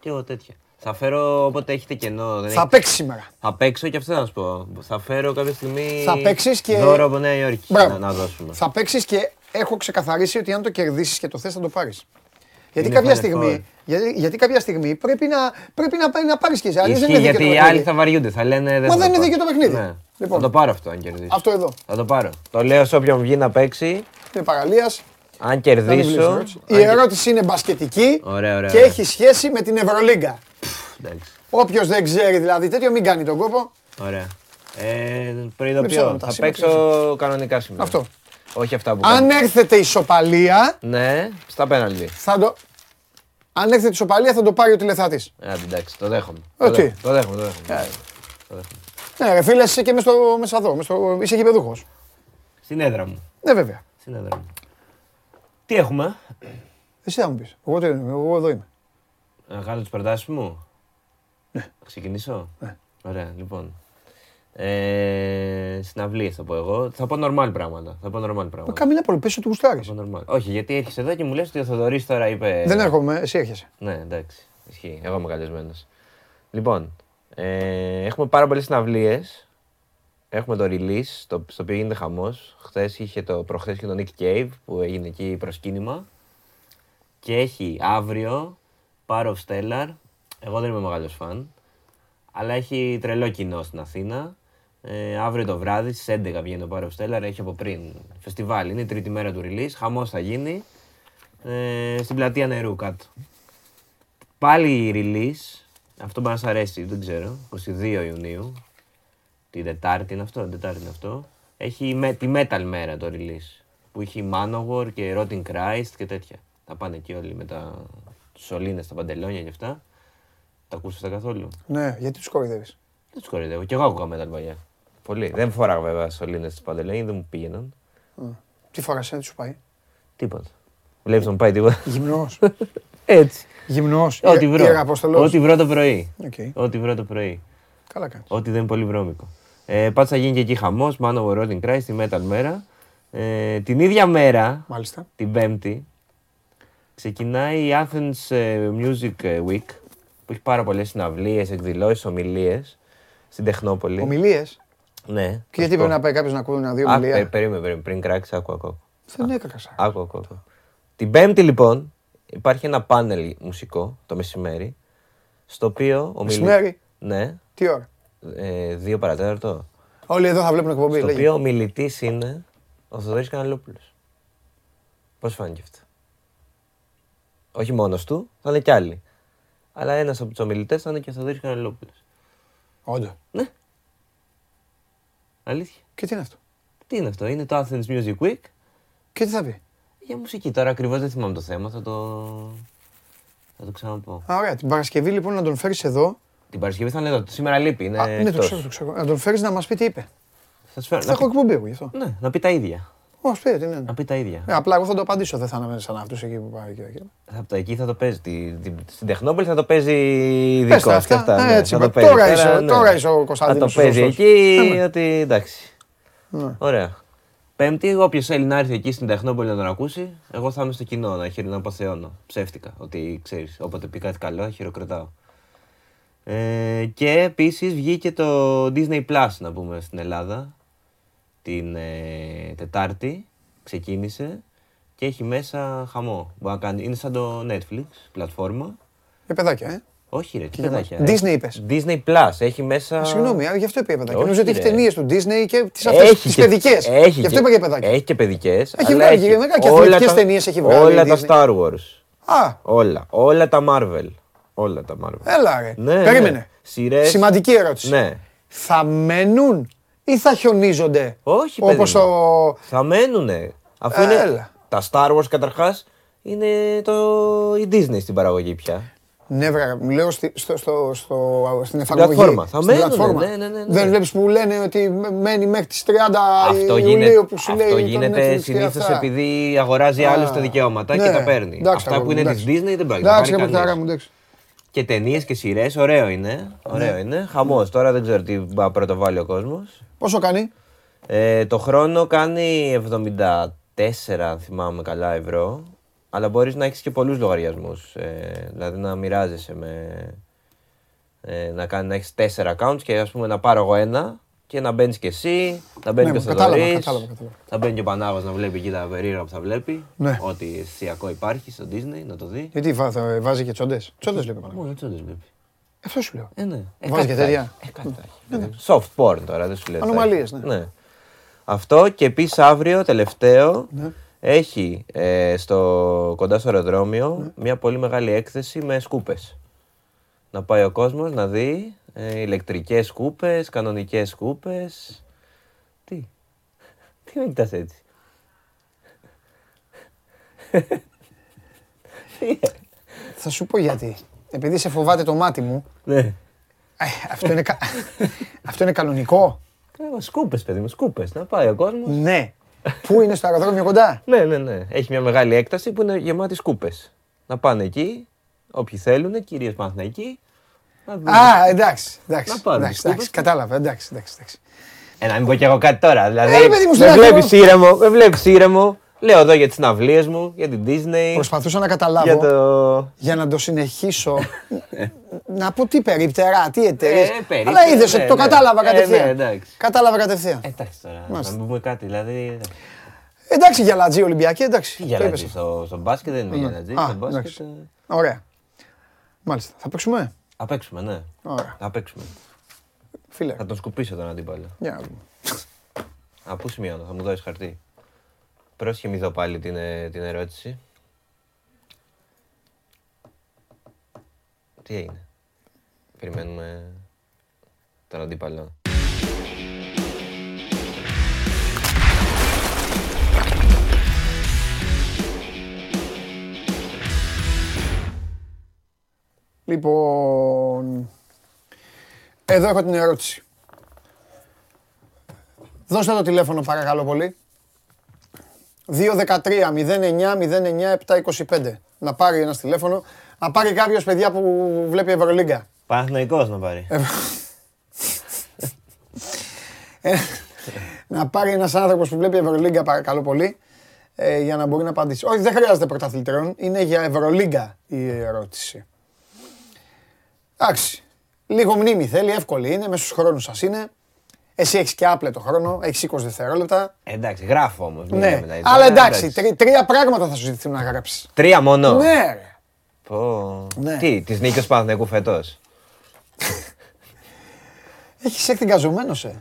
Και εγώ τέτοια. Θα φέρω όποτε έχετε κενό. Δεν θα παίξεις σήμερα. Θα παίξω και αυτό να σου πω. Θα φέρω κάποια στιγμή. Θα παίξεις και. Δώρο από Νέα Υόρκη. Να, να δώσουμε. Θα παίξεις και έχω ξεκαθαρίσει ότι αν το κερδίσεις και το θες θα το πάρεις. Γιατί κάποια, στιγμή, γιατί, γιατί κάποια στιγμή πρέπει να, πρέπει να, να πάρεις και εσύ. Ισχύει, γιατί οι άλλοι θα βαριούνται, θα λένε. Μα δεν είναι δίκαιο το παιχνίδι. Ναι. Λοιπόν, θα το πάρω αυτό αν κερδίσει. Αυτό εδώ. Θα το πάρω. Το λέω σε όποιον βγει να παίξει. Είναι παραλίας. Αν κερδίσω. Η ερώτηση είναι μπασκετική ωραία, ωραία, και έχει σχέση με την Ευρωλίγκα. Όποιος δεν ξέρει δηλαδή τέτοιο, μην κάνει τον κόπο. Ωραία. Ε, προειδοποιώ. Θα παίξω κανονικά σήμερα. Αυτό. Όχι αυτά που Αν έρθετε ισοπαλία. Ναι, στα πέναλτι. Θα το... Αν έρθετε ισοπαλία θα το πάρει ο τηλεθεατής. Ε, εντάξει, το δέχομαι. Okay. Το, το δέχομαι, το δέχομαι. Yeah. Το δέχομαι. Ναι, ρε φίλε, είσαι και μέσα, στο, μέσα εδώ. Μέσα στο, είσαι γηπεδούχος. Στην έδρα μου. Ναι, βέβαια. Στην έδρα μου. Τι έχουμε; Εσύ θα μου πεις. Εγώ, εγώ εδώ είμαι. Να κάνω τις προτάσεις μου; Ναι. Θα ξεκινήσω; Ναι. Ωραία, λοιπόν. Ε, συναυλίες θα πω εγώ. Θα πω normal πράγματα. Θα πω normal πράγματα. Μα καμία πολύ, πες ότι γουστάρεις. Όχι, γιατί έρχεσαι εδώ και μου λες ότι ο Θοδωρής τώρα είπε... Δεν έρχομαι, εσύ έρχεσαι. Ναι, εντάξει. Ισχύει. Εγώ είμαι καλεσμένος. Λοιπόν, ε, έχουμε πάρα πολλές συναυλίες. Έχουμε το release, το, στο οποίο γίνεται χαμός. Χθες είχε το, προχθές και το Nick Cave που έγινε εκεί προσκύνημα. Και έχει αύριο Power of Stellar. Εγώ δεν είμαι μεγάλος φαν. Αλλά έχει τρελό κοινό στην Αθήνα. Ε, αύριο το βράδυ στις 11 βγαίνει το Power of Stellar, έχει από πριν φεστιβάλ. Είναι η τρίτη μέρα του release, χαμός θα γίνει. Ε, στην πλατεία νερού κάτω. Πάλι η release, αυτό μπορεί να σα αρέσει, δεν ξέρω, 22 Ιουνίου. Την Τετάρτη είναι αυτό, την Τετάρτη είναι αυτό. Έχει με, τη metal μέρα το release. Που έχει Manowar και Rotting Christ και τέτοια. Θα πάνε εκεί όλοι με τα σωλήνες, τα παντελόνια και αυτά. Τα ακούσει καθόλου; Ναι, γιατί τους κοροϊδεύεις; Δεν τους κοροϊδεύω. Κι εγώ άκουγα metal παλιά. Πολύ. Δεν φοράγα βέβαια σωλήνες της παντελόνια, δεν μου πήγαιναν. Τι φοράσαι, δεν σου πάει; Τίποτα. Βλέπεις τον πάει τίποτα. Γυμνός. Έτσι. Γυμνός. Ό,τι βρω. Ό,τι βρω το πρωί. Okay. Ό,τι βρω το πρωί. Καλά κάνεις. Ό,τι δεν είναι πολύ βρώμικο. Ε, Πάντω θα γίνει και εκεί χαμός. Μάνο Rolling Christ, τη Metal μέρα. Ε, την ίδια μέρα, Μάλιστα. την Πέμπτη, ξεκινάει η Athens ε, Music Week που έχει πάρα πολλές συναυλίες, εκδηλώσεις, ομιλίες στην Τεχνόπολη. Ομιλίες; Ναι. Και γιατί πρέπει να πάει κάποιος να ακούει ένα δύο ομιλία; Α, περίμενε, περίμενε, πριν κράξει, άκου, άκου. Δεν έκανα Άκου, άκου, άκου. Την Πέμπτη λοιπόν υπάρχει ένα πάνελ μουσικό το μεσημέρι. Στο οποίο ο Μεσημέρι; Ναι. Τι ώρα; Ε, δύο παρατέταρτο. Όλοι εδώ θα βλέπουν εκπομπή. Στο οποίο ο μιλητής είναι ο Θοδωρής Καναλόπουλος. Πώς φάνηκε αυτό; Όχι μόνος του, θα είναι κι άλλοι. Αλλά ένας από τους ομιλητές θα είναι και ο Θοδωρή Κανελόπουλο. Όντω. Ναι. Αλήθεια. Και τι είναι αυτό; Τι είναι αυτό, είναι το Athens Music Week. Και τι θα πει; Για μουσική. Τώρα ακριβώς δεν θυμάμαι το θέμα, θα το. Θα το ξαναπώ. Α, ωραία. Την Παρασκευή λοιπόν να τον φέρεις εδώ. Την Παρασκευή θα είναι εδώ. Σήμερα λείπει. Είναι Α, ναι, το ξέρω, το ξέρω. Να τον φέρεις να μας πει τι είπε. Θα, φέρω, θα έχω εκπομπή εγώ γι' αυτό. Ναι, να πει τα ίδια. Όχι, πει, ναι. Να πει τα ίδια. Ε, απλά εγώ θα το απαντήσω, δεν θα είμαι σαν αυτού εκεί που πάει. Και... Θα, εκεί θα το παίζει. Τη, τη, στην Τεχνόπολη θα το παίζει ειδικό. Αυτά, αυτά, ναι, έτσι, θα το τώρα, παίζει. Είσαι, ναι. τώρα είσαι ο Κωνσταντίνος. Θα το παίζει εκεί, ναι, ότι εντάξει. Ναι. Ωραία. Πέμπτη, όποιος θέλει να έρθει εκεί στην Τεχνόπολη να τον ακούσει, εγώ θα είμαι στο κοινό να, χειρο, να αποθεώνω. Ψεύτικα. Ότι ξέρεις, όποτε πει κάτι καλό, χειροκροτάω. Ε, και επίσης βγήκε το Disney Plus, να πούμε, στην Ελλάδα την ε, Τετάρτη, ξεκίνησε και έχει μέσα χαμό. Μπορεί να κάνει, είναι σαν το Netflix, πλατφόρμα. Για παιδάκια, ε. Όχι, ρε, τι παιδάκια. Disney είπες. Disney Plus, έχει μέσα. Συγγνώμη, γι' αυτό είπα για παιδάκια. Νομίζω ότι έχει ταινίες του Disney και τις αυτές τις παιδικές. Έχει. Γι' αυτό είπα για παιδάκια. Έχει και παιδικές. Έχει βγάλει και μεγάλε αθλητικές ταινίες έχει βγάλει. Όλα τα Star Wars. Α. Όλα. Όλα τα Marvel. Όλα τα Marvel. Έλα, ρε. Ναι, Περίμενε. Ναι. Σημαντική ερώτηση. Ναι. Θα μένουν ή θα χιονίζονται. Όχι, παιδί. Όπως ο... Θα μένουνε. Αφού Έλα. είναι τα Star Wars καταρχάς είναι το... η Disney στην παραγωγή πια. Ναι, βρε, λέω στη, στο, στο, στο, στην εφαρμογή. Πλατφόρμα. Θα στην πλατφόρμα. Ναι, ναι, ναι, ναι. Δεν βλέπεις που λένε ότι μένει μέχρι τις 30 αυτό Ιουλίου γίνεται, που σου αυτό λέει. Αυτό γίνεται συνήθως επειδή αγοράζει άλλους τα δικαιώματα ναι, και τα παίρνει. Εντάξει, Αυτά που είναι της Disney δεν πάει. Εντάξει, εντάξει, μου, εντάξει. Και ταινίες και σειρές, ωραίο είναι. Ωραίο ναι. είναι. Χαμός. Τώρα δεν ξέρω τι πρώτο βάλει ο κόσμος. Πόσο κάνει; Ε, το χρόνο κάνει 74, αν θυμάμαι καλά, ευρώ. Αλλά μπορείς να έχεις και πολλούς λογαριασμούς. Ε, δηλαδή να μοιράζεσαι με... Ε, να, κάνει, να έχεις τέσσερα accounts και ας πούμε να πάρω εγώ ένα και να μπαίνεις και εσύ, να μπαίνει ναι, και ο Θεοδωρής. Θα μπαίνει και ο Πανάγος να βλέπει εκεί τα περίεργα που θα βλέπει. Ναι. Ό,τι αισθησιακό υπάρχει στο Disney να το δει. Γιατί βά, θα βάζει και τσόντες; Τσόντες βλέπει Πανάγος. Μόνο τσόντες βλέπει. Αυτό σου λέω. Ε, ναι. Ε, βάζει και τέτοια. Ε, ναι, ναι. Soft porn τώρα, δεν σου λέω. Ανομαλίες, ναι. ναι. Αυτό και επίσης αύριο, τελευταίο, ναι. έχει ε, στο, κοντά στο αεροδρόμιο ναι. μια πολύ μεγάλη έκθεση με σκούπες. Να πάει ο κόσμος να δει ε, ηλεκτρικές σκούπες, κανονικές σκούπες. Τι, τι με κοιτάς έτσι. Θα σου πω γιατί. Επειδή σε φοβάται το μάτι μου. Ναι. Ε, αυτό, είναι, αυτό είναι κανονικό. Ε, σκούπες, παιδί μου, σκούπες. Να πάει ο κόσμος. Ναι. Πού είναι στο αεροδρόμιο κοντά; ναι, ναι, ναι. Έχει μια μεγάλη έκταση που είναι γεμάτη σκούπες. Να πάνε εκεί, όποιοι θέλουν, κυρίως εκεί. Α, εντάξει. εντάξει, εντάξει, εντάξει κατάλαβα. Εντάξει, εντάξει, εντάξει. Ε, να μην πω κι εγώ κάτι τώρα. Δηλαδή, ε, με βλέπεις ήρεμο, με βλέπεις ήρεμο. Λέω εδώ για τις συναυλίες μου, για την Disney. Προσπαθούσα να καταλάβω. Για, το... για να το συνεχίσω. να πω τι περίπτερα, τι εταιρείες. Ε, Αλλά είδες ότι το ναι, ναι. κατάλαβα ε, κατευθείαν. Ναι, κατάλαβα κατευθείαν. Εντάξει τώρα. Να μην πούμε κάτι, δηλαδή. Εντάξει για λατζή Ολυμπιακή, εντάξει. Τι για λατζή, στο, στο μπάσκετ δεν είναι για λατζή. Στο μπάσκετ... Ωραία. Μάλιστα. Θα παίξουμε; Θα παίξουμε, ναι. Ωραία. Θα παίξουμε. Φίλε. Θα τον σκουπίσω τον αντίπαλο. Για να δούμε. Α, πού σημειώνω, θα μου δώσεις χαρτί. Πρόσχε μη δω πάλι την, ε, την ερώτηση. Τι έγινε; Περιμένουμε τον αντίπαλο. Λοιπόν, εδώ έχω την ερώτηση. Δώστε το τηλέφωνο παρακαλώ πολύ. 2-13-09-09-725. Να πάρει ένας τηλέφωνο. Να πάρει κάποιος παιδιά που βλέπει Ευρωλίγκα. Παναθηναϊκός να πάρει. Ε, να πάρει ένας άνθρωπος που βλέπει Ευρωλίγκα παρακαλώ πολύ. Ε, για να μπορεί να απαντήσει. Όχι, δεν χρειάζεται πρωταθλητρών. Είναι για Ευρωλίγκα η ερώτηση. Εντάξει. Λίγο μνήμη θέλει, εύκολη είναι, μέσα στους χρόνους σας είναι. Εσύ έχεις και άπλετο χρόνο, έχεις 20 δευτερόλεπτα. Εντάξει, γράφω όμως. Ναι, αλλά εντάξει, τρία πράγματα θα σου ζητηθούν να γράψεις. Τρία μόνο; Ναι, ρε. Πω. Ναι. Τι, τη νίκη Παναθηναϊκού φέτος; Έχεις έρθει γκαζωμένο, ε.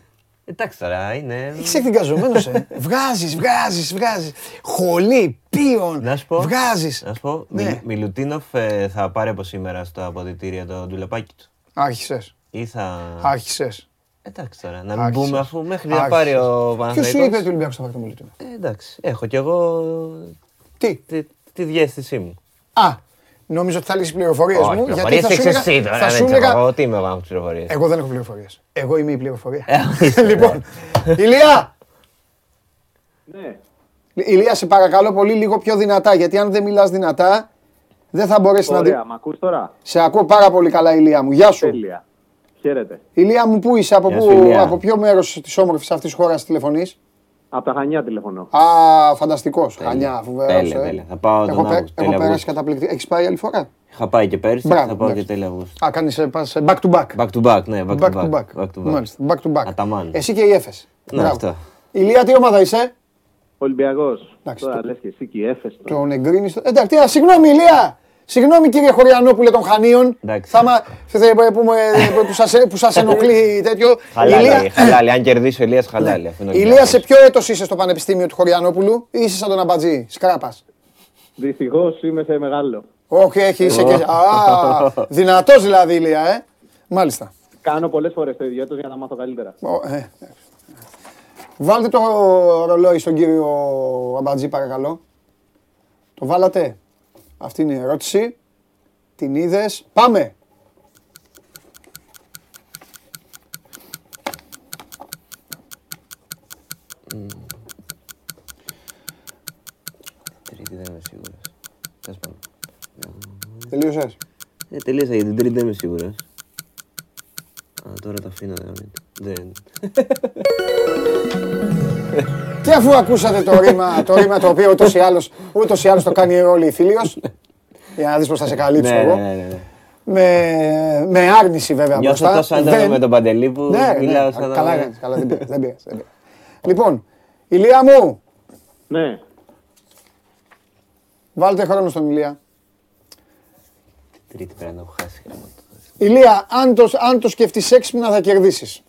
Εντάξει τώρα, είναι. Έχει έρθει γκαζωμένο, ε. βγάζεις, βγάζεις, βγάζεις. Χολή, πίον. Να σου πω. Βγάζεις. Να σου πω. Ναι. Μιλουτίνοφ ε, θα πάρει από σήμερα στο αποδητήριο το ντουλεπάκι του. Άρχισες. Ή θα. Άρχισες. Εντάξει τώρα, να μην πούμε αφού μέχρι να πάρει ο Παναθηναϊκός. Ποιος σου είπε ότι ο Ολυμπιακός θα πάρει το Μιλουτίνοφ; Ε, εντάξει, έχω κι εγώ. Τι; Τη, τη διέστησή μου. Α, Νόμιζα ότι θα λύσεις πληροφορίες μου. Γιατί θα σου έλεγα. Θα σου έλεγα. Εγώ τι είμαι εγώ από πληροφορίες. Εγώ δεν έχω πληροφορίες. Εγώ είμαι η πληροφορία. Ε, λοιπόν, Ηλία! Ναι. Ηλία, σε παρακαλώ πολύ λίγο πιο δυνατά, γιατί αν δεν μιλάς δυνατά, δεν θα μπορέσεις να δει. Ωραία, μ' ακούς τώρα; Σε ακούω πάρα πολύ καλά, Ηλία μου. Γεια σου. Τέλεια. Χαίρετε. Ηλία μου, πού είσαι, από, πού, από ποιο μέρος της όμορφης αυτής της χώρας τηλεφωνείς; Από τα Χανιά τηλεφωνώ. Α, φανταστικός. Χανιά, φοβερός. Τέλεια, ε. τέλεια. Θα πάω τον έχω, έχω περάσει καταπληκτικά. Έχεις πάει άλλη φορά; Είχα πάει και πέρσι, Μπράβο, θα πάω και τέλεια Αυγούστου. Α, κάνεις back to back. Back to back, ναι, back, back to back. Back to back. Μάλιστα, back to back. Αταμάν. Εσύ και η Έφες. Ναι, αυτό. Ηλία, τι ομάδα είσαι; Ολυμπιακός. Τώρα λες και εσύ και η Έφες. Τον εγκρίνεις. Εντάξει, συγγνώμη Ηλία. Συγγνώμη κύριε Χωριανόπουλε των Χανίων. Θα που σας ενοχλεί τέτοιο. Χαλάλη, χαλάλη. Αν κερδίσει ο Ηλίας χαλάλη. Ηλία σε ποιο έτος είσαι στο Πανεπιστήμιο του Χωριανόπουλου; Ή είσαι σαν τον Αμπατζή, σκράπας. Δυστυχώς είμαι σε μεγάλο. Όχι, έχει είσαι και... δυνατός δηλαδή Ηλία, ε. Μάλιστα. Κάνω πολλές φορές το ίδιο για να μάθω καλύτερα. Ε, Βάλτε το ρολόι στον κύριο Αμπατζή παρακαλώ. Το βάλατε; Αυτή είναι η ερώτηση. Την είδες. Πάμε! Τρίτη δεν είμαι σίγουρος. Τέλος πάντων. Τελείωσες. Ε, τελείωσα για την τρίτη δεν είμαι σίγουρος. Α, τώρα τα αφήνω, δεν. Και αφού ακούσατε το ρήμα, το ρήμα το οποίο ούτως ή άλλως, ούτως ή άλλως το κάνει όλη η φίλιος, για να δεις πώς θα σε καλύψω ναι, εγώ. Ναι, ναι, ναι. με, με άρνηση βέβαια Νιώθω μπροστά. τόσο έντονο με τον Παντελή που ναι, μιλάω ναι, σαν Καλά, ναι, καλά, δεν πειράζει, δεν πειράζει. Λοιπόν, Ηλία μου. Ναι. Βάλτε χρόνο στον Ηλία. Τρίτη πρέπει να έχω χάσει. Ηλία, αν το, αν το σκεφτείς έξυπνα θα κερδίσεις.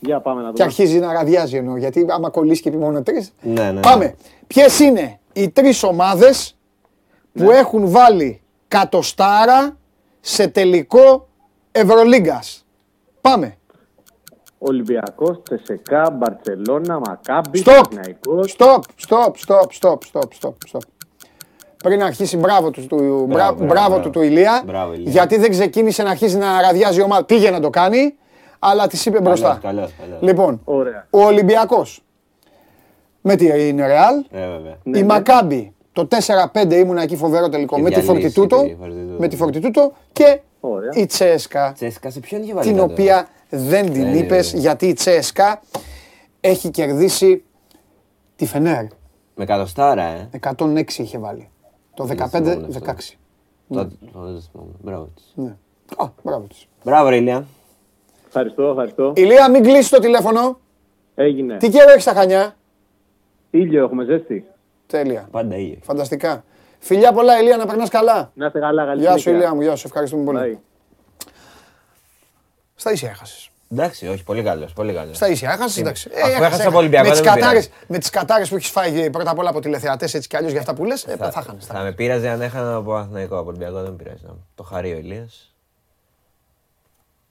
Για πάμε να δούμε. Και αρχίζει να ραδιάζει εννοώ, γιατί άμα κολλήσει και πει μόνο τρεις. Ναι, ναι. Πάμε. Ποιες είναι οι τρεις ομάδες που ναι. έχουν βάλει κατοστάρα σε τελικό Ευρωλίγκας; Πάμε. Ολυμπιακός, Τεσεκά, Μπαρτσελώνα, Μακάμπι, Stop, stop, stop, stop, stop, stop, stop, stop. Πριν αρχίσει μπράβο του, του, μπράβο, μπράβο, του, του Ηλία, μπράβο, Ηλία, γιατί δεν ξεκίνησε να αρχίσει να ραδιάζει η ομάδα. Πήγε να το κάνει, αλλά τη είπε μπροστά. Καλώς, Λοιπόν, Ωραία. ο Ολυμπιακός με την Ρεάλ, ε, η ναι, Μακάμπι το 4-5 ήμουν εκεί φοβερό τελικό με τη Φορτιτούτο, με τη Φορτιτούτο και Ωραία. η Τσέσκα. Τσέσκα σε ποιον είχε βάλει Την οποία δεν την είπε γιατί η Τσέσκα έχει κερδίσει τη Φενέρ. Με κατοστάρα, ε. 106 είχε βάλει. Το 15-16. Μπράβο τη. Ναι. Α, μπράβο της. Μπράβο, Ηλία. Ευχαριστώ, ευχαριστώ. Ηλία, μην κλείσει το τηλέφωνο. Έγινε. Τι καιρό έχεις στα Χανιά; Ήλιο έχουμε ζέστη. Τέλεια. Πάντα ήλιο. Φανταστικά. Φιλιά πολλά, Ηλία, να περνάς καλά. Να είστε καλά, καλή Γεια σου, Ηλία μου, γεια σου. Ευχαριστούμε πολύ. Στα ίσια έχασες. Εντάξει, όχι, πολύ καλός. Πολύ καλός. Στα ίσια έχασες. Εντάξει. Ε, Αφού έχασες από Ολυμπιακό. Με τις κατάρε τις κατάρες που έχεις φάει πρώτα απ' όλα από τηλεθεατές έτσι κι αλλιώς για αυτά που λες, ε, θα, θα χάνε. Θα με πείραζε αν έχανα από Αθηναϊκό. Από Ολυμπιακό δεν πειράζει. Το χαρεί ο Ηλίας.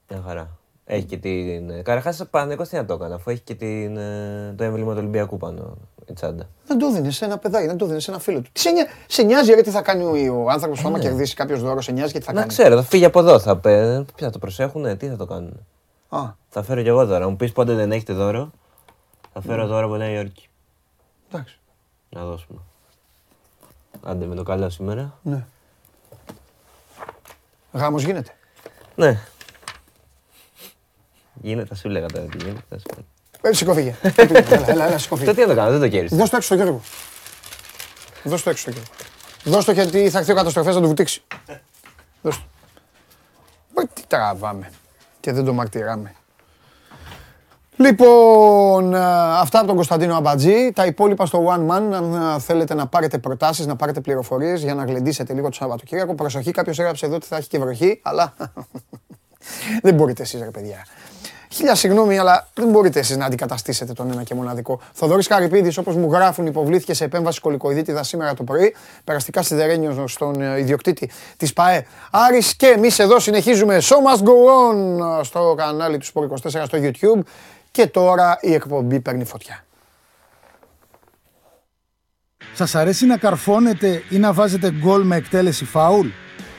Μια χαρά. Έχει και την. Καταρχάς, Παναγικός τι να το έκανε, αφού έχει και την... Ε, το έμβλημα του Ολυμπιακού πάνω η τσάντα. Δεν το δίνεις σε ένα παιδάκι, δεν το δίνεις σε ένα φίλο του. Σε, νοιάζει, σε νοιάζει γιατί θα κάνει ο άνθρωπος που άμα ναι. κερδίσει κάποιος δώρο, σε νοιάζει γιατί θα να κάνει. Να ξέρω, θα φύγει από εδώ. Θα, ποιοι θα το προσέχουν, τι θα το κάνουν. Α. Θα φέρω κι εγώ δώρο. Μου πεις πότε δεν έχετε δώρο, θα φέρω δώρο από Νέα Υόρκη. Εντάξει. Να δώσουμε. Άντε με το καλό σήμερα. Ναι. Γάμος γίνεται. Ναι. Γίνεται, σου λέγα τώρα τι γίνεται. Ε, σηκώφυγε. Έλα, έλα, σηκώφυγε. Τι να το κάνω, δεν το κέρδισε. Δώσ' το έξω στο Γιώργο. Δώσ' το έξω στο Γιώργο. Δώσ' το γιατί θα έρθει ο καταστροφέας να το βουτήξει. Δώσ' το. Τι τραβάμε και δεν το μαρτυράμε. Λοιπόν, αυτά από τον Κωνσταντίνο Αμπατζή. Τα υπόλοιπα στο One Man, αν θέλετε να πάρετε προτάσεις, να πάρετε πληροφορίες για να γλεντήσετε λίγο το Σαββατοκύριακο. Προσοχή, κάποιος έγραψε εδώ ότι θα έχει και βροχή, αλλά δεν μπορείτε εσείς ρε παιδιά. Χίλια συγγνώμη, αλλά δεν μπορείτε εσείς να αντικαταστήσετε τον ένα και μοναδικό. Θοδωρής Καρυπίδη, όπως μου γράφουν, υποβλήθηκε σε επέμβαση κολικοειδίτιδα σήμερα το πρωί. Περαστικά σιδερένιος στον ε, ιδιοκτήτη της ΠαΕ. Άρης και εμείς εδώ συνεχίζουμε. Show must go on στο κανάλι του Sport 24 στο YouTube. Και τώρα η εκπομπή παίρνει φωτιά. Σας αρέσει να καρφώνετε ή να βάζετε γκολ με εκτέλεση φάουλ;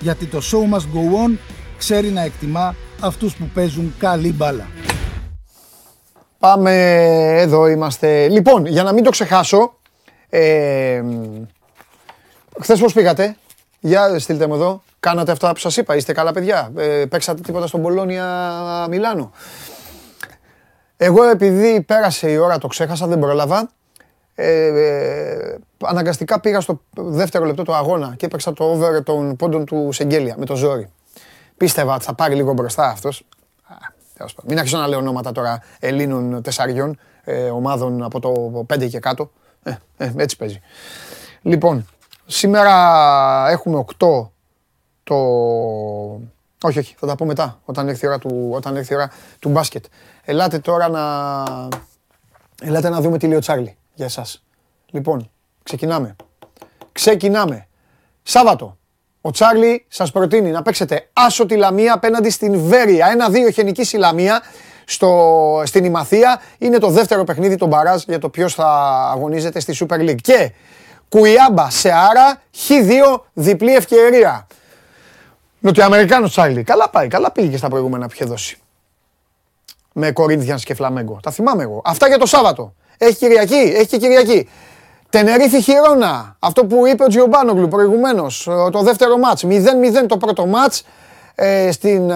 γιατί το show must go on ξέρει να εκτιμά αυτούς που παίζουν καλή μπάλα. Πάμε, εδώ είμαστε. Λοιπόν, για να μην το ξεχάσω, ε, χθες πώς πήγατε, για στείλτε μου εδώ, κάνατε αυτά που σας είπα, είστε καλά παιδιά, ε, παίξατε τίποτα στον Πολώνια Μιλάνο; Εγώ επειδή πέρασε η ώρα το ξέχασα, δεν πρόλαβα, ε, ε, αναγκαστικά πήγα στο δεύτερο λεπτό του αγώνα και έπαιξα το over των πόντων του Σεγγέλια με το ζόρι. Πίστευα ότι θα πάρει λίγο μπροστά αυτός. Μην αρχίσω να λέω ονόματα τώρα Ελλήνων τεσσαριών, ε, ομάδων από το 5 και κάτω. Ε, ε, έτσι παίζει. Λοιπόν, σήμερα έχουμε 8 το... Όχι, όχι, θα τα πω μετά, όταν έρθει η ώρα του, όταν έρθει η ώρα του μπάσκετ. Ελάτε τώρα να... Ελάτε να δούμε τι λέει ο Τσάρλι για εσάς. Λοιπόν, ξεκινάμε. Ξεκινάμε. Σάββατο. Ο Τσάρλι σας προτείνει να παίξετε άσο τη Λαμία απέναντι στην Βέρεια. Ένα-δύο χενική η Λαμία στο, στην Ημαθία. Είναι το δεύτερο παιχνίδι των Μπαράζ για το ποιος θα αγωνίζεται στη Super League. Και Κουιάμπα σε άρα, χ2 διπλή ευκαιρία. Νοτιοαμερικάνος Τσάρλι. Καλά πάει, καλά πήγε και στα προηγούμενα που είχε δώσει. Με Κορίνθιανς και Φλαμέγκο. Τα θυμάμαι εγώ. Αυτά για το Σάββατο. Έχει Κυριακή, έχει και Κυριακή. Τενερίφη Χιρόνα. Αυτό που είπε ο Τζιομπάνογλου προηγουμένως. Το δεύτερο μάτς. 0-0 το πρώτο μάτς. Ε, στην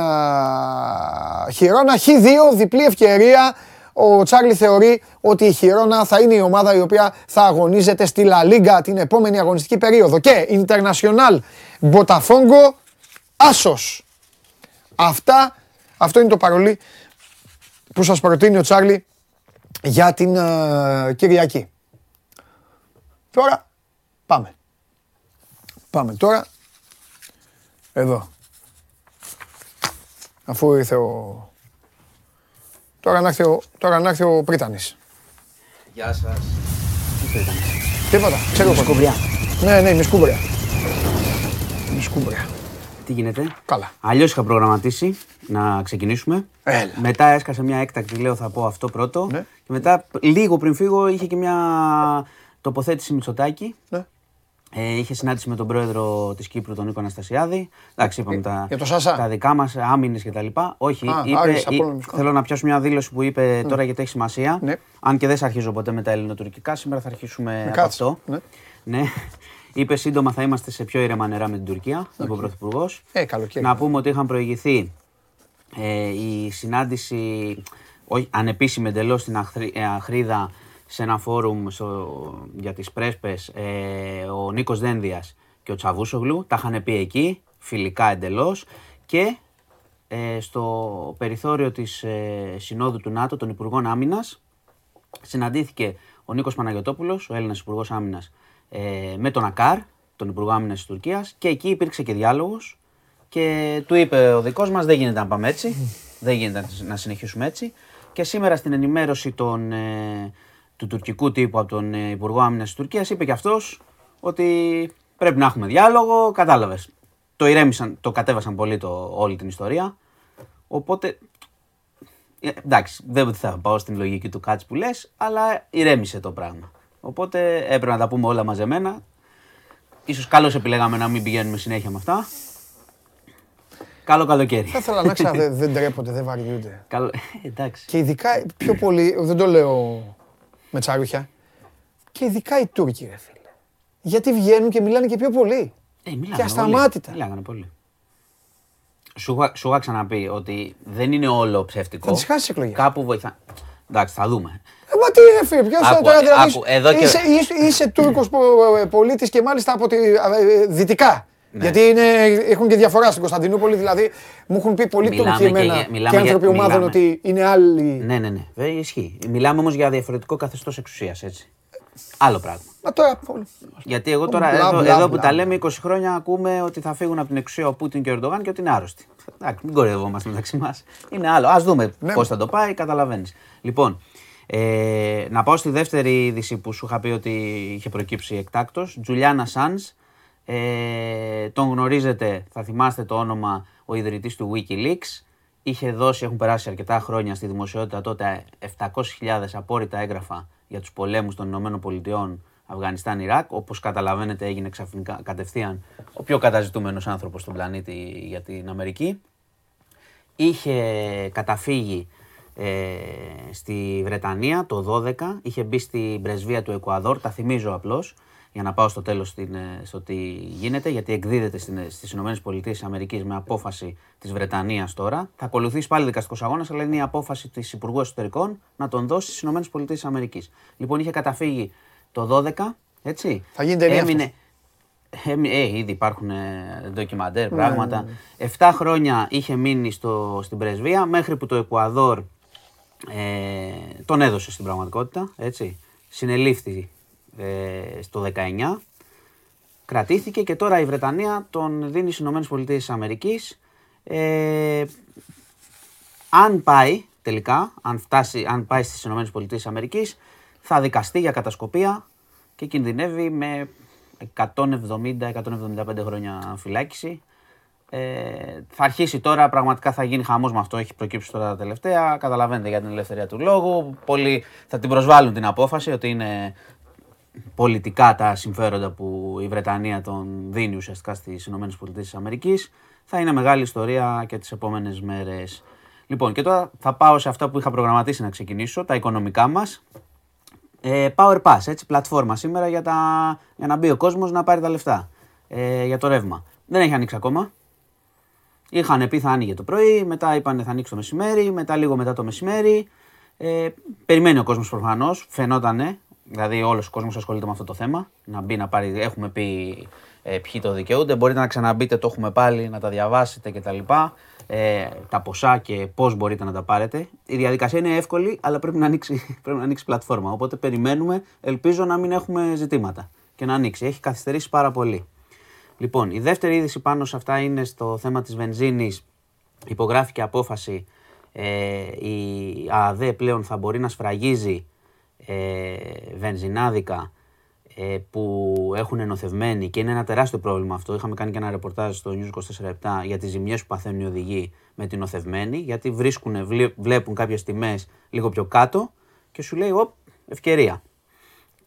Χιρόνα. Χ2, διπλή ευκαιρία. Ο Τσάρλι θεωρεί ότι η Χιρόνα θα είναι η ομάδα η οποία θα αγωνίζεται στη Λα Λίγκα την επόμενη αγωνιστική περίοδο. Και International Botafogo Άσος. Αυτά, αυτό είναι το παρολί που σας προτείνει ο Τσάρλι για την uh, Κυριακή. Τώρα πάμε. Πάμε τώρα. Εδώ. Αφού ήρθε ο... Τώρα να έρθει ο, τώρα να έρθει ο Πρίτανης. Γεια σας. Τίποτα, ξέρω πώς. Σκουμπριά. Ναι, ναι, είμαι σκούμπρια. Είμαι σκούμπρια. Τι γίνεται; Καλά. Αλλιώς είχα προγραμματίσει να ξεκινήσουμε. Έλα. Μετά έσκασε μια έκτακτη, λέω θα πω αυτό πρώτο. Ναι. Και μετά, λίγο πριν φύγω, είχε και μια τοποθέτηση Μητσοτάκη. Ναι. Ε, είχε συνάντηση με τον πρόεδρο της Κύπρου, τον Νίκο Αναστασιάδη. Εντάξει, είπαμε τα, για το Σάσα. τα δικά μας, άμυνες κτλ. Όχι, Α, είπε, Άρης, ή- Απόλλωνας. θέλω να πιάσω μια δήλωση που είπε τώρα γιατί έχει σημασία. Ναι. Αν και δεν σε αρχίζω ποτέ με τα ελληνοτουρκικά, σήμερα θα αρχίσουμε από κάτσε. αυτό. Ναι. Ναι. Είπε σύντομα θα είμαστε σε πιο ήρεμα νερά με την Τουρκία, είπε ο Πρωθυπουργός. Ε, καλοκαίρι. Να πούμε ότι είχαν προηγηθεί ε, η συνάντηση, όχι, ανεπίσημη εντελώς στην Αχθρή- ε, Αχρίδα, σε ένα φόρουμ στο- για τις πρέσπες, ε, ο Νίκος Δένδιας και ο Τσαβούσογλου. Τα είχαν πει εκεί, φιλικά εντελώς. Και ε, στο περιθώριο της ε, Συνόδου του ΝΑΤΟ των Υπουργών Άμυνας συναντήθηκε ο Νίκος Παναγιωτόπουλος, ο Έλληνας Υπουργός Άμυνας, ε, με τον ΑΚΑΡ, τον Υπουργό Άμυνας της Τουρκίας και εκεί υπήρξε και διάλογος και του είπε ο δικός μας δεν γίνεται να πάμε έτσι, δεν γίνεται να συνεχίσουμε έτσι και σήμερα στην ενημέρωση των, ε, του τουρκικού τύπου από τον ε, Υπουργό Άμυνας της Τουρκίας είπε και αυτός ότι πρέπει να έχουμε διάλογο, κατάλαβες. Το ηρέμησαν, το κατέβασαν πολύ το, όλη την ιστορία. Οπότε ε, εντάξει, δεν θα πάω στην λογική του κάτς που λες, αλλά ηρέμησε το πράγμα. Οπότε έπρεπε να τα πούμε όλα μαζεμένα. Ίσως καλώς επιλέγαμε να μην πηγαίνουμε συνέχεια με αυτά. Καλό καλοκαίρι. Θα ήθελα να ξέρω, δεν, δεν τρέπονται, δεν βαριούνται. Καλό... Ε, εντάξει. Και ειδικά πιο πολύ, δεν το λέω με τσαρούχια, και ειδικά οι Τούρκοι, ρε φίλε. Γιατί βγαίνουν και μιλάνε και πιο πολύ. Ε, μιλάγανε και ασταμάτητα. Πολύ. Μιλάγανε πολύ. Σου, είχα- σου είχα ξαναπεί ότι δεν είναι όλο ψεύτικο. Θα τις χάσεις εκλογές. Κάπου βοηθά. Εντάξει, θα δούμε. Ε, μα τι ρε φίλε, ποιος θα Άκου, τώρα ε, δηλαδή. άκου, εδώ και- είσαι, είσαι, είσαι Τούρκος πο- ε, πολίτης και μάλιστα από τη ε, ε, δυτικά. Ναι. Γιατί είναι, έχουν και διαφορά στην Κωνσταντινούπολη, δηλαδή μου έχουν πει πολλοί Μιλάμε Τούρκοι και εμένα για- και, μιλάμε για- άνθρωποι ομάδων μιλάμε. ότι είναι άλλοι. Ναι, ναι, ναι. Δεν ισχύει. Μιλάμε όμως για διαφορετικό καθεστώς εξουσίας, έτσι. Άλλο πράγμα. Μα τώρα. Γιατί εγώ τώρα, Μπλα, εδώ, μπλα, εδώ που μπλα. τα λέμε 20 χρόνια, ακούμε ότι θα φύγουν από την εξουσία ο Πούτιν και ο Ερντογάν και ότι είναι άρρωστοι. Εντάξει, μην κορεύομαστε μεταξύ μας. Είναι άλλο. Α δούμε Ναι. πώς θα το πάει, καταλαβαίνεις. Λοιπόν, ε, να πάω στη δεύτερη είδηση που σου είχα πει ότι είχε προκύψει εκτάκτος. Τζουλιάνα Σάντ. Ε, τον γνωρίζετε, θα θυμάστε το όνομα, ο ιδρυτής του Wikileaks. Είχε δώσει, έχουν περάσει αρκετά χρόνια στη δημοσιότητα τότε 700.000 απόρριτα έγγραφα για τους πολέμους των Ηνωμένων Πολιτειών Αφγανιστάν-Ιράκ. Όπως καταλαβαίνετε έγινε ξαφνικά κατευθείαν ο πιο καταζητούμενος άνθρωπος στον πλανήτη για την Αμερική. Είχε καταφύγει ε, στη Βρετανία το 12, είχε μπει στην πρεσβεία του Εκουαδόρ, τα θυμίζω απλώς, για να πάω στο τέλος στην, ε, στο τι γίνεται, γιατί εκδίδεται στην, ε, στις Ηνωμένες Πολιτείες Αμερικής με απόφαση της Βρετανίας τώρα. Θα ακολουθήσει πάλι δικαστικός αγώνας, αλλά είναι η απόφαση της Υπουργού Εσωτερικών να τον δώσει στις Ηνωμένες Πολιτείες Αμερικής. Λοιπόν, είχε καταφύγει το 12, έτσι. Θα γίνει ταινία Έμεινε, Έμει- Ε, ήδη υπάρχουν ε, ντοκιμαντέρ, πράγματα. Εφτά χρόνια είχε μείνει στο, στην πρεσβεία μέχρι που το Εκουαδόρ ε, τον έδωσε στην πραγματικότητα, έτσι. Συνελήφθη ε, στο 19, κρατήθηκε και τώρα η Βρετανία τον δίνει στις Ηνωμένες Πολιτείες της Αμερικής. Ε, αν πάει τελικά, αν, φτάσει, αν πάει στις Ηνωμένες Πολιτείες της Αμερικής, θα δικαστεί για κατασκοπία και κινδυνεύει με 170-175 χρόνια φυλάκιση. Ε, θα αρχίσει τώρα, πραγματικά θα γίνει χαμός με αυτό, έχει προκύψει τώρα τα τελευταία. Καταλαβαίνετε για την ελευθερία του λόγου. Πολλοί θα την προσβάλλουν την απόφαση ότι είναι πολιτικά τα συμφέροντα που η Βρετανία τον δίνει ουσιαστικά στις ΗΠΑ. θα είναι μεγάλη ιστορία και τις επόμενες μέρες. Λοιπόν, και τώρα θα πάω σε αυτά που είχα προγραμματίσει να ξεκινήσω, τα οικονομικά μας. Ε, Power Pass, έτσι, πλατφόρμα σήμερα για, τα, για να μπει ο κόσμος να πάρει τα λεφτά ε, για το ρεύμα. Δεν έχει ανοίξει ακόμα. Είχαν πει θα άνοιγε το πρωί, μετά είπαν θα ανοίξει το μεσημέρι, μετά λίγο μετά το μεσημέρι. Ε, περιμένει ο κόσμος προφανώς, φαινότανε. Δηλαδή, όλος ο κόσμος ασχολείται με αυτό το θέμα. Να μπει να πάρει. Έχουμε πει ε, ποιοι το δικαιούνται. Μπορείτε να ξαναμπείτε, το έχουμε πάλι, να τα διαβάσετε κτλ. Ε, τα ποσά και πώς μπορείτε να τα πάρετε. Η διαδικασία είναι εύκολη, αλλά πρέπει να ανοίξει, πρέπει να ανοίξει πλατφόρμα. Οπότε περιμένουμε. Ελπίζω να μην έχουμε ζητήματα και να ανοίξει. Έχει καθυστερήσει πάρα πολύ. Λοιπόν, η δεύτερη είδηση πάνω σε αυτά είναι στο θέμα της βενζίνης. Υπογράφηκε απόφαση ε, η ΑΔΕ πλέον θα μπορεί να σφραγίζει ε, βενζινάδικα ε, που έχουν ενωθευμένοι και είναι ένα τεράστιο πρόβλημα αυτό. Είχαμε κάνει και ένα ρεπορτάζ στο News 24 για τις ζημιές που παθαίνουν οι οδηγοί με την οθευμένη γιατί βρίσκουν, βλέπουν κάποιες τιμές λίγο πιο κάτω και σου λέει, οπ, ευκαιρία.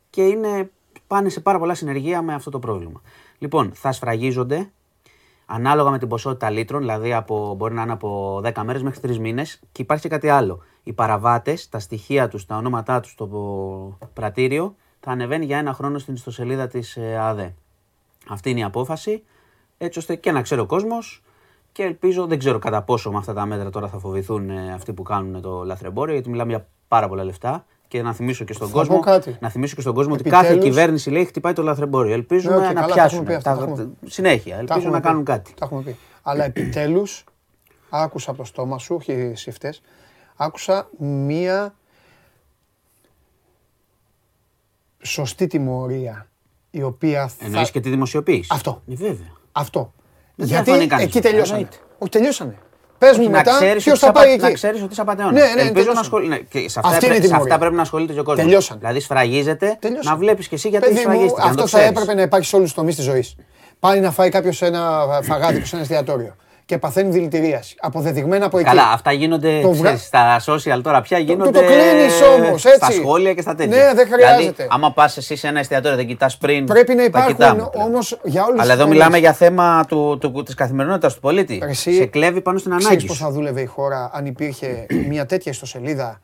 Και είναι, πάνε σε πάρα πολλά συνεργεία με αυτό το πρόβλημα. Λοιπόν, θα σφραγίζονται ανάλογα με την ποσότητα λίτρων, δηλαδή από, μπορεί να είναι από 10 μέρες μέχρι 3 μήνες. Και υπάρχει και κάτι άλλο. Οι παραβάτες, τα στοιχεία τους, τα ονόματά τους στο πρατήριο θα ανεβαίνει για ένα χρόνο στην ιστοσελίδα της ε, ΑΔΕ. Αυτή είναι η απόφαση, έτσι ώστε και να ξέρει ο κόσμος και ελπίζω, δεν ξέρω κατά πόσο με αυτά τα μέτρα τώρα θα φοβηθούν ε, αυτοί που κάνουν το λαθρεμπόριο, γιατί μιλάμε για πάρα πολλά λεφτά και να θυμίσω και στον κόσμο, να θυμίσω και στον κόσμο ότι κάθε κυβέρνηση λέει χτυπάει το λαθρεμπόριο. Ελπίζουμε ναι, να πιάσουν. Συνέχεια. Ελπίζω να κάνουν κάτι. Τα έχουμε πει. Αλλά επιτέλους άκουσα από το στόμα σου, όχι εσύ φταίς, άκουσα μία σωστή τιμωρία η οποία θα... Εννοείς και τη δημοσιοποίηση. Αυτό. Ε, βέβαια. Αυτό. Γιατί εκεί τελειώσανε. Όχι, τελειώσανε. Πες μου μετά ποιος θα πάει εκεί. Να ξέρεις ότι είσαι απαταιώνα. Ναι, ναι, Ελπίζω να ασχολείται. Ναι, σε, αυτά, σε αυτά πρέπει να ασχολείται και ο κόσμος. Τελειώσαν. Δηλαδή σφραγίζεται να βλέπεις και εσύ γιατί σφραγίζεται. Αυτό θα έπρεπε να υπάρχει σε όλους τους τομείς της ζωής. Πάει να φάει κάποιος ένα φαγάδι σε ένα εστιατόριο και παθαίνει δηλητηρίαση. Αποδεδειγμένα από εκεί. Καλά, αυτά γίνονται το ξέρεις, στα social τώρα πια γίνονται. Το, το κλείνεις όμως, έτσι. Στα σχόλια και στα τέτοια. Ναι, δεν χρειάζεται. Δηλαδή, άμα πας εσύ σε ένα εστιατόριο, δεν κοιτάς πριν. Πρέπει να υπάρχουν όμω για όλους Αλλά εδώ μιλάμε για θέμα του, του, της καθημερινότητας του πολίτη. Εσύ, σε κλέβει πάνω στην ανάγκη. Ξέρει πώ θα δούλευε η χώρα αν υπήρχε μια τέτοια ιστοσελίδα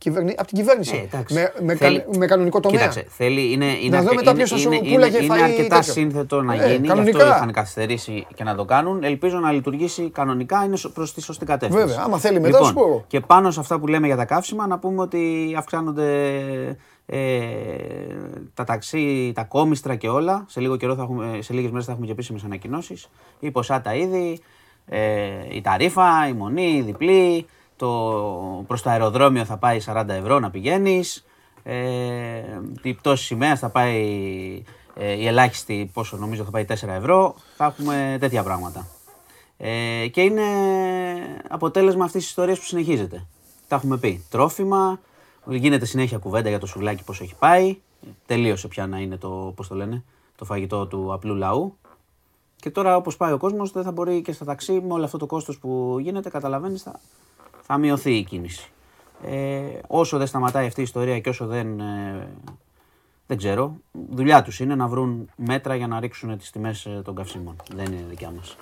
κυβερνη... από την κυβέρνηση. Ε, με, με, θέλει... με, κανονικό τομέα. Κοίταξε, θέλει, είναι, είναι, να δούμε είναι, είναι, είναι, είναι αρκετά τέτοιο. σύνθετο να ε, γίνει, κανονικά. γι' αυτό είχαν καθυστερήσει και να το κάνουν. Ελπίζω να λειτουργήσει κανονικά, είναι προς τη σωστή κατεύθυνση. Βέβαια, άμα θέλει μετά λοιπόν, σου Και πάνω σε αυτά που λέμε για τα καύσιμα, να πούμε ότι αυξάνονται ε, τα ταξί, τα κόμιστρα και όλα. Σε, λίγο καιρό θα έχουμε, σε λίγες μέρες θα έχουμε και επίσημες ανακοινώσεις. Η ποσά τα είδη, ε, η ταρίφα, η μονή, η διπλή, το, προς το αεροδρόμιο θα πάει 40 ευρώ να πηγαίνεις, ε, η πτώση σημαία θα πάει ε, η ελάχιστη, πόσο νομίζω θα πάει 4 ευρώ, θα έχουμε τέτοια πράγματα. Ε, και είναι αποτέλεσμα αυτής της ιστορίας που συνεχίζεται. Τα έχουμε πει. Τρόφιμα, γίνεται συνέχεια κουβέντα για το σουβλάκι πώς έχει πάει, τελείωσε πια να είναι το, πώς το λένε, το φαγητό του απλού λαού. Και τώρα όπως πάει ο κόσμος δεν θα μπορεί και στα ταξί με όλο αυτό το κόστος που γίνεται, καταλαβαίνεις, θα, θα μειωθεί η κίνηση. Ε, όσο δεν σταματάει αυτή η ιστορία και όσο δεν, ε, δεν ξέρω, δουλειά τους είναι να βρουν μέτρα για να ρίξουν τις τιμές ε, των καυσίμων. Δεν είναι δικιά μας.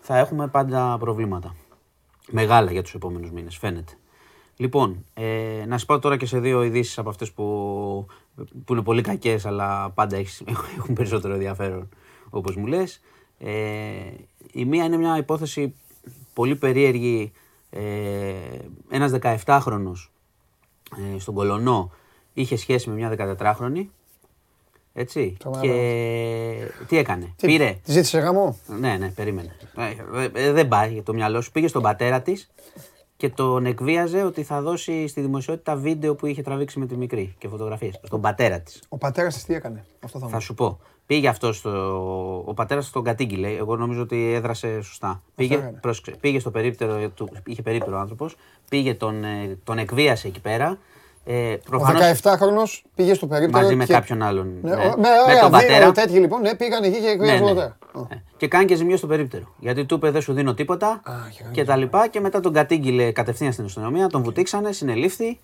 Θα έχουμε πάντα προβλήματα. Μεγάλα για τους επόμενους μήνες, φαίνεται. Λοιπόν, ε, να σας πω τώρα και σε δύο ειδήσεις από αυτές που, που είναι πολύ κακές, αλλά πάντα έχουν περισσότερο ενδιαφέρον, όπως μου λες. Ε, η μία είναι μια υπόθεση πολύ περίεργη ε, ένας 17χρονος ε, στον Κολονό είχε σχέση με μια 14χρονη. Έτσι. και τι έκανε. Τι, Πήρε. Τη ζήτησε γαμό. Ναι, ναι, περίμενε. Ε, ε, δεν πάει για το μυαλό σου. Πήγε στον πατέρα της και τον εκβίαζε ότι θα δώσει στη δημοσιότητα βίντεο που είχε τραβήξει με τη μικρή και φωτογραφίες. Στον πατέρα της. Ο πατέρας της τι έκανε. Αυτό θα, θα σου πω. Πήγε αυτός στο. Ο πατέρας τον κατήγγειλε. Εγώ νομίζω ότι έδρασε σωστά. Πήγε, πρόσεξε, πήγε στο περίπτερο. Του, είχε περίπτερο άνθρωπος. Πήγε τον, ε, τον εκβίασε εκεί πέρα. Ε, προφανώς... Ο 17χρονο πήγε στο περίπτερο. Μαζί με κάποιον άλλον. Ναι, ναι. Με, με τον πατέρα. Τέτοιοι λοιπόν ναι, πήγαν εκεί και εκβίασαν ναι, ναι. ναι. Και κάνει και ζημιό στο περίπτερο. Γιατί του είπε δεν σου δίνω τίποτα Α, και τα λοιπά. Και μετά τον κατήγγειλε κατευθείαν στην αστυνομία. Τον βουτήξανε, συνελήφθη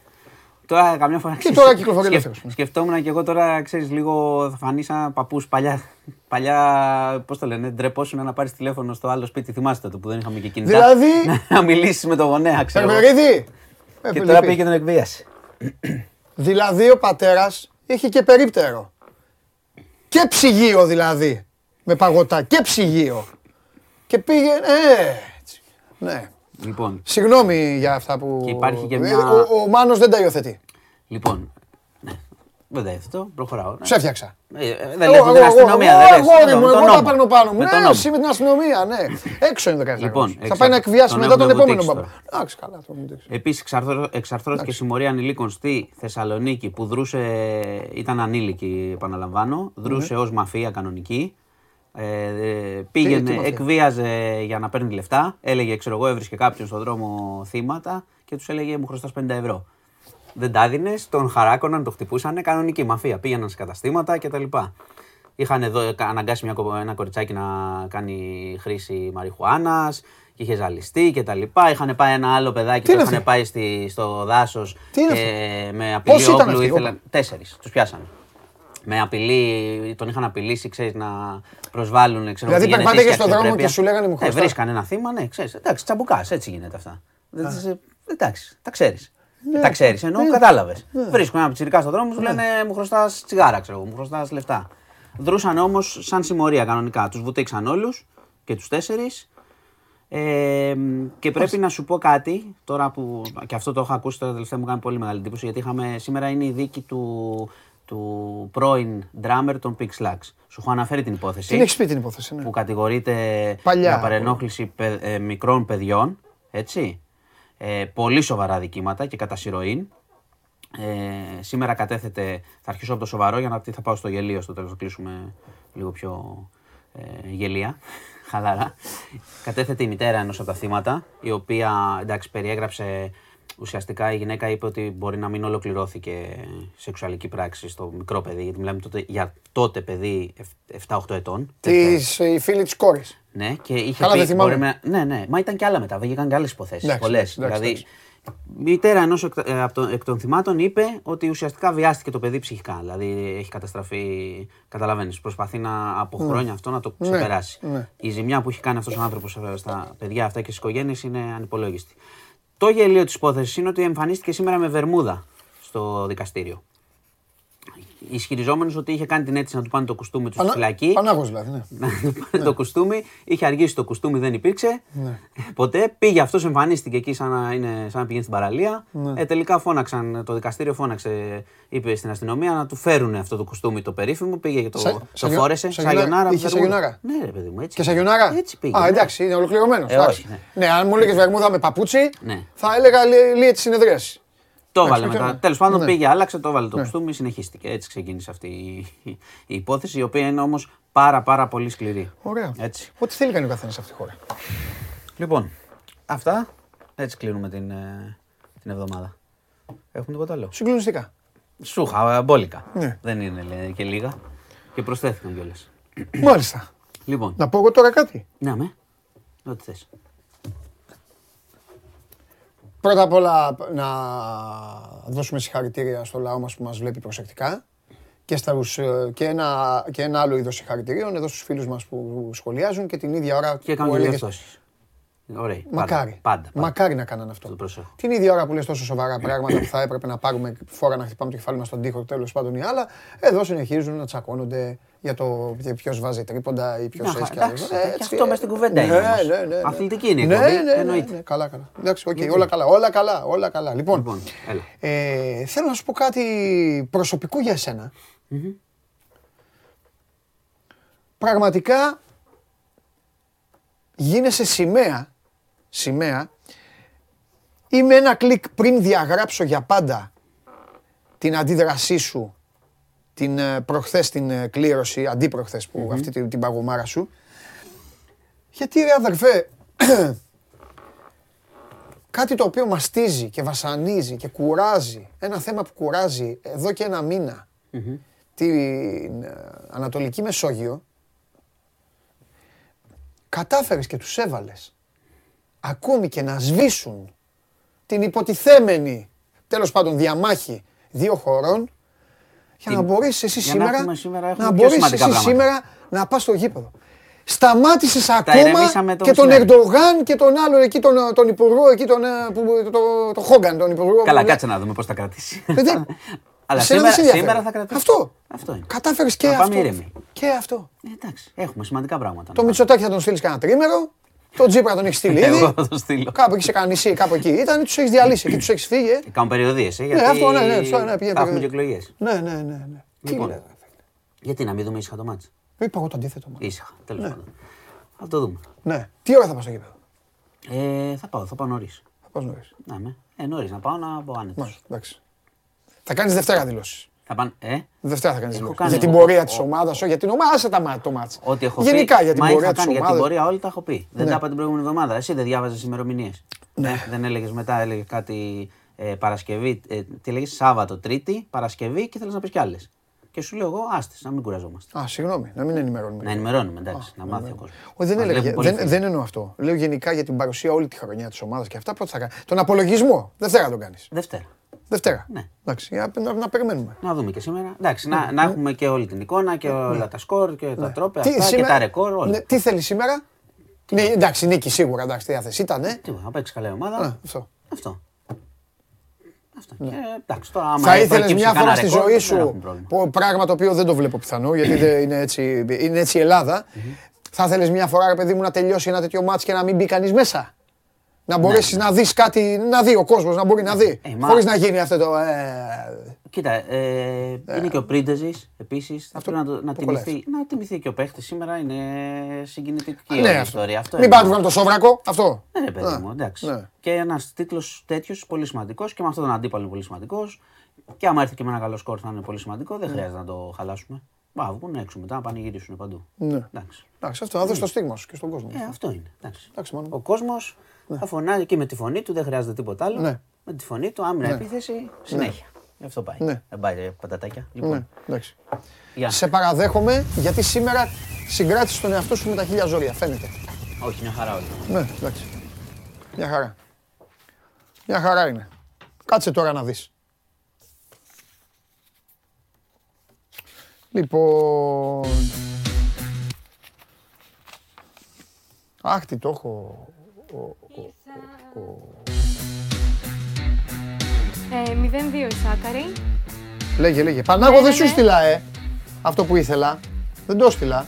Τώρα καμιά φορά. Και τώρα κυκλοφορεί ελεύθερος. Σκεφτόμουν και εγώ τώρα, ξέρεις, λίγο θα φανεί σαν παππούς παλιά. Παλιά, πώς το λένε, ντρεπόσουν να πάρεις τηλέφωνο στο άλλο σπίτι. Θυμάστε το που δεν είχαμε και κινητά. Δηλαδή; να μιλήσεις με τον γονέα, ξέρω. Περπερίδη. Και τώρα πήγε και τον εκβίαση. Δηλαδή ο πατέρας έχει και περίπτερο. Και ψυγείο δηλαδή. Με παγωτά. Και ψυγείο. Και πήγε. Ε, έτσι. Ναι. Λοιπόν. Συγγνώμη για αυτά που. Και υπάρχει και Ε, μια- Ο, ο Μάνος δεν τα υιοθετεί. Λοιπόν. Ναι. Δεν τα αυτό, προχωράω. Ναι. Σε έφτιαξα. Ε, ε, Δεν λες με την αστυνομία, εγώ, δεν λες. αγόρι Με μου, τον εγώ τα νόμο. παίρνω πάνω μου. Με τον Ναι, νόμο. εσύ με την αστυνομία, ναι. Έξω είναι 17 Λοιπόν, Θα εξα- πάει να εκβιάσει τον μετά τον έχουμε επόμενο βουτήξει μπαμπά. Εντάξει, καλά, το μου δείξει. Επίσης, εξαρθρώθηκε συμμορία ανηλίκων στη Θεσσαλονίκη που δρούσε, ήταν ανήλικη, επαναλαμβάνω, δρούσε Ναι. ως μαφία κανονική. Ε, ε, πήγαινε, τι μαφία; εκβίαζε για να παίρνει λεφτά. Έλεγε, ξέρω εγώ, έβρισκε κάποιον στον δρόμο θύματα και τους έλεγε μου χρωστάς 50 ευρώ. Δεν τα έδινε, τον χαράκωναν, τον χτυπούσαν. Κανονική μαφία. Πήγαιναν σε καταστήματα κτλ. Είχαν εδώ αναγκάσει μια, κο- ένα κοριτσάκι να κάνει χρήση μαριχουάνας, και είχε ζαλιστεί κτλ. Είχαν πάει ένα άλλο παιδάκι Τι που είναι είχαν αυτό; πάει στη, στο δάσος Τι είναι και με απειλή Πόσοι ήταν όπλου αυτοί, ήθελαν. Τέσσερις, τους πιάσανε. Με απειλή, τον είχαν απειλήσει, ξέρεις, να προσβάλλουν. Ξέρω, Δηλαδή τη περπάταγες γενετήσια στον δρόμο αξιοπρέπεια. και σου λέγανε, «Μου Ε, χρωστάς». βρίσκαν ένα θύμα, ναι, ξέρεις. Εντάξει, τσαμπουκάς, έτσι γίνεται αυτά. Δεν τις- Εντάξει, τα ξέρεις. Τα ξέρεις, ενώ κατάλαβες. Βρίσκουν ένα πιτσιρικά στον δρόμο, σου λένε μου χρωστά τσιγάρα, ξέρω εγώ, μου χρωστά λεφτά. Δρούσαν όμως σαν συμμορία κανονικά. Τους βουτήξαν όλους και τους τέσσερις. Ε, και πρέπει να σου πω κάτι, τώρα που και αυτό το έχω ακούσει τώρα τελευταία μου κάνει πολύ μεγάλη εντύπωση, γιατί είχαμε, σήμερα είναι η δίκη του, του πρώην drummer των Pix Slacks. Σου έχω αναφέρει την υπόθεση Την έχεις πει την υπόθεση, ναι. που κατηγορείται Παλιά. για παρενόχληση παι- ε, μικρών παιδιών, έτσι. Ε, πολύ σοβαρά δικήματα και κατά συρροήν. Ε, σήμερα κατέθεται, θα αρχίσω από το σοβαρό για να θα πάω στο γελίο στο τέλος, θα κλείσουμε λίγο πιο ε, γελία, χαλαρά. Κατέθεται η μητέρα ενός από τα θύματα, η οποία εντάξει περιέγραψε ουσιαστικά η γυναίκα είπε ότι μπορεί να μην ολοκληρώθηκε σεξουαλική πράξη στο μικρό παιδί, γιατί μιλάμε τότε, για τότε παιδί 7-8 ετών. Της, ε, η φίλη της κόρης. Ναι, και είχε Καλά, πει. δεν θυμάμαι. μπορεί με- Ναι, ναι, μα ήταν και άλλα μετά. Βγήκαν και άλλες υποθέσεις. Εντάξει, Πολλές. εντάξει, εντάξει, Δηλαδή, εντάξει. η μητέρα ενός εκ, ε, από το- εκ των θυμάτων είπε ότι ουσιαστικά βιάστηκε το παιδί ψυχικά. Δηλαδή, έχει καταστραφεί. Καταλαβαίνεις, προσπαθεί να από χρόνια αυτό να το Ναι, ξεπεράσει. ναι. Η ζημιά που έχει κάνει αυτός ο άνθρωπος στα παιδιά αυτά και στις οικογένειες είναι ανυπολόγιστη. Το γελίο της υπόθεσης είναι ότι εμφανίστηκε σήμερα με βερμούδα στο δικαστήριο. Ισχυριζόμενο ότι είχε κάνει την αίτηση να του πάνε το κουστούμι του στη φυλακή. Πανάγος δηλαδή, ναι. Να του πάνε το κουστούμι. Είχε αργήσει το κουστούμι, δεν υπήρξε. Ναι. Ποτέ. Πήγε αυτό, εμφανίστηκε εκεί σαν να, είναι, σαν να πηγαίνει στην παραλία. Ναι. Ε, τελικά φώναξαν, το δικαστήριο φώναξε, είπε στην αστυνομία να του φέρουν αυτό το κουστούμι το περίφημο. Πήγε και το, Σα- το σαγιο- φόρεσε. σαγιονά- Σαγιονάρα. είχε βερμούδα. σαγιονάρα? Ναι, ρε παιδί μου, έτσι. Και σαγιονάρα. Έτσι πήγε. Α, ναι. εντάξει, είναι ολοκληρωμένο. Ε, όχι, ναι. ναι, αν μου έλεγε βερμούδα με παπούτσι, Ναι. θα έλεγα λύε τη συνεδρίαση. Το Εντάξει, έβαλε οκ. μετά. Τέλος πάντων Ναι. πήγε, άλλαξε, το έβαλε το Ναι. κουστούμι, συνεχίστηκε. Έτσι ξεκίνησε αυτή η, η υπόθεση, η οποία είναι όμως πάρα πάρα πολύ σκληρή. Ωραία. Έτσι. Ό,τι θέλει κάνει ο καθένας σε αυτή τη χώρα. Λοιπόν, αυτά. Έτσι κλείνουμε την, ε, την εβδομάδα. Έχουμε τίποτα άλλο; Συγκλονιστικά. Σούχα, ε, μπόλικα. Ναι. Δεν είναι λέει, και λίγα. Και προσθέθηκαν κιόλας. Μάλιστα. Λοιπόν, Να πω εγώ τώρα κάτι. ναι, με. Ό,τι θες. Πρώτα απ' όλα να δώσουμε συγχαρητήρια στο λαό μας που μας βλέπει προσεκτικά και, στους, ε, και, ένα, και ένα άλλο είδος συγχαρητηρίων εδώ στους φίλους μας που σχολιάζουν και την ίδια ώρα Και που κάνουμε και έλεγες... διορθώσει. Ωραία. Μακάρι. Πάντα. πάντα. Μακάρι να κάνανε αυτό. Το προσέχω. Την ίδια ώρα που λες τόσο σοβαρά πράγματα που θα έπρεπε να πάρουμε φόρα να χτυπάμε το κεφάλι μας στον τοίχο τέλος πάντων ή άλλα, εδώ συνεχίζουν να τσακώνονται για το ποιο βάζει τρίποντα ή ποιος Να, έχει εντάξει, άλλο. και αυτό μες στην κουβέντα είναι Ναι, όμως. ναι, ναι, ναι. Αθλητική είναι η ναι, εκπομπή, ναι, ναι, εννοείται. ναι, καλά, καλά. Εντάξει, οκ, όλα καλά, όλα καλά, όλα καλά. Λοιπόν, Λοιπόν, έλα. ε, θέλω να σου πω κάτι προσωπικό για εσένα. Πραγματικά γίνεσαι σημαία, σημαία, είμαι ένα κλικ πριν διαγράψω για πάντα την αντίδρασή σου την ε, προχθές την ε, κλήρωση, αντίπροχθες που αυτή την, την παγωμάρα σου. Γιατί ρε αδερφέ, κάτι το οποίο μαστίζει και βασανίζει και κουράζει, ένα θέμα που κουράζει εδώ και ένα μήνα την ε, Ανατολική Μεσόγειο, κατάφερες και τους έβαλες ακόμη και να σβήσουν την υποτιθέμενη τέλος πάντων διαμάχη δύο χωρών για να μπορέσεις εσύ σήμερα, να μπορέσεις εσύ σήμερα να πας στο γήπεδο. Σταμάτησες ακόμα και τον Ερντογάν και τον άλλο εκεί, τον, τον υπουργό, εκεί τον, το, το, το Χόγκαν, τον υπουργό. Καλά, κάτσε να δούμε πώς θα κρατήσει. Αλλά σήμερα, σήμερα θα κρατήσει. Αυτό. αυτό είναι. Κατάφερες και αυτό. Και αυτό. Ε, εντάξει, έχουμε σημαντικά πράγματα. Το Μητσοτάκι θα τον στείλεις κανένα τρίμερο. Το Τζίπρα τον έχει στείλει ήδη. Εγώ θα τον στείλω. Κάπου εκεί σε κανένα νησί, κάπου εκεί ήταν, τους έχεις διαλύσει και τους έχεις φύγει. Ε. Κάνουν περιοδίες. Ε, ναι, αυτό, ναι, ναι, ναι, θα έχουμε και εκλογές. Ναι, ναι, ναι. ναι. Λοιπόν, γιατί να μην δούμε ήσυχα το μάτσο. Είπα εγώ το αντίθετο. Ήσυχα, τέλος πάντων. Θα το δούμε. Ναι. Τι ώρα θα πάω στο γήπεδο; Ε, θα πάω, θα πάω νωρίς. Θα πάω νωρίς. Ναι, με. Ε, νωρίς να πάω να πάω άνετος. Εντάξει. Θα κάνεις Δευτέρα δηλώσεις. Θα πάνε, ε; Δευτέρα θα κάνεις δηλώσει. Για την πορεία της ομάδας, όχι για την ομάδα, σε τα το μάτς. Ό,τι έχω Γενικά πει, για την πορεία της ομάδα. Για την πορεία όλοι τα έχω πει. Δεν ναι. τα είπα την προηγούμενη εβδομάδα. Εσύ δεν διάβαζες ημερομηνίες. Ναι. Ε, δεν έλεγες μετά, έλεγε κάτι ε, Παρασκευή, ε, τι έλεγε Σάββατο, Τρίτη, Παρασκευή και θέλεις να πεις κι άλλες. Και σου λέω εγώ, άστες, να μην κουραζόμαστε. Α, συγγνώμη, να μην ενημερώνουμε. Να ενημερώνουμε, εντάξει, να μάθει ο κόσμος. δεν, έλεγε, δεν, δεν εννοώ αυτό. Λέω γενικά για την παρουσία όλη τη χρονιά της ομάδας και αυτά πρώτα θα κάνει. Τον απολογισμό, Δευτέρα τον κάνεις. Δευτέρα. Δευτέρα. Ναι. Εντάξει, για να, να, περιμένουμε. Να δούμε και σήμερα. Εντάξει, να, να έχουμε και όλη την εικόνα και όλα τα σκορ και τα τρόπια αυτά σήμερα, και τα ρεκόρ. Όλα. Ναι, τι θέλει σήμερα; Ναι, εντάξει, νίκη σίγουρα, εντάξει, τι διάθεση ήταν. Ε. Τι, να παίξει καλή ομάδα. αυτό. αυτό. Αυτό. Ναι. Και, εντάξει, τώρα, άμα θα ήθελες μια φορά στη ζωή σου, πράγμα το οποίο δεν το βλέπω πιθανό, γιατί είναι έτσι, είναι έτσι η Ελλάδα. Θα ήθελε μια φορά, ρε παιδί μου, να τελειώσει ένα τέτοιο μάτς και να μην μπει κανείς μέσα; Να μπορέσεις ναι, ναι. να δεις κάτι, να δει ο κόσμος, να μπορεί να δει. Ε, Χωρίς να γίνει αυτό το. Ε... Κοίτα, ε, ε. είναι και ο Πρίντεζης επίσης. Αυτό να, το, να, τιμηθεί, να τιμηθεί και ο παίχτης σήμερα είναι συγκινητική ναι, ιστορία. Αυτό Μην πάμε το σόβρακο, αυτό. Ναι, παιδί μου, εντάξει. Ναι. Και ένας τίτλος τέτοιος πολύ σημαντικός και με αυτόν τον αντίπαλο είναι πολύ σημαντικός. Και άμα έρθει και με ένα καλό σκορ θα είναι πολύ σημαντικό. Δεν χρειάζεται να το χαλάσουμε. Μπα, βγουν έξω μετά, να πανηγυρίσουν παντού. Ναι. Εντάξει. Εντάξει, αυτό να δώσει το στίγμα σου και στον κόσμο. Ε, αυτό είναι. Εντάξει. Εντάξει, ο κόσμος ναι. Θα φωνάζει και με τη φωνή του, δεν χρειάζεται τίποτα άλλο. Ναι. Με τη φωνή του, άμυνα ναι. επίθεση, συνέχεια. Γι' αυτό πάει. Ναι. Δεν πάει πατατάκια. Λοιπόν. Ναι, εντάξει. Σε παραδέχομαι γιατί σήμερα συγκράτησε τον εαυτό σου με τα χίλια ζώρια. Φαίνεται. Όχι, μια χαρά όλοι. Ναι, εντάξει. Μια χαρά. Μια χαρά είναι. Κάτσε τώρα να δεις. Λοιπόν... Αχ, τι το έχω. Ε, 0-2 η Σάκαρη. Λέγε, λέγε. Πανάγο ναι, δεν ναι, σου ναι. στείλα, ε. Αυτό που ήθελα. Δεν το στείλα.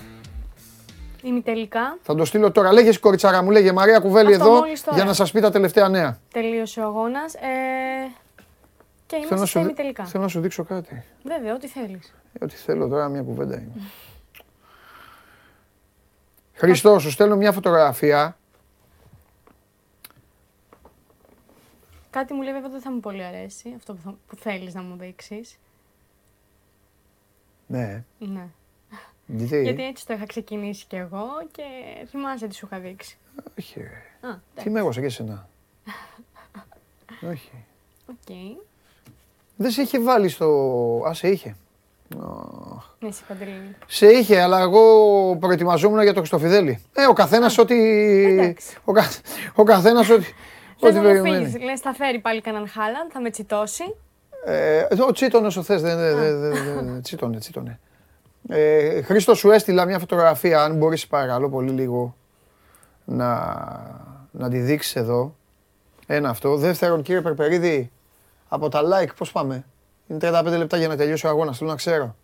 Ημιτελικά. Θα το στείλω τώρα. Λέγες κοριτσάρα μου, λέγε Μαρία Κουβέλη εδώ για να σας πει τα τελευταία νέα. Τελείωσε ο αγώνας. Ε, και είμαστε σε ημιτελικά. Θέλω να σου δείξω κάτι. Βέβαια, ό,τι θέλεις. Ε, ό,τι θέλω τώρα, μια κουβέντα είναι. Χριστό, σου στέλνω μια φωτογραφία Κάτι μου λέει βέβαια ότι θα μου πολύ αρέσει, αυτό που, θα, που θέλεις να μου δείξεις. Ναι. Ναι. Γιατί... Γιατί έτσι το είχα ξεκινήσει κι εγώ και θυμάσαι τι σου είχα δείξει. Όχι. Α, τι με έγωσα και εσένα. Όχι. Οκ. Okay. Δεν σε είχε βάλει στο... Α, σε είχε. Ναι, σε παντρίνει. Σε είχε, αλλά εγώ προετοιμαζόμουν για το Χριστοφιδέλη. Ε, ο καθένας ό,τι... Ο, κα... ο καθένας ό,τι... Ό,τι περιμένει. Λες, θα φέρει πάλι κανέναν Χάλαν, θα με τσιτώσει. Ε, ο τσίτον όσο θες, δεν, τσίτονε, τσίτονε. Ε, Χρήστος, σου έστειλα μια φωτογραφία, αν μπορείς παρακαλώ πολύ λίγο να, να τη δείξεις εδώ. Ένα αυτό. Δεύτερον, κύριε Περπερίδη, από τα like πώς πάμε; Είναι 35 λεπτά για να τελειώσει ο αγώνας, θέλω να ξέρω.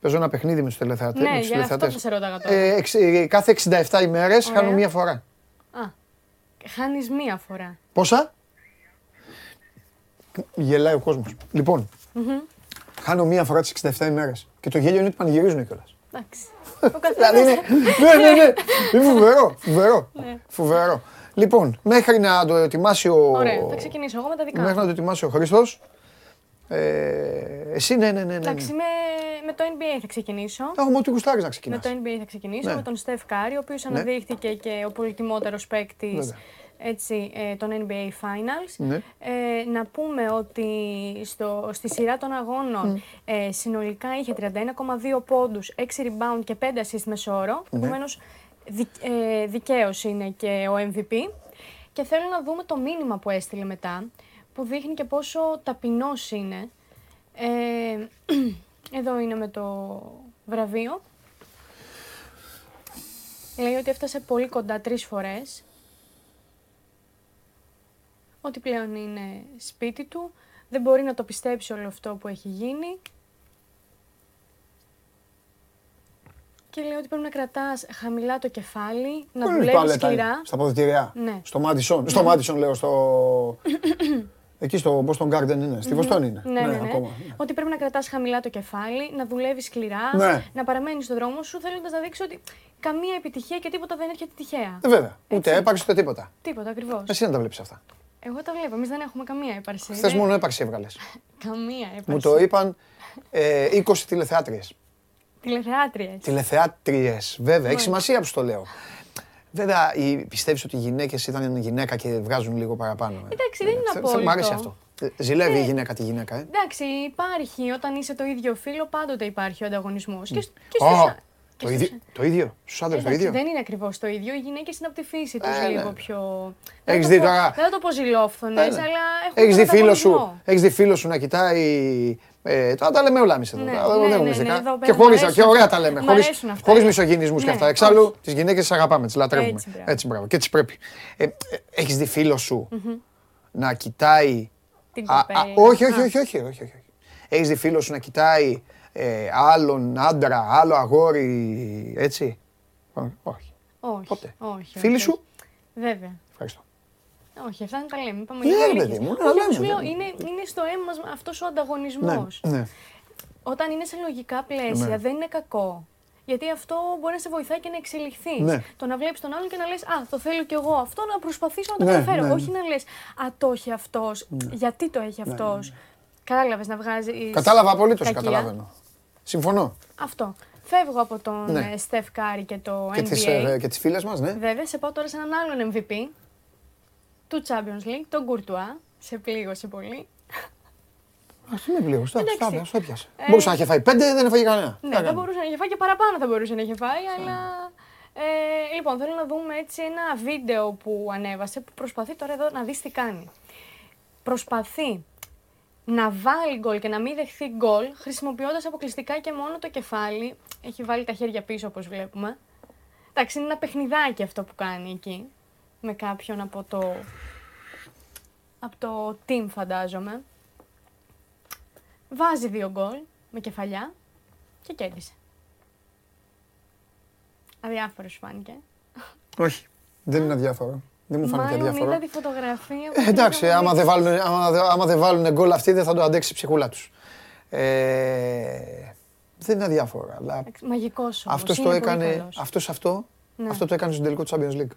Παίζω ένα παιχνίδι με τους τηλεθεατέ. Ναι, για αυτό που σε ρώταγα τώρα. Ε, ε, κάθε 67 ημέρες χάνω μία φορά. Α, χάνεις μία φορά. Πόσα; Γελάει ο κόσμος. Λοιπόν, mm-hmm. χάνω μία φορά τις 67 ημέρες. Και το γέλιο είναι ότι πανηγυρίζουν κιόλας. Εντάξει. δηλαδή είναι. ναι, ναι, ναι. Είναι φοβερό. Φοβερό. Ναι. φοβερό. Λοιπόν, μέχρι να το ετοιμάσει ο. Ωραία, θα ξεκινήσω εγώ με τα δικά Μέχρι να το ετοιμάσει ο Χρήστος. Ε, εσύ, ναι, ναι, ναι. ναι. Εντάξει, με, με το NBA θα ξεκινήσω. Έχουμε ό,τι γουστάρεις να ξεκινήσει. Με το NBA θα ξεκινήσω, ναι. με τον Στεφ Κάρι, ο οποίος ναι. αναδείχθηκε και ο πολυτιμότερος παίκτης έτσι, ε, των NBA Finals. Ναι. Ε, να πούμε ότι στο, στη σειρά των αγώνων ε, συνολικά είχε 31,2 πόντους, 6 rebound και 5 assist μεσόωρο. Ναι. Επομένως, δι, ε, δικαίως είναι και ο MVP. Και θέλω να δούμε το μήνυμα που έστειλε μετά, που δείχνει και πόσο ταπεινός είναι. Ε, εδώ είναι με το βραβείο. Λέει ότι έφτασε πολύ κοντά τρεις φορές. Ότι πλέον είναι σπίτι του. Δεν μπορεί να το πιστέψει όλο αυτό που έχει γίνει. Και λέει ότι πρέπει να κρατάς χαμηλά το κεφάλι, να δουλεύεις σκληρά. Στα ποδητήρια. Ναι. Στο Μάντισον. Στο Μάντισον λέω, στο. Εκεί στο Boston Garden είναι, στη Βοστόνη είναι. Ναι, ναι, ναι. Ακόμα, ναι. Ότι πρέπει να κρατάς χαμηλά το κεφάλι, να δουλεύεις σκληρά, ναι. να παραμένεις στον δρόμο σου, θέλοντας να δείξεις ότι καμία επιτυχία και τίποτα δεν έρχεται τυχαία. Ε, βέβαια. Ούτε έπαρξη ούτε τίποτα. Τίποτα ακριβώς. Εσύ να τα βλέπεις αυτά. Εγώ τα βλέπω. Εμείς δεν έχουμε καμία έπαρση. Χθες μόνο έπαρξη έβγαλες. καμία έπαρση. Μου το είπαν ε, 20 τηλεθεάτριες. Τηλεθεάτριες. Τηλεθεάτριες, βέβαια. Έχει σημασία που το λέω. Βέβαια, πιστεύεις ότι οι γυναίκες ήταν γυναίκα και βγάζουν λίγο παραπάνω. Ε; Εντάξει, δεν είναι απόλυτο. Μ' άρεσε αυτό. Ε, ζηλεύει η ε, γυναίκα τη γυναίκα, ε; Εντάξει, υπάρχει. Όταν είσαι το ίδιο φίλο, πάντοτε υπάρχει ο ανταγωνισμός. Και, και το, ίδιο, το ίδιο. Στους άντρες το ίδιο. Δεν είναι ακριβώς το ίδιο. Οι γυναίκες είναι από τη φύση τους ε, λίγο ναι. πιο. Έχεις δει τώρα. Δεν θα το πω ζηλόφθονες, ναι. αλλά. Έχεις δει φίλο σου, έχεις δει φίλο σου να κοιτάει. Ε, τώρα τα λέμε όλα εμείς εδώ. Ναι, δεν ναι, ναι, ναι, και χωρί και ωραία τα λέμε. Χωρί μισογενισμούς και αυτά. Εξάλλου τις γυναίκες τις αγαπάμε, τις λατρεύουμε. Έτσι, μπράβο. Και τις πρέπει. Ε, Έχεις δει φίλο σου να κοιτάει. Όχι, όχι, όχι. Έχεις δει φίλο σου να κοιτάει ε, άλλον άντρα, άλλο αγόρι, έτσι; Όχι. Όχι. Ποτέ. Όχι, Φίλοι σου; Βέβαια. Ευχαριστώ. Όχι, αυτά δεν τα λέμε. Πάμε ναι, παιδί μου, λέμε. Λέω, είναι, είναι στο αίμα μας αυτός ο ανταγωνισμός. Ναι, ναι. Όταν είναι σε λογικά πλαίσια ναι. δεν είναι κακό. Γιατί αυτό μπορεί να σε βοηθάει και να εξελιχθεί. Ναι. Το να βλέπεις τον άλλον και να λες: Α, το θέλω κι εγώ αυτό, να προσπαθήσω να το ναι, καταφέρω. Ναι, Όχι να λες: Α, το έχει αυτός, γιατί το έχει αυτός; Κατάλαβες να βγάζει. Κατάλαβα απολύτως, καταλαβαίνω. Συμφωνώ. Αυτό. Φεύγω από τον ναι. Στεφ Κάρη και το και NBA. Τις, ε, και τις φίλες μας, ναι. Βέβαια, σε πάω τώρα σε έναν άλλον MVP του Champions League, τον Courtois. Σε πλήγωσε πολύ. Α είναι πλήγω. Εντάξει, το έπιασε. Ε... Μπορούσε να είχε φάει πέντε, δεν έφαγε κανένα. Ναι, δεν μπορούσε να είχε φάει και παραπάνω θα μπορούσε να είχε φάει, αλλά. Ε, λοιπόν, θέλω να δούμε έτσι ένα βίντεο που ανέβασε που προσπαθεί τώρα εδώ να δεις τι κάνει. Προσπαθεί να βάλει γκολ και να μην δεχθεί γκολ χρησιμοποιώντας αποκλειστικά και μόνο το κεφάλι. Έχει βάλει τα χέρια πίσω όπως βλέπουμε. Εντάξει, είναι ένα παιχνιδάκι αυτό που κάνει εκεί. Με κάποιον από το, από το team φαντάζομαι. Βάζει δύο γκολ με κεφαλιά και κέρδισε. Αδιάφορος σου φάνηκε. Όχι, δεν είναι αδιάφορο. Δεν μου φάνηκε αδιάφορο. Είδα τη φωτογραφία. Ε, εντάξει, άμα δεν, βάλουν, άμα, άμα δεν βάλουν γκολ αυτοί δεν θα το αντέξει η ψυχούλα τους. Ε, δεν είναι αδιάφορο. Αλλά... Μαγικός όμως. Αυτός το έκανε. Αυτός αυτό, ναι. αυτό το έκανε στον τελικό του Champions League.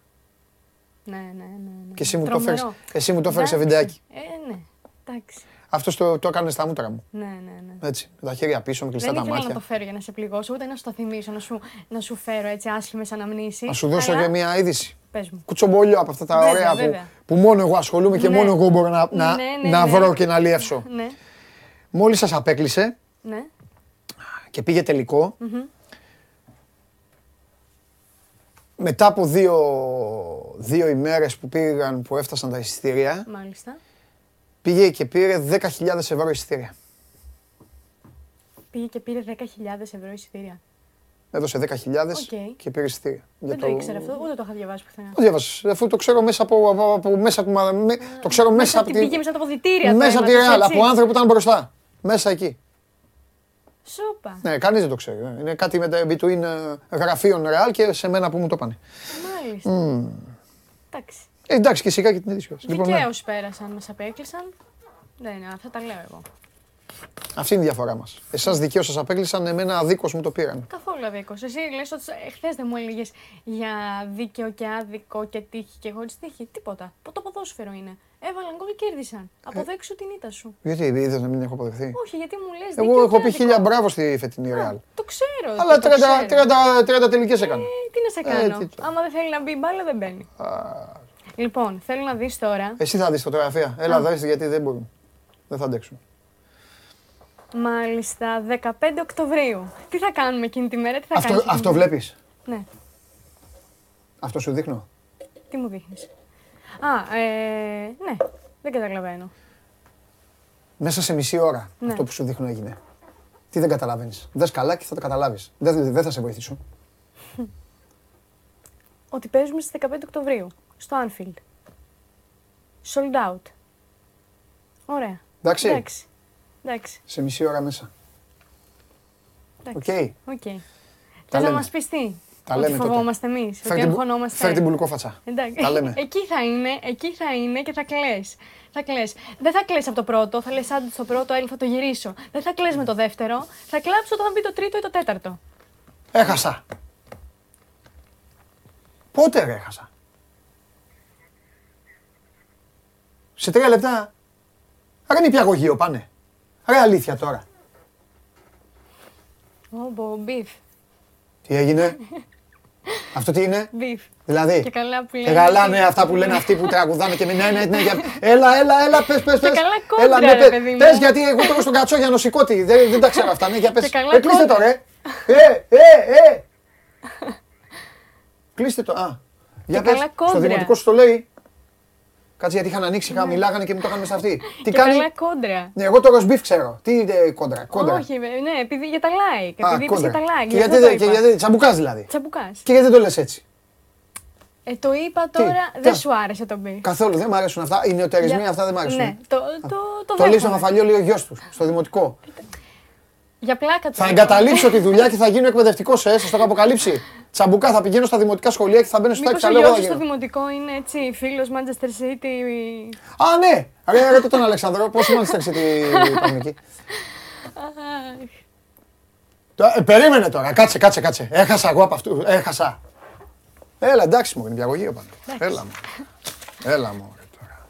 Ναι, ναι, ναι. ναι. Και εσύ μου, το φέρεις, εσύ μου το φέρεις σε βιντεάκι. Ε, ναι, εντάξει. Αυτό το, το έκανε στα μούτρα μου. Ναι, ναι, ναι. Έτσι, με τα χέρια πίσω, με κλειστά τα μάτια. Δεν ήθελα να το φέρω για να σε πληγώσω, ούτε να σου το θυμίσω, να σου, να σου φέρω έτσι άσχημες αναμνήσεις. Να σου δώσω αλλά... και μια είδηση. Πες μου. Κουτσομπολιό από αυτά τα βέβαια, ωραία βέβαια. Που, που μόνο εγώ ασχολούμαι και ναι. μόνο εγώ μπορώ να, να, ναι, ναι, να ναι. βρω και να λιεύσω. Ναι. Μόλις σας απέκλεισε ναι. και πήγε τελικό, mm-hmm. μετά από δύο, δύο ημέρες που πήγαν, που έφτασαν τα εισιτήρια, Μάλιστα. πήγε και πήρε 10.000 ευρώ εισιτήρια. Πήγε και πήρε 10.000 ευρώ εισιτήρια. Έδωσε 10.000 okay. και πήρε εισιτήρια. Δεν το, το ήξερα αυτό, ούτε το είχα διαβάσει πουθενά. Το διάβασα, αφού το ξέρω μέσα από, από, από μέσα από, με, το ξέρω μέσα, μέσα από τη... Πήγε μέσα από τα ποδητήρια. Μέσα από τη Ρεάλ, από άνθρωπο που ήταν μπροστά. Μέσα εκεί. Σόπα. Ναι, κανείς δεν το ξέρει. Ναι. Είναι κάτι με τα between ε, γραφείων Ρεάλ και σε μένα που μου το πάνε. Μάλιστα. Mm. Εντάξει. Ε, εντάξει και σιγά και την ίδια Δικαίω λοιπόν, ναι. πέρασαν, μας απέκλεισαν. Δεν είναι, αυτά τα λέω εγώ. Αυτή είναι η διαφορά μας. Εσάς δικαίως σας απέκλεισαν, εμένα αδίκως μου το πήραν. Καθόλου αδίκως. Εσύ λες ότι χθες δεν μου έλεγες για δίκαιο και άδικο και τύχη και χωρίς τύχη. Τίποτα. Το ποδόσφαιρο είναι. Έβαλαν γκολ και κέρδισαν. Ε, Αποδέξου την ήττα σου. Γιατί είδες να μην έχω αποδεχθεί; Όχι, γιατί μου λες. Εγώ έχω πει χίλια μπράβο στη φετινή Ρεάλ. Το ξέρω. Αλλά 30, 30, 30 τελικές έκανε. Ε, τι να σε ε, κάνω. Άμα δεν θέλει να μπει μπάλα, δεν μπαίνει. Λοιπόν, θέλω να δεις τώρα. Εσύ θα δεις φωτογραφία. Έλα, δεις γιατί δεν μπορούν. Δεν θα αντέξουν. Μάλιστα, 15 Οκτωβρίου. Τι θα κάνουμε εκείνη τη μέρα, τι θα αυτό, κάνεις; Αυτό βλέπεις; Ναι. Αυτό σου δείχνω; Τι μου δείχνεις; Α, ε, ναι, δεν καταλαβαίνω. Μέσα σε μισή ώρα Ναι. αυτό που σου δείχνω έγινε. Τι δεν καταλαβαίνεις; Δες καλά και θα το καταλάβεις. Δεν, δεν θα σε βοηθήσω. Ότι παίζουμε στις 15 Οκτωβρίου, στο Anfield. Sold out. Ωραία. Εντάξει. Εντάξει. Εντάξει. Σε μισή ώρα μέσα. Οκ. εντάξει. Οκ. Τα Θες να λέμε. μας πεις τι; Τα ότι λέμε τότε. φοβόμαστε εμείς. Φέρ Ότι την- αγχωνόμαστε. Φέρ την μπουλικόφατσα. Εντάξει. Τα λέμε. Εκεί θα είναι, εκεί θα είναι και θα κλαις. Θα κλαις. Δεν θα κλαις από το πρώτο, θα λες άντε στο πρώτο, έλα θα το γυρίσω. Δεν θα κλαις με το δεύτερο, θα κλάψεις όταν μπει το τρίτο ή το τέταρτο. Έχασα. Πότε ρε έχασα; Σε τρία λεπτά. Άρα είναι υπηαγωγείο πάνε. Ρε αλήθεια τώρα. Ω, beef. Τι έγινε; Αυτό τι είναι; Beef. Δηλαδή. Και καλά που Ε, λένε. καλά, ναι, αυτά που λένε αυτοί που τραγουδάνε και με ναι, ναι, ναι, για... Έλα, έλα, έλα, πες, πες, Και πες. καλά κόντρα, Έλα, ναι, ρε πες, παιδί μου. πες, γιατί εγώ τώρα στον Κατσογιαννοσηκώτη, δεν, δεν τα ξέρω αυτά, ναι, για πες. Και καλά Ε, κλείστε το, κόντρα. ρε. Ε, ε, ε. Κλείστε το, α. Για Και πες, καλά στο κόντρα. δημοτικό σου το λέει. Κάτσε γιατί είχαν ανοίξει, είχαν μιλάγανε και μου το είχαν μέσα αυτοί. Τι Και κάνει; καλά κόντρα. Ναι, εγώ το ροσμπίφ ξέρω. Τι είναι κόντρα, κόντρα. Όχι, ναι, επειδή για τα like. Α, Επειδή είπες για κόντρα. τα like. Και γι' αυτό γιατί, το δεν- και είπα. γιατί, τσαμπουκάς δηλαδή. Τσαμπουκάς. Και γιατί δεν το λες έτσι; Ε, το είπα τώρα, τι, δεν τι. σου άρεσε το beef. Καθόλου δεν μου αρέσουν αυτά. Οι νεοτερισμοί Για- αυτά δεν μου αρέσουν. Ναι, το, το, το, Το λέει στον δέχομαι. Αφαλιό, λέει ο γιος τους, στο δημοτικό. Για πλάκα του. Θα είπα. εγκαταλείψω τη δουλειά και θα γίνω εκπαιδευτικός, ε, σας το έχω αποκαλύψει. Τσαμπουκά, θα πηγαίνω στα δημοτικά σχολεία και θα μπαίνω στο Μήπως τάξη. ο Θα λέω, γιος εγώ σου θα στο γίνω. δημοτικό είναι έτσι φίλος Manchester City. Α, ναι! Ρε, ρώτα τον Αλεξανδρό, πόσο μάλιστα City πάμε εκεί. Αχ, Το- ε, Περίμενε τώρα, κάτσε, κάτσε, κάτσε. Έχασα εγώ από αυτού. Έχασα. Έλα, εντάξει μου, είναι διαγωγείο πάντα. Έλα μου. Έλα μου, ρε, τώρα.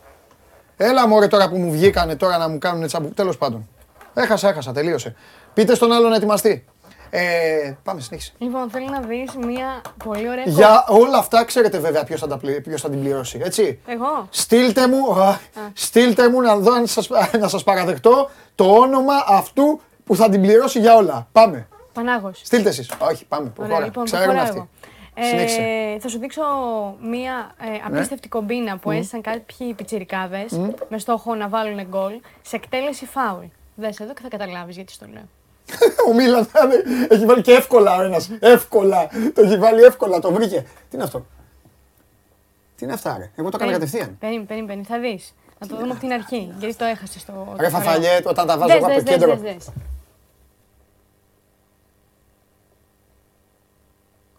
Έλα μου, ρε, τώρα που μου βγήκανε τώρα να μου κάνουν τσαμπου. Τέλος πάντων. Έχασα, έχασα, τελείωσε. Πείτε στον άλλο να ετοιμαστεί. Ε, πάμε, συνέχισε. Λοιπόν, θέλω να δεις μια πολύ ωραία Για όλα αυτά ξέρετε βέβαια ποιος θα, τα πλη- ποιος θα την πληρώσει, έτσι. Εγώ; Στείλτε μου, α, στείλτε μου να δω αν σας, να σας παραδεχτώ το όνομα αυτού που θα την πληρώσει για όλα. Πάμε. Πανάγος. Στείλτε εσείς. Όχι, πάμε. Ωραία, Προχώρα. λοιπόν, Ξέρουν προχωράω αυτοί. εγώ. Συνέχισε. Ε, θα σου δείξω μία ε, απίστευτη κομπίνα που έζησαν κάποιοι πιτσιρικάδες με στόχο να βάλουν γκολ σε εκτέλεση φάουλ. Δες εδώ και θα καταλάβεις γιατί στο λέω. Ο Μίλαν θα είναι- έχει βάλει και εύκολα ο ένας. Εύκολα. Το έχει βάλει εύκολα, το βρήκε. Τι είναι αυτό; Τι είναι αυτά, ρε; Εγώ το έκανα Περίμενε, κατευθείαν. Περίμενε, περίμενε, περίμενε, θα δεις. Να το δούμε από την αρχή, γιατί το έχασε στο Ρε κεφαλαίο. Φαφαλιέ, όταν τα βάζω Δες, εγώ από το δες, δες, κέντρο. δες, δες.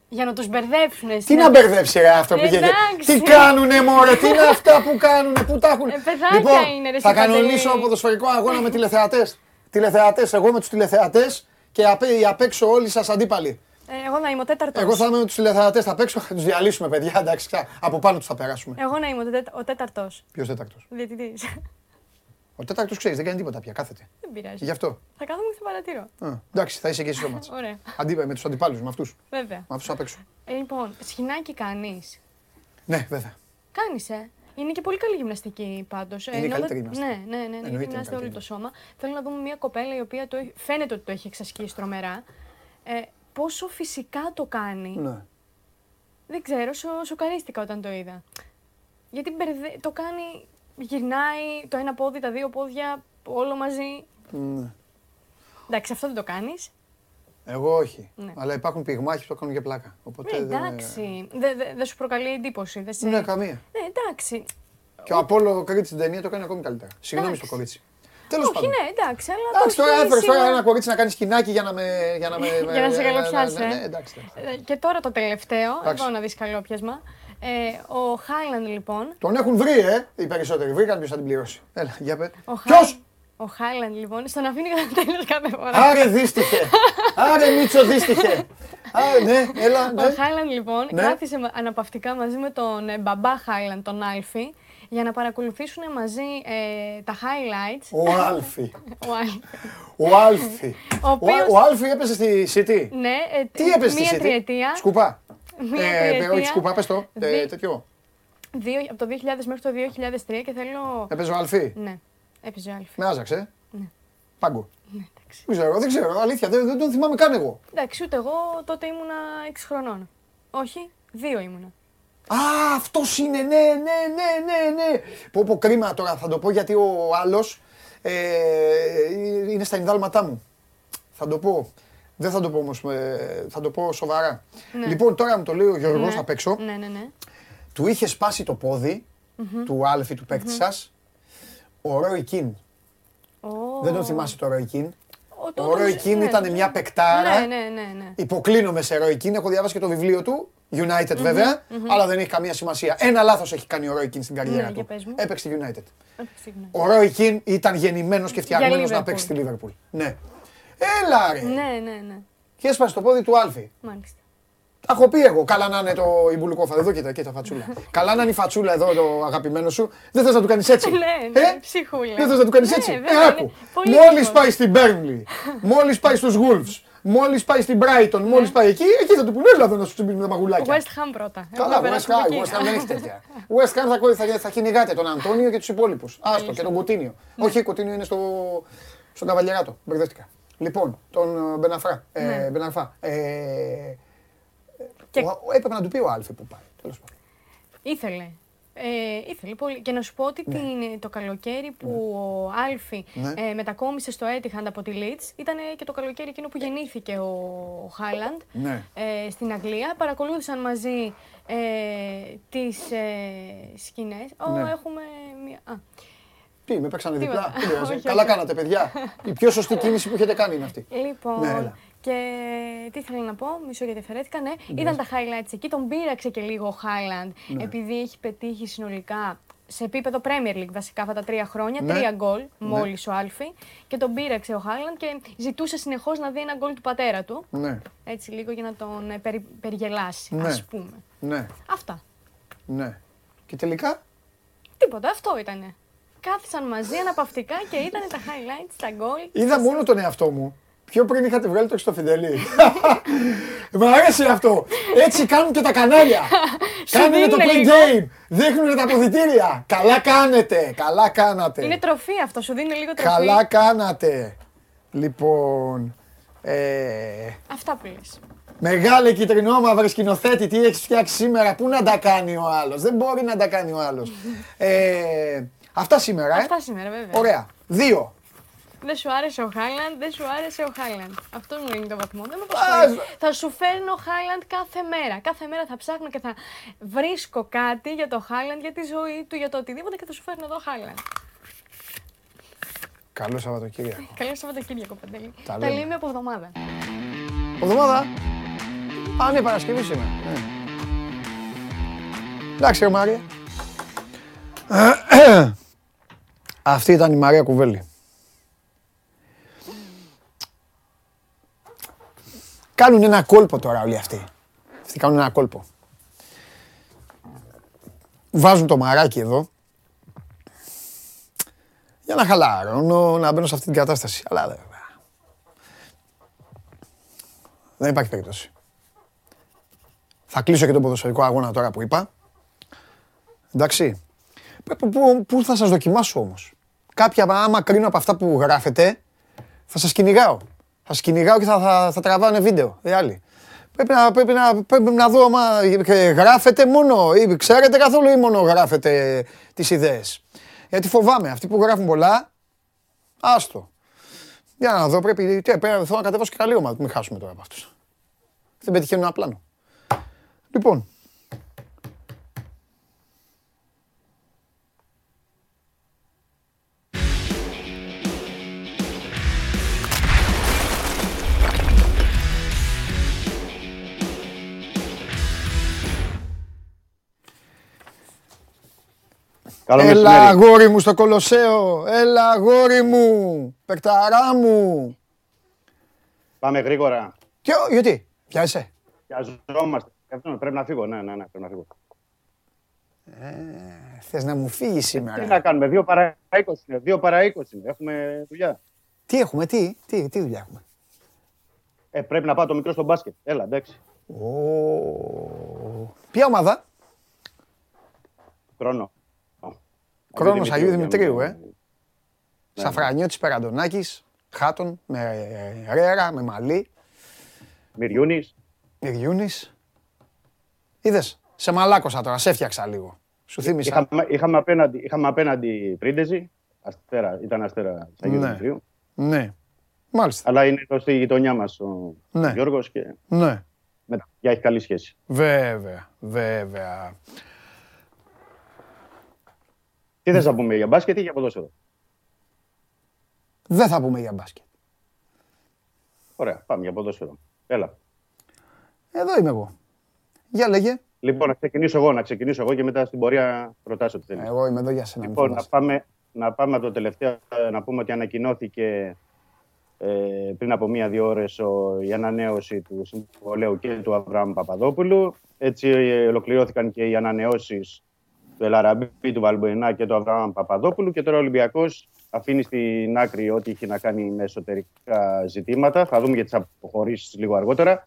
Για να τους μπερδέψουν. Τι να μπερδέψει ρε αυτό που γίνεται; Εντάξει. Τι κάνουνε μωρέ, τι είναι αυτά που κάνουνε, πού τα έχουνε; Ε, παιδάκια είναι, ρε, θα εσύ, κανονίσω παντελή. ποδοσφαιρικό αγώνα με τηλεθεατές. Τηλεθεατές, εγώ με τους τηλεθεατές και απ' οι απ' έξω όλοι σας αντίπαλοι. Ε, εγώ να είμαι ο τέταρτος. Εγώ θα είμαι με τους τηλεθεατές, θα παίξω, θα τους διαλύσουμε παιδιά, εντάξει, ξα- από πάνω τους θα περάσουμε. Εγώ να είμαι ο, τέτα- ο τέταρτος. Ποιος τέταρτος; Διαιτητής. Ο τέταρτος ξέρεις, δεν κάνει τίποτα πια, κάθεται. Δεν πειράζει. Και γι' αυτό. Θα κάθομαι και θα παρατηρώ. Α, εντάξει, θα είσαι και εσύ στο μάτς. Ωραία. Αντί, με τους αντιπάλους, με αυτούς. Βέβαια. Με αυτούς απ' έξω. Ε, λοιπόν, σχοινάκι κάνεις. Ναι, βέβαια. Κάνεις, ε. Είναι και πολύ καλή γυμναστική πάντως. Είναι η καλύτερη γυμναστική. Ναι, ναι, ναι, ναι, Εννοείται γιατί είναι γυμνάζεται όλο καλύτερη. το σώμα. Θέλω να δούμε μια κοπέλα η οποία το, έχει- φαίνεται ότι το έχει εξασκήσει τρομερά. Ε, πόσο φυσικά το κάνει. Ναι. Δεν ξέρω, σο, σοκαρίστηκα όταν το είδα. Γιατί μπερδε- το κάνει, γυρνάει το ένα πόδι, τα δύο πόδια, όλο μαζί. ναι. Εντάξει, αυτό δεν το κάνεις. Εγώ όχι. Ναι. Αλλά υπάρχουν πυγμάχοι που το κάνουν για πλάκα. Οπότε Ναι, δεν. εντάξει. Δεν δε, δεν σου προκαλεί εντύπωση. Δεν σε... Ναι, καμία. Ναι, εντάξει. Και ο Απόλο Κρήτη στην ταινία το κάνει ακόμη καλύτερα. Συγγνώμη στο κορίτσι. Τέλος Όχι, πάντων. ναι, εντάξει, αλλά. Εντάξει, το τώρα έχει έφερε τώρα σίγουρα- ένα κορίτσι να κάνει σκηνάκι για να με. Για να, με, Για να σε ναι, ναι, καλοπιάσει, ναι, ε. ναι, εντάξει, εντάξει. Ε, Και τώρα το τελευταίο, Εντάξει. εδώ να δεις καλόπιασμα. Ε, ο Χάιλαντ λοιπόν. Τον έχουν βρει, ε, οι περισσότεροι. Βρήκαν ποιος θα την πληρώσει. Έλα, για πε. Ο Ποιος! Χάι- Ο Χάιλαντ λοιπόν, στον αφήνει κατά τέλος κάθε φορά. Άρε δύστιχε! Άρε Μίτσο δύστιχε! Άρε, ναι, έλα, Ο ναι. Χάαλαντ λοιπόν Ναι. κάθισε μα- αναπαυτικά μαζί με τον ε, μπαμπά Χάαλαντ, τον Άλφη, για να παρακολουθήσουν μαζί ε, τα highlights. Ο Άλφη. Ο Άλφη. Ο Άλφη. Ο οποίος- Ο Άλφη έπεσε στη City. Ναι, ε, Τι έπεσε στη μία City; τριετία. Σκουπά. Μία Ε, τριετία. όχι, σκουπά, πες το. Ε, Δι- τέτοιο. δύο, από το 2000 μέχρι το 2003 και θέλω. Έπαιζε ο Άλφη. Ναι, έπαιζε ο Άλφη. Με άζαξε. ε. Ναι. Πάγκο. Ναι, εντάξει. Δεν ξέρω, δεν ξέρω. Αλήθεια, δεν, δεν τον θυμάμαι καν εγώ. Εντάξει, ούτε εγώ τότε ήμουνα 6 χρονών. Όχι, δύο ήμουνα. Α, αυτός είναι, ναι, ναι, ναι, ναι, ναι. Πω, πω, κρίμα τώρα θα το πω γιατί ο άλλος ε, είναι στα ενδάλματά μου. Θα το πω. Δεν θα το πω όμως, ε, θα το πω σοβαρά. Ναι. Λοιπόν, τώρα μου το λέει ο Γιώργος ναι. απ' έξω. Ναι, ναι, ναι. Του είχε σπάσει το πόδι του Άλφη, του παίκτη σας, ο Ρόι Κιν. Δεν τον θυμάσαι το Ρόι Κιν. Ο Ρόι Κιν ναι, ήταν μια παικτάρα. Ναι, ναι, ναι, ναι. Υποκλίνομαι σε Ρόι Κιν. Έχω διαβάσει και το βιβλίο του. United βεβαια αλλά δεν έχει καμία σημασία. Ένα λάθος έχει κάνει ο Ρόι Κιν στην καριέρα του. Έπαιξε United. Ο Ρόι Κιν ήταν γεννημένος και φτιαγμένος να παίξει στη Λίβερπουλ. Ναι. Έλα ρε. Ναι, ναι, ναι. Και έσπασε το πόδι του Άλφη. Μάλιστα. Τα έχω πει εγώ. Καλά να είναι το Ιμπουλικό Εδώ κοίτα, κοίτα φατσούλα. Καλά να είναι η φατσούλα εδώ το αγαπημένο σου. Δεν θες να του κάνεις έτσι. Ναι, ναι, ε; ψυχούλα. Δεν θες να του κάνεις έτσι. Ναι, ε, άκου. Μόλις πάει στην Μπέρνλι, μόλις πάει στους Wolves, μόλις πάει στην Brighton, μόλις πάει εκεί, εκεί θα του πούνε έλα εδώ να σου τσιμπήσει τα μαγουλάκια. West Ham πρώτα. Καλά, West Ham, West Ham δεν έχει τέτοια. West Ham θα, θα, θα κυνηγάτε τον Αντώνιο και τους υπόλοιπους. Άστο και τον Κοτίνιο. Όχι, Κοτίνιο είναι στο, στον Καβαλιαράτο. Μπερδεύτηκα. Λοιπόν, τον Μπεναφρά. Ε, Μπεναφά. Ε, και... Ο, έπρεπε να του πει ο Άλφη που πάει. Τέλος πάντων. Ήθελε. Ε, ήθελε πολύ. Και να σου πω ότι ναι. την, το καλοκαίρι που ναι. ο Άλφη ναι. ε, μετακόμισε στο Έτιχαντ από τη Leeds ήταν και το καλοκαίρι εκείνο που γεννήθηκε ο, ο Χάλαντ ναι. ε, στην Αγγλία. Παρακολούθησαν μαζί ε, τις ε, σκηνές. Ναι. έχουμε μία... Α. Τι, με παίξανε διπλά; Καλά κάνατε, παιδιά. Η πιο σωστή κίνηση που έχετε κάνει είναι αυτή. Λοιπόν, ναι, και τι ήθελα να πω, μισό γιατί αφαιρέθηκα. Ναι, ναι, ήταν τα highlights εκεί. Τον πείραξε και λίγο ο Χάιλαντ, ναι. επειδή έχει πετύχει συνολικά σε επίπεδο Premier League βασικά αυτά τα τρία χρόνια. Ναι. Τρία γκολ ναι. μόλις ο Άλφη. Και τον πείραξε ο Χάιλαντ και ζητούσε συνεχώς να δει ένα γκολ του πατέρα του. Ναι. Έτσι λίγο για να τον ε, περι, περιγελάσει, ναι. ας πούμε. Ναι. Αυτά. Ναι. Και τελικά; Τίποτα, αυτό ήτανε. Κάθισαν μαζί αναπαυτικά και ήταν τα highlights, τα γκολ. Είδα μόνο τον εαυτό μου. Πιο πριν είχατε βγάλει το Χριστοφιδελή. Μ' αρέσει αυτό. Έτσι κάνουν και τα κανάλια. Κάνουν το play game. Δείχνουν τα αποδητήρια. Καλά κάνετε. Καλά κάνατε. Είναι τροφή αυτό. Σου δίνει λίγο τροφή. Καλά κάνατε. Λοιπόν. Ε... Αυτά που λες. Μεγάλη κυτρινόμαυρη σκηνοθέτη, τι έχεις φτιάξει σήμερα, πού να τα κάνει ο άλλος; Δεν μπορεί να τα κάνει ο άλλος. ε, αυτά σήμερα, ε. Αυτά σήμερα, βέβαια. Ωραία. Δύο. Δεν σου άρεσε ο Χάιλαντ, δεν σου άρεσε ο Χάιλαντ. Αυτό μου είναι το βαθμό. Δεν με Θα σου φέρνω Χάιλαντ κάθε μέρα. Κάθε μέρα θα ψάχνω και θα βρίσκω κάτι για το Χάιλαντ, για τη ζωή του, για το οτιδήποτε και θα σου φέρνω εδώ Χάιλαντ. Καλό Σαββατοκύριακο. Καλό Σαββατοκύριακο, Παντελή. Τα, Τα λέμε από εβδομάδα. Από εβδομάδα; Α, ναι, Παρασκευή σήμερα. Ναι. Εντάξει, ρε Μάρια. Αυτή ήταν η Μαρία Κουβέλη. Κάνουν ένα κόλπο τώρα όλοι αυτοί. Αυτοί κάνουν ένα κόλπο. Βάζουν το μαράκι εδώ. Για να χαλαρώνω, να μπαίνω σε αυτή την κατάσταση. Αλλά δεν... Δεν υπάρχει περίπτωση. Θα κλείσω και τον ποδοσφαιρικό αγώνα τώρα που είπα. Εντάξει. Πού, πού θα σας δοκιμάσω όμως; Κάποια άμα κρίνω από αυτά που γράφετε, θα σας κυνηγάω. Θα σκηνηγάω και θα, θα, θα τραβάνε βίντεο οι άλλοι. Πρέπει να, πρέπει να, πρέπει να δω άμα γράφετε μόνο ή ξέρετε καθόλου ή μόνο γράφετε τις ιδέες. Γιατί φοβάμαι, αυτοί που γράφουν πολλά, άστο. Για να δω, πρέπει, τι, πρέπει να κατεβάσω και καλή ομάδα, μην χάσουμε τώρα από αυτούς. Δεν πετυχαίνουν ένα πλάνο. Λοιπόν, Καλό Έλα αγόρι μου στο Κολοσσέο, έλα αγόρι μου, παικταρά μου. Πάμε γρήγορα. Και, γιατί, πιάσαι. Πιαζόμαστε. Πρέπει να φύγω, ναι, ναι, ναι, πρέπει να φύγω. Ε, θες να μου φύγεις σήμερα. Τι να κάνουμε, δύο παρά 20 είναι, δύο παρά 20 είναι, έχουμε δουλειά. Τι έχουμε, τι, τι, τι δουλειά έχουμε; Ε, πρέπει να πάω το μικρό στο μπάσκετ, έλα, εντάξει. Ο... Ποια ομάδα; Χρόνο. Κρόνος Αγίου Δημητρίου, ε. Ναι. Σαφρανιώτης Περαντονάκης, Χάτον, με Ρέρα, με Μαλή. Μυριούνης. Μυριούνης. Είδες, Σε μαλάκωσα τώρα, σε έφτιαξα λίγο. Σου θύμισα. Είχαμε, είχαμε απέναντι, είχαμε απέναντι πρίντεζη. Αστέρα, ήταν αστέρα ναι. ναι. Μάλιστα. Αλλά είναι εδώ στη γειτονιά μας ο ναι. Γιώργος και. Ναι. Μετά. Για έχει καλή σχέση. Βέβαια, βέβαια. Τι θες να πούμε για μπάσκετ ή για ποδόσφαιρο; Δεν θα πούμε για μπάσκετ. Ωραία, πάμε για ποδόσφαιρο. Έλα. Εδώ είμαι εγώ. Για λέγε. Λοιπόν, να ξεκινήσω εγώ, να ξεκινήσω εγώ και μετά στην πορεία ρωτάσω τι θέλεις. Εγώ είμαι εδώ για σένα. Λοιπόν, να πάμε, να πάμε από το τελευταίο, να πούμε ότι ανακοινώθηκε ε, πριν από μία-δύο ώρες η ανανέωση του συμβολέου και του Αβραάμ Παπαδόπουλου. Έτσι ε, ολοκληρώθηκαν και οι ανανεώσεις του Ελαραμπή, του Βαλμποενά και του Αβραάμ Παπαδόπουλου και τώρα ο Ολυμπιακός αφήνει στην άκρη ό,τι έχει να κάνει με εσωτερικά ζητήματα. Θα δούμε για τις αποχωρήσεις λίγο αργότερα.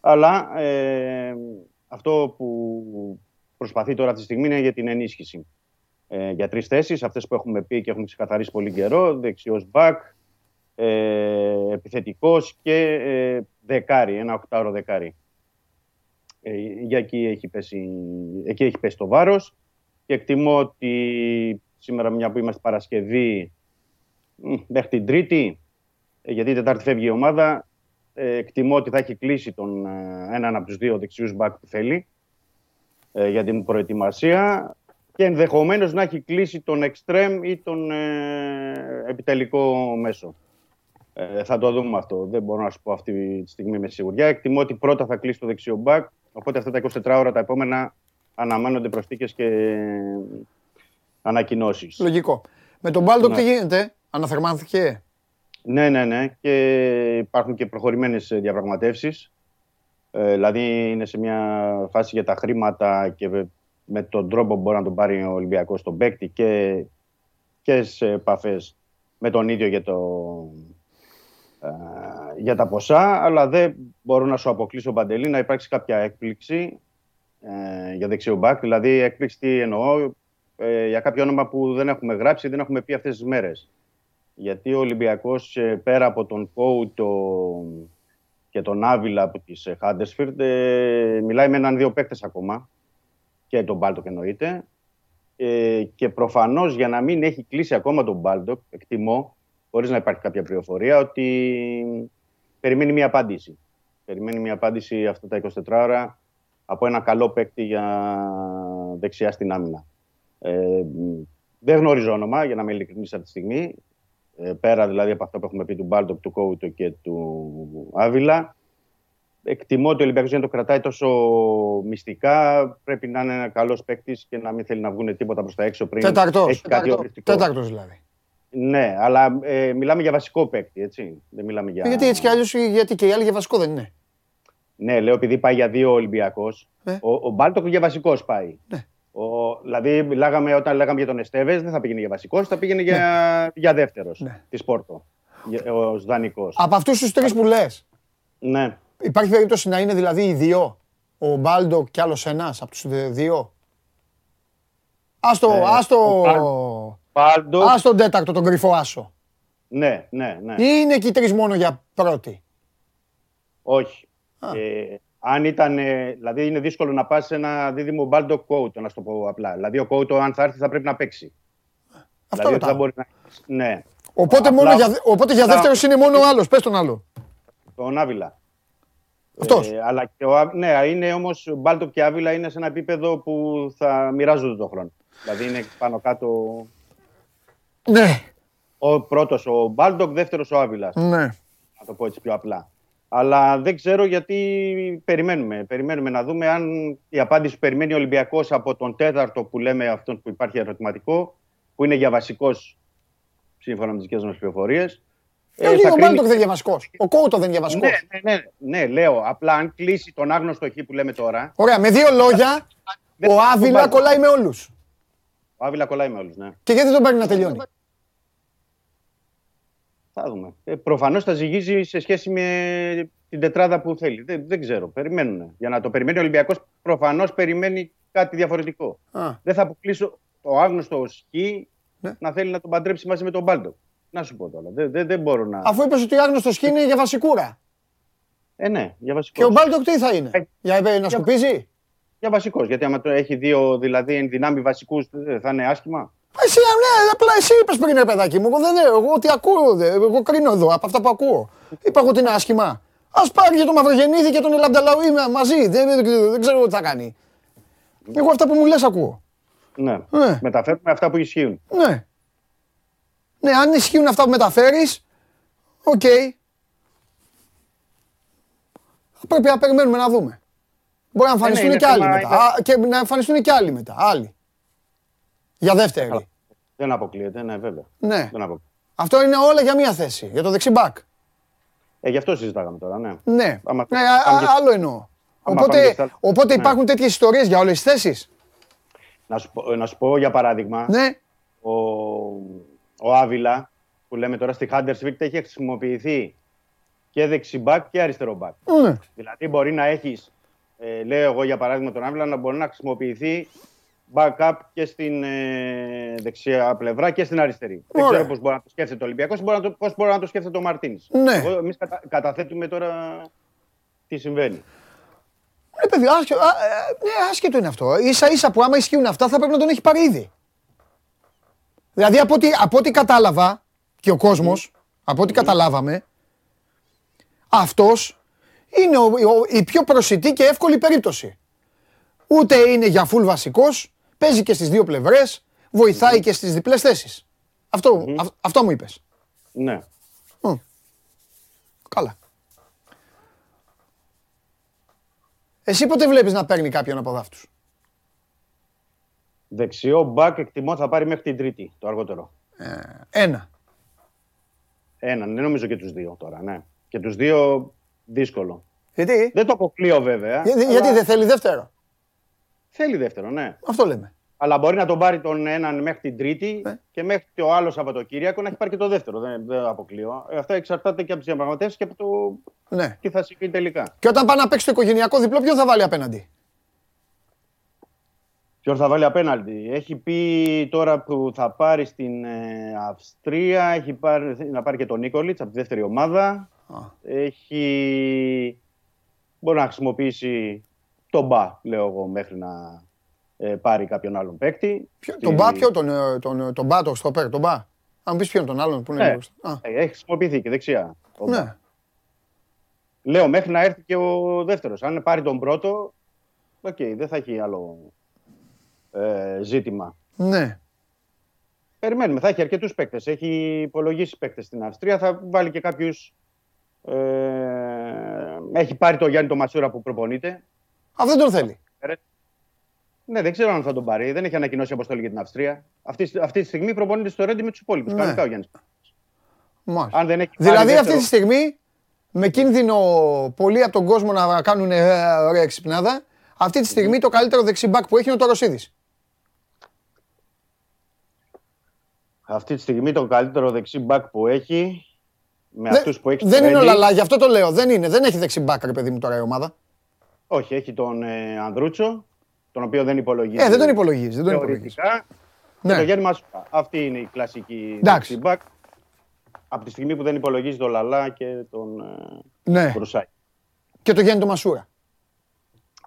Αλλά ε, αυτό που προσπαθεί τώρα αυτή τη στιγμή είναι για την ενίσχυση. Ε, για τρεις θέσεις, αυτές που έχουμε πει και έχουμε ξεκαθαρίσει πολύ καιρό. Δεξιός μπακ, ε, επιθετικός και ε, δεκάρι, ένα οκτάωρο δεκάρι. Ε, για εκεί έχει, πέσει, εκεί έχει πέσει το βάρος και εκτιμώ ότι σήμερα μια που είμαστε Παρασκευή μέχρι την Τρίτη, ε, γιατί η Τετάρτη φεύγει η ομάδα, ε, εκτιμώ ότι θα έχει κλείσει τον, έναν από τους δύο δεξιούς μπακ που θέλει για την προετοιμασία και ενδεχομένως να έχει κλείσει τον εξτρέμ ή τον επιτελικό μέσο. Ε, θα το δούμε αυτό. Δεν μπορώ να σου πω αυτή τη στιγμή με σιγουριά. Εκτιμώ ότι πρώτα θα κλείσει το δεξιό μπακ. Οπότε αυτά τα 24 ώρα τα επόμενα αναμένονται προσθήκες και ανακοινώσεις. Λογικό. Με τον Μπάλτοκ ναι. τι γίνεται, αναθερμάνθηκε; Ναι, ναι, ναι. Και υπάρχουν και προχωρημένες διαπραγματεύσεις. Ε, δηλαδή είναι σε μια φάση για τα χρήματα και με τον τρόπο που μπορεί να τον πάρει ο Ολυμπιακός στον παίκτη και, και σε επαφές με τον ίδιο για το, ε, για τα ποσά, αλλά δεν μπορώ να σου αποκλείσω, Παντελή, να υπάρξει κάποια έκπληξη ε, για δεξιό μπακ. Δηλαδή, έκπληξη τι εννοώ, ε, για κάποιο όνομα που δεν έχουμε γράψει, δεν έχουμε πει αυτές τις μέρες. Γιατί ο Ολυμπιακός, ε, πέρα από τον Κόου και τον Άβυλα από τις Χάντερσφιλντ, μιλάει με έναν δύο παίκτες ακόμα, και τον Μπάλντοκ εννοείται. και προφανώς για να μην έχει κλείσει ακόμα τον Μπάλντοκ, εκτιμώ, χωρίς να υπάρχει κάποια πληροφορία, ότι περιμένει μια απάντηση. Περιμένει μια απάντηση αυτά τα 24 ώρα από ένα καλό παίκτη για δεξιά στην άμυνα. Ε, δεν γνωρίζω όνομα, για να είμαι ειλικρινής αυτή τη στιγμή. Ε, πέρα δηλαδή από αυτό που έχουμε πει του Μπάλτοκ, του Κόουτο και του Άβυλα. Εκτιμώ ότι ο Ολυμπιακός για να το κρατάει τόσο μυστικά πρέπει να είναι ένα καλός παίκτης και να μην θέλει να βγουν τίποτα προς τα έξω πριν. Τέταρτο δηλαδή. Ναι, αλλά ε, μιλάμε για βασικό παίκτη, έτσι. Δεν μιλάμε για... Γιατί έτσι κι αλλιώς, γιατί και οι άλλοι για βασικό δεν είναι. Ναι, λέω επειδή πάει για δύο Ολυμπιακός. Ε. Ο, ο Μπάλντοκ για βασικός πάει. Ναι. Ο, δηλαδή, μιλάγαμε, όταν λέγαμε για τον Εστέβες, δεν θα πήγαινε για βασικός, θα πήγαινε για, ναι. για δεύτερος ναι. τη Πόρτο. Ο δανεικό. Από αυτούς τους τρεις που λες. Ναι. Υπάρχει περίπτωση να είναι δηλαδή οι δύο. Ο Μπάλντοκ κι άλλος ένας από τους δύο; Άστο, ε, άστο. Πάντως... Α τον τέταρτο, τον κρυφό άσο. Ναι, ναι, ναι. Ή είναι εκεί τρεις μόνο για πρώτη. Όχι. Ε, αν ήταν, δηλαδή είναι δύσκολο να πας σε ένα δίδυμο μπάλτο κόουτο, να σου το πω απλά. Δηλαδή ο κόουτο αν θα έρθει θα πρέπει να παίξει. Αυτό δηλαδή, θα μπορεί να... Ναι. Οπότε, απλά... μόνο για, οπότε για δεύτερος είναι μόνο ο άλλος. Πες τον άλλο. Τον Άβυλα. Αυτός. Ε, αλλά και ο, ναι, είναι όμως Μπάλντοκ και Άβυλα είναι σε ένα επίπεδο που θα μοιράζονται τον χρόνο. Δηλαδή είναι πάνω κάτω ναι. Ο πρώτος ο Μπάλντοκ, δεύτερος ο Άβυλας. Ναι. Να το πω έτσι πιο απλά. Αλλά δεν ξέρω γιατί περιμένουμε. Περιμένουμε να δούμε αν η απάντηση που περιμένει ο Ολυμπιακός από τον τέταρτο που λέμε αυτόν που υπάρχει ερωτηματικό, που είναι για βασικός σύμφωνα με τις δικές μας πληροφορίες. Ε, ε ο Μπάλντοκ δεν είναι βασικό. Ο Κόουτο δεν είναι βασικό. Ναι, ναι, ναι, ναι, λέω. Απλά αν κλείσει τον άγνωστο χ που λέμε τώρα. Ωραία, με δύο λόγια, ο Άβυλα κολλάει με όλους. Ο Άβυλα κολλάει με όλους, ναι. Και γιατί δεν τον παίρνει να τελειώνει; Θα δούμε. Ε, Προφανώς θα ζυγίζει σε σχέση με την τετράδα που θέλει. Δεν, δεν ξέρω. Περιμένουν. Για να το περιμένει ο Ολυμπιακός, προφανώς περιμένει κάτι διαφορετικό. Α. Δεν θα αποκλείσω το άγνωστο χι ναι. να θέλει να τον παντρέψει μαζί με τον Μπάλτο. Να σου πω τώρα. Δεν, δεν, δεν μπορώ να. Αφού είπες ότι ο άγνωστος σκι είναι για βασικούρα. Ε, ναι, για βασικός. Και ο Μπάλτοκ τι θα είναι, ε, για να σκουπίζει; Για βασικός. Γιατί άμα έχει δύο δηλαδή ενδυνάμει βασικούς, θα είναι άσχημα; Εσύ, ναι, απλά εσύ είπες πριν, ρε παιδάκι μου. Εγώ δεν εγώ τι ακούω. Εγώ κρίνω εδώ από αυτά που ακούω. Είπα εγώ ότι είναι άσχημα. Α πάρει και τον Μαυρογεννίδη και τον Ελαμπταλαουή μαζί. Δεν, δεν, δεν ξέρω τι θα κάνει. Εγώ αυτά που μου λες ακούω. Ναι. ναι. Μεταφέρουμε αυτά που ισχύουν. Ναι. Ναι, αν ισχύουν αυτά που μεταφέρεις, OK. Okay. Πρέπει να περιμένουμε να δούμε. Μπορεί να εμφανιστούν ναι, και άλλοι μετά. και να εμφανιστούν και άλλοι μετά. Άλλοι. Για δεύτερη. Δεν αποκλείεται, ναι, βέβαια. Ναι. Δεν Αυτό είναι όλα για μία θέση. Για το δεξί μπακ. Ε, γι' αυτό συζητάγαμε τώρα, ναι. Ναι, Άμα... ναι άλλο εννοώ. οπότε, οπότε ναι. υπάρχουν τέτοιες ιστορίες για όλες τις θέσεις; Να, σου, να σου πω για παράδειγμα. Ναι. Ο, ο Άβυλα, που λέμε τώρα στη Huddersfield, έχει χρησιμοποιηθεί και δεξιμπάκ και αριστερό μπακ. Ναι. Δηλαδή μπορεί να έχεις, ε, λέω εγώ για παράδειγμα τον Άβυλα, να μπορεί να χρησιμοποιηθεί backup και στην ε, δεξιά πλευρά και στην αριστερή. Δεν ξέρω πώς μπορεί να το σκέφτεται ο Ολυμπιακός, πώς μπορεί να το σκέφτεται ο Μαρτίνης. Ναι. Εμείς κατα, καταθέτουμε τώρα τι συμβαίνει. Ναι, παιδί, άσχετο, α, ναι, άσχετο είναι αυτό. σα ίσα που άμα ισχύουν αυτά θα πρέπει να τον έχει πάρει ήδη. Δηλαδή από ό,τι, από ό,τι κατάλαβα και ο κόσμος, από ό,τι καταλάβαμε, αυτός είναι ο, ο, η πιο προσιτή και εύκολη περίπτωση. Ούτε είναι για φουλ βασικός, Παίζει και στις δύο πλευρές, βοηθάει και στις διπλές θέσεις. Αυτό, αυτό μου είπες. Ναι. Καλά. Εσύ πότε βλέπεις να παίρνει κάποιον από δάφτους; Δεξιό μπακ εκτιμώ θα πάρει μέχρι την τρίτη, το αργότερο. Ε, ένα. Ένα, δεν νομίζω και τους δύο τώρα, ναι. Και τους δύο δύσκολο. Γιατί; Δεν το αποκλείω βέβαια. Γιατί δεν θέλει δεύτερο; Θέλει δεύτερο, ναι. Αυτό λέμε. Αλλά μπορεί να τον πάρει τον έναν μέχρι την Τρίτη ναι. και μέχρι το άλλο Σαββατοκύριακο να έχει πάρει και το δεύτερο. Δεν, δεν αποκλείω. Ε, αυτό εξαρτάται και από τις διαπραγματεύσεις και από το ναι. τι θα συμβεί τελικά. Και όταν πάει να παίξει το οικογενειακό διπλό, ποιο θα βάλει απέναντι; Ποιο θα βάλει απέναντι; Έχει πει τώρα που θα πάρει στην ε, Αυστρία, έχει πάρει, να πάρει και τον Νίκολιτς από τη δεύτερη ομάδα. Έχει. Μπορεί να χρησιμοποιήσει τον Μπα, λέω εγώ, μέχρι να ε, πάρει κάποιον άλλον παίκτη. Ποιο, Τον Μπα, ποιο, τον, ε, τον, τον, Μπα, το στόπερ, τον Μπα. Αν πεις ποιον τον άλλον που είναι. Ναι. Α. Ε, έχει χρησιμοποιηθεί και δεξιά. Ναι. Λέω μέχρι να έρθει και ο δεύτερος. Αν πάρει τον πρώτο, OK, okay, δεν θα έχει άλλο ε, ζήτημα. Ναι. Περιμένουμε, θα έχει αρκετούς παίκτες. Έχει υπολογίσει παίκτες στην Αυστρία. Θα βάλει και κάποιους. Ε, έχει πάρει το Γιάννη το Μασούρα που προπονείται. Αυτό δεν τον θέλει. Ναι, δεν ξέρω αν θα τον πάρει. Δεν έχει ανακοινώσει αποστολή για την Αυστρία. Αυτή, αυτή τη στιγμή προπονείται στο Ρέντι με τους υπόλοιπους. Ναι. Κανονικά ο Γιάννης. Αν δεν έχει δηλαδή αυτή τη στιγμή με κίνδυνο πολλοί από τον κόσμο να κάνουν ε, ωραία εξυπνάδα, αυτή τη στιγμή το καλύτερο δεξιμπάκ που έχει είναι ο Τωροσίδης. Αυτή τη στιγμή το καλύτερο δεξιμπάκ που έχει. Με αυτούς που έχει δεν είναι όλα γι' αυτό το λέω. Δεν είναι. Δεν έχει δεξιμπάκ, ρε παιδί μου τώρα η ομάδα. Όχι, έχει τον ε, Ανδρούτσο, τον οποίο δεν υπολογίζει. Ε, δεν τον υπολογίζει. Δεν τον υπολογίζει. Ναι. Και τον Γιάννη Μασούρα. Αυτή είναι η κλασική back. Από τη στιγμή που δεν υπολογίζει τον Λαλά και τον ε, ναι. Βρουσάκη. Και τον Γιάννη τον Μασούρα.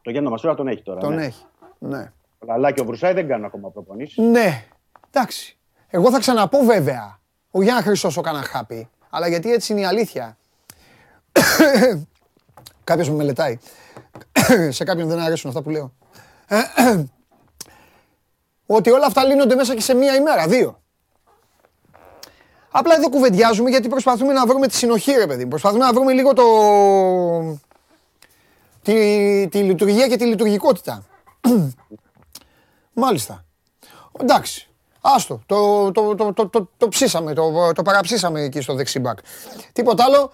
Το Γιάννη τον Μασούρα τον έχει τώρα. Τον ναι. έχει. Ναι. Ο Λαλά και ο Βρουσάη δεν κάνουν ακόμα προπονήσεις. Ναι. Εντάξει. Εγώ θα ξαναπώ βέβαια. Ο Γιάννης Χρυσός ο κανένα χάπι. Αλλά γιατί έτσι είναι η αλήθεια. Κάποιος με μελετάει. Σε κάποιον δεν αρέσουν αυτά που λέω. Ότι όλα αυτά λύνονται μέσα και σε μία ημέρα, δύο. Απλά εδώ κουβεντιάζουμε γιατί προσπαθούμε να βρούμε τη συνοχή, ρε παιδί. Προσπαθούμε να βρούμε λίγο το... τη, τη λειτουργία και τη λειτουργικότητα. Μάλιστα. Εντάξει. Άστο, το, το, το, το, το, το ψήσαμε, το, το παραψήσαμε εκεί στο δεξιμπάκ. Τίποτα άλλο.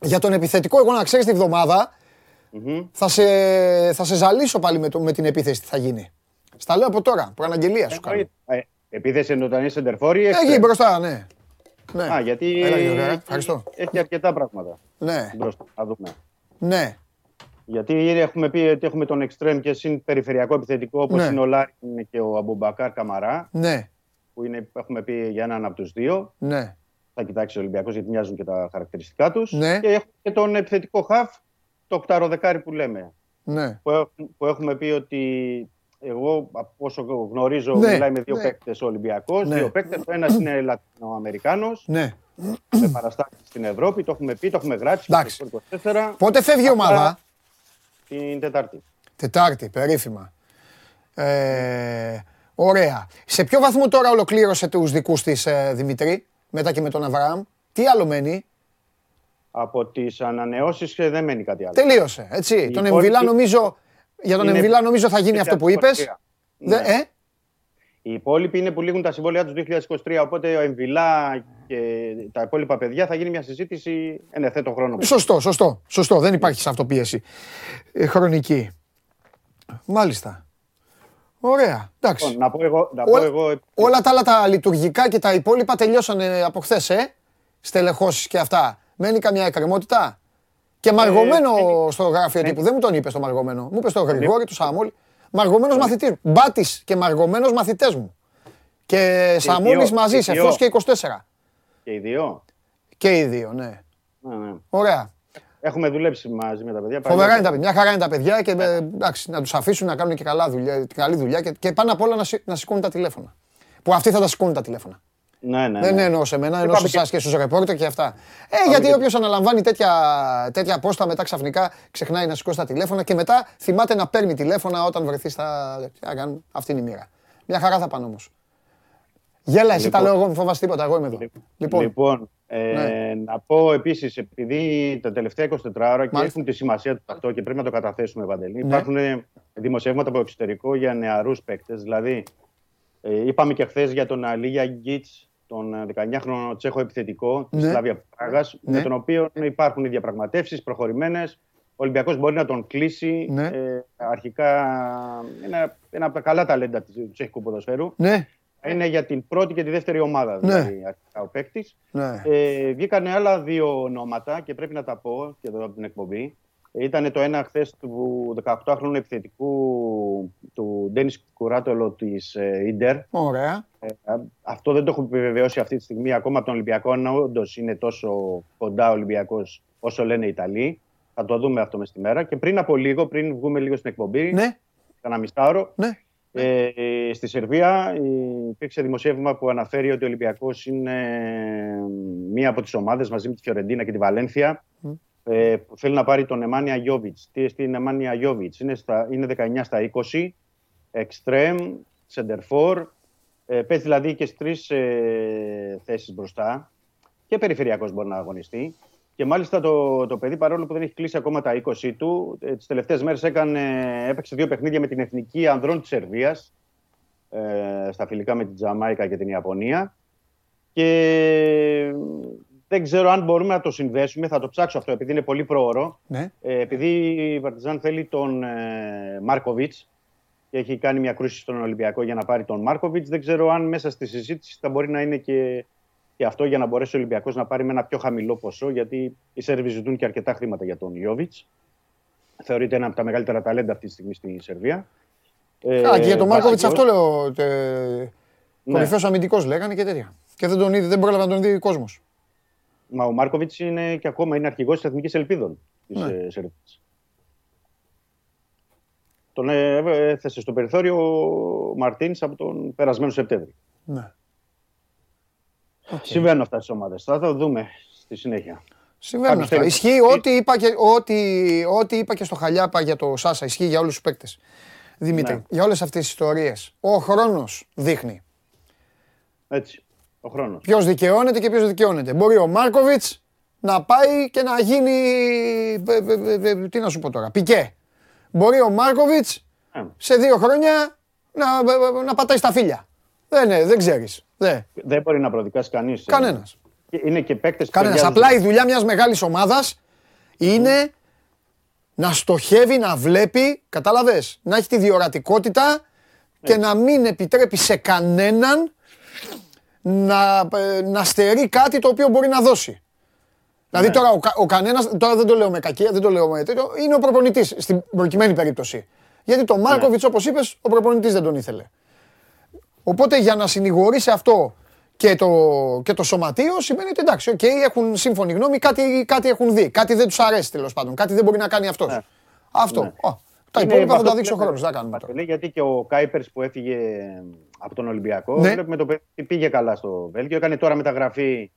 για τον επιθετικό, εγώ να ξέρεις τη βδομάδα, θα, σε, θα σε ζαλίσω πάλι με, το, με την επίθεση τι θα γίνει. Στα λέω από τώρα, προαναγγελία σου κάνω. Ε, επίθεση είναι όταν είσαι εντερφόρη. Εκεί μπροστά, ναι. ναι. Α, γιατί Έλα, Ευχαριστώ. έχει αρκετά πράγματα ναι. μπροστά, να δούμε. Ναι. Γιατί έχουμε πει ότι έχουμε τον Εκστρέμ και συν περιφερειακό επιθετικό όπως ναι. είναι ο Λάριν και ο Αμπουμπακάρ Καμαρά. Ναι. Που είναι, έχουμε πει για έναν από τους δύο. Ναι. Θα κοιτάξει ο Ολυμπιακός γιατί μοιάζουν και τα χαρακτηριστικά τους. Ναι. Και έχουμε και τον επιθετικό χαφ το οκτάρο δεκάρι που λέμε. ναι. που, έχουμε πει ότι εγώ από όσο γνωρίζω ναι, μιλάει με δύο ναι. παίκτες ο Ολυμπιακός, ναι. δύο παίκτες, ο ένας είναι Λατινοαμερικάνος, ναι. με παραστάσεις στην Ευρώπη, το έχουμε πει, το έχουμε γράψει. Εντάξει. Πότε φεύγει η ομάδα; Την Τετάρτη. Τετάρτη, περίφημα. Ε, ωραία. Σε ποιο βαθμό τώρα ολοκλήρωσε τους δικούς της ε, Δημητρή, μετά και με τον Αβραάμ; Τι άλλο μένει; Από τις ανανεώσεις ε, δεν μένει κάτι άλλο. Τελείωσε, έτσι. Η τον Εμβιλά νομίζω, για τον Εμβιλά νομίζω θα γίνει αυτό που είπες. Ναι. ε; Οι υπόλοιποι είναι που λήγουν τα συμβόλαια τους 2023. Οπότε ο Εμβιλά και τα υπόλοιπα παιδιά θα γίνει μια συζήτηση εν ευθέτω χρόνο. Σωστό, σωστό. σωστό. Δεν υπάρχει σε αυτοπίεση ε, χρονική. Μάλιστα. Ωραία. Εντάξει. Λοιπόν, να πω εγώ, να πω εγώ... Όλα τα άλλα τα λειτουργικά και τα υπόλοιπα τελειώσανε από χθες, ε; Στελεχώσεις και αυτά. Μένει καμιά εκκρεμότητα. Και ε, μαργωμένο ε, στο γραφείο ε, τύπου. Δεν μου τον είπες το μαργωμένο. Μου είπες το Γρηγόρη, του Σαμόλη. Μαργωμένος μαθητή μου. Μπάτης και μαργωμένος μαθητές μου. Και Σαμόλη μαζί, σε αυτό και 24. Και οι δύο; Και οι δύο, ναι. ναι, ναι. Ωραία. Έχουμε δουλέψει μαζί με τα παιδιά. Φοβερά είναι τα παιδιά. Μια χαρά είναι τα παιδιά και εντάξει, να τους αφήσουν να κάνουν και καλά δουλειά, καλή δουλειά και, και πάνω απ' όλα να, να σηκώνουν τα τηλέφωνα. Που αυτοί θα τα σηκώνουν τα τηλέφωνα. Ναι, ναι, Δεν ναι. εννοώ σε μένα, εννοώ σε εσάς και στους ρεπόρτερ και αυτά. Ε, γιατί όποιος αναλαμβάνει τέτοια, τέτοια πόστα μετά ξαφνικά ξεχνάει να σηκώσει τα τηλέφωνα και μετά θυμάται να παίρνει τηλέφωνα όταν βρεθεί στα. Αυτή είναι η μοίρα. Μια χαρά θα πάνε όμως. Γέλα, εσύ τα λοιπόν. λέω εγώ, μην φοβάσαι τίποτα. Εγώ είμαι εδώ. Λοιπόν, λοιπόν ε, ναι. να πω επίσης, επειδή τα τελευταία 24 ώρα και έχουν τη σημασία του αυτό και πρέπει να το καταθέσουμε, Βαντελή, ναι. υπάρχουν δημοσιεύματα από εξωτερικό για νεαρούς παίκτες. Δηλαδή, ε, είπαμε και χθες για τον Αλίγια Γκίτς, τον 19χρονο Τσέχο επιθετικό τη ναι. Σλάβια Πράγα, ναι. με τον οποίο υπάρχουν οι διαπραγματεύσεις προχωρημένες. Ο Ολυμπιακός μπορεί να τον κλείσει. Ναι. Ε, αρχικά είναι ένα από τα καλά ταλέντα του τσέχικου ποδοσφαίρου. Ναι. Είναι για την πρώτη και τη δεύτερη ομάδα, ναι. δηλαδή αρχικά ο παίκτης. Ναι. Ε, βγήκαν άλλα δύο ονόματα και πρέπει να τα πω και εδώ από την εκπομπή. Ήταν το ένα χθες του 18χρονου επιθετικού του Ντένι Κουράτολο της Ιντερ. Ωραία. Ε, αυτό δεν το έχουμε επιβεβαιώσει αυτή τη στιγμή ακόμα από τον Ολυμπιακό. Αν όντως είναι τόσο κοντά ο Ολυμπιακός όσο λένε οι Ιταλοί. Θα το δούμε αυτό μες στη μέρα. Και πριν από λίγο, πριν βγούμε λίγο στην εκπομπή, ναι. κανένα μισάωρο, ναι. Ε, στη Σερβία υπήρξε δημοσίευμα που αναφέρει ότι ο Ολυμπιακός είναι μία από τις ομάδες μαζί με τη Φιωρεντίνα και τη Βαλένθια ε, που θέλει να πάρει τον Εμάνια Γιώβιτς. Τι είναι Εμάνια Γιώβιτς, είναι, είναι 19 στα 20, extreme, center for, ε, παίζει δηλαδή και στις τρεις ε, θέσεις μπροστά και περιφερειακός μπορεί να αγωνιστεί. Και μάλιστα το, το παιδί, παρόλο που δεν έχει κλείσει ακόμα τα 20 του, ε, τις τελευταίες μέρες έπαιξε δύο παιχνίδια με την εθνική ανδρών της Σερβίας. Ε, στα φιλικά με την Τζαμάικα και την Ιαπωνία. Και δεν ξέρω αν μπορούμε να το συνδέσουμε, θα το ψάξω αυτό επειδή είναι πολύ πρόωρο. Ναι. Ε, επειδή η Βαρτιζάν θέλει τον ε, Μάρκοβιτς και έχει κάνει μια κρούση στον Ολυμπιακό για να πάρει τον Μάρκοβιτς, δεν ξέρω αν μέσα στη συζήτηση θα μπορεί να είναι και και αυτό για να μπορέσει ο Ολυμπιακός να πάρει με ένα πιο χαμηλό ποσό, γιατί οι Σέρβοι ζητούν και αρκετά χρήματα για τον Ιώβιτς. Θεωρείται ένα από τα μεγαλύτερα ταλέντα αυτή τη στιγμή στη Σερβία. Ε, Α, και για τον Μάρκοβιτς αυτό λέω. Τε... Ναι. Κορυφαίος αμυντικός λέγανε και τέτοια. Και δεν, τον είδε, δεν πρόλαβε να τον δει ο κόσμος. Μα ο Μάρκοβιτς είναι και ακόμα είναι αρχηγός της Εθνικής Ελπίδων της ναι. Ε, Σερβίας. Τον ε, έθεσε στο περιθώριο ο Μαρτίνς από τον περασμένο Σεπτέμβριο. Ναι. Okay. Συμβαίνουν αυτά στις ομάδες. Θα το δούμε στη συνέχεια. Συμβαίνουν αυτά. Ισχύει ό,τι είπα, και, ό,τι, ό,τι είπα και στο Χαλιάπα για το Σάσα. Ισχύει για όλους τους παίκτες. Δημήτρη, ναι. για όλες αυτές τις ιστορίες. Ο χρόνος δείχνει. Έτσι. Ο χρόνος. Ποιος δικαιώνεται και ποιος δικαιώνεται. Μπορεί ο Μάρκοβιτς να πάει και να γίνει. Τι να σου πω τώρα. Πικέ. Μπορεί ο Μάρκοβιτς ε. σε δύο χρόνια να, να πατάει στα φίλια. Δεν, δεν ξέρεις. Ναι. Δεν μπορεί να προδικάσει κανείς. Ε. Κανένας. Είναι και παίκτες Κανένας. Απλά η δουλειά μιας μεγάλης ομάδας είναι να στοχεύει, να βλέπει, κατάλαβες, να έχει τη διορατικότητα και να μην επιτρέπει σε κανέναν να, ε, να στερεί κάτι το οποίο μπορεί να δώσει. Δηλαδή ναι. τώρα ο, ο κανένας, τώρα δεν το λέω με κακία, δεν το λέω με τέτοιο, είναι ο προπονητής στην προκειμένη περίπτωση. Γιατί το Μάρκοβιτ, ναι. όπως είπες, ο προπονητής δεν τον ήθελε. Οπότε για να συνηγορήσει αυτό και το, και το σωματείο σημαίνει ότι εντάξει, okay, έχουν σύμφωνη γνώμη, κάτι, κάτι έχουν δει. Κάτι δεν τους αρέσει τέλος πάντων. Κάτι δεν μπορεί να κάνει αυτός. Ναι. Αυτό. Ναι. Τα υπόλοιπα θα τα δείξει ο χρόνος. Θα κάνουμε τώρα. Γιατί και ο Κάιπερς που έφυγε από τον Ολυμπιακό, ναι. βλέπουμε το παιδί πήγε καλά στο Βέλγιο. Έκανε τώρα μεταγραφή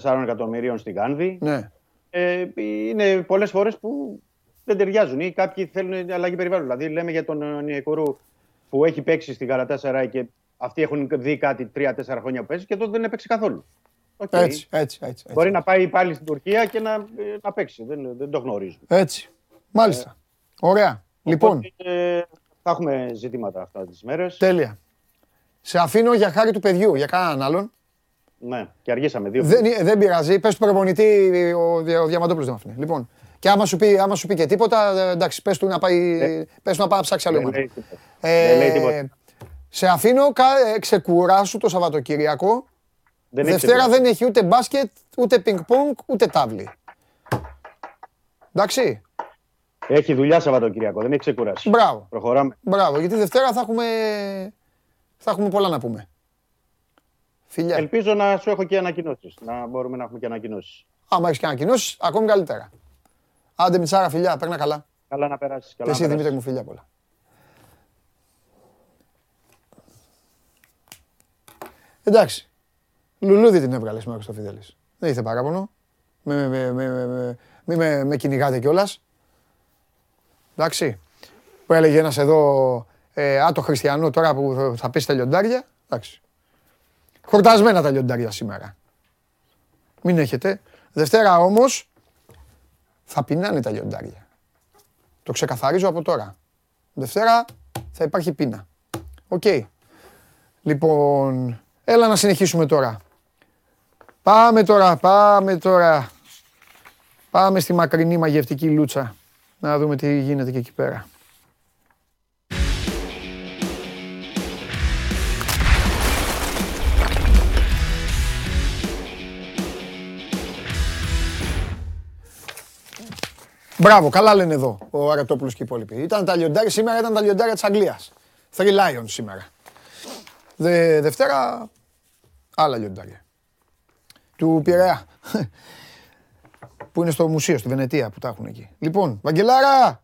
4 εκατομμυρίων στην Κάνδη. Ναι. Ε, είναι πολλές φορές που δεν ταιριάζουν ή κάποιοι θέλουν αλλαγή περιβάλλον. Δηλαδή, λέμε για τον Νιακορού που έχει παίξει στην Καρατάσσερα και αυτοί έχουν δει κάτι 3-4 χρόνια που παίζει και τότε δεν έπαιξε καθόλου. Okay. Έτσι, έτσι, έτσι, Μπορεί να πάει πάλι στην Τουρκία και να, να παίξει. Δεν, δεν το γνωρίζουμε. Έτσι. Μάλιστα. Ε, Ωραία. Λοιπόν. Ε, θα έχουμε ζητήματα αυτά τις μέρες. Τέλεια. Σε αφήνω για χάρη του παιδιού, για κανέναν άλλον. Ναι, και αργήσαμε δύο. Δεν, δεν πειράζει. Πες του προπονητή, ο, ο Διαμαντόπουλος δεν αφήνει. Λοιπόν, και άμα σου πει, άμα σου πει και τίποτα, ε, εντάξει, πες του να πάει, ε, πες του να πάει να ψάξει άλλο δεν λέει ε, δεν λέει Σε αφήνω, ε, ξεκουράσου το Σαββατοκύριακο. Δεν Δευτέρα δεν έχει ούτε μπάσκετ, ούτε πινκ-πονγκ, ούτε τάβλη. Εντάξει. Έχει δουλειά Σαββατοκύριακο, δεν έχει ξεκουράσει. Μπράβο. Προχωράμε. Μπράβο, γιατί Δευτέρα θα έχουμε, θα έχουμε πολλά να πούμε. Φιλιά. Ελπίζω να σου έχω και ανακοινώσεις. Να μπορούμε να έχουμε και ανακοινώσεις. Άμα έχεις και ανακοινώσεις, ακόμη καλύτερα. Άντε Μιτσάρα, φιλιά, παίρνα καλά. Καλά να περάσεις. Και εσύ Δημήτρη μου, φιλιά πολλά. Εντάξει. Λουλούδι την έβγαλες σήμερα στο Φιδέλη. Δεν ήρθε παράπονο. Με, με, με, με, με, με, με κυνηγάτε κιόλας. Εντάξει. Που έλεγε ένας εδώ, ε, α, το χριστιανό τώρα που θα πεις τα λιοντάρια. Εντάξει. Χορτασμένα τα λιοντάρια σήμερα. Μην έχετε. Δευτέρα όμως θα πεινάνε τα λιοντάρια. Το ξεκαθαρίζω από τώρα. Δευτέρα θα υπάρχει πείνα. Οκ. Λοιπόν, έλα να συνεχίσουμε τώρα. Πάμε τώρα, πάμε τώρα. Πάμε στη μακρινή μαγευτική λούτσα. Να δούμε τι γίνεται και εκεί πέρα. Μπράβο, καλά λένε εδώ ο Αρατόπουλος και οι υπόλοιποι. Ήταν τα λιοντάρια, σήμερα ήταν τα λιοντάρια της Αγγλίας. Three Lions σήμερα. Δε, Δευτέρα, άλλα λιοντάρια. Του Πειραιά. Που είναι στο μουσείο, στη Βενετία που τα έχουν εκεί. Λοιπόν, Βαγγελάρα!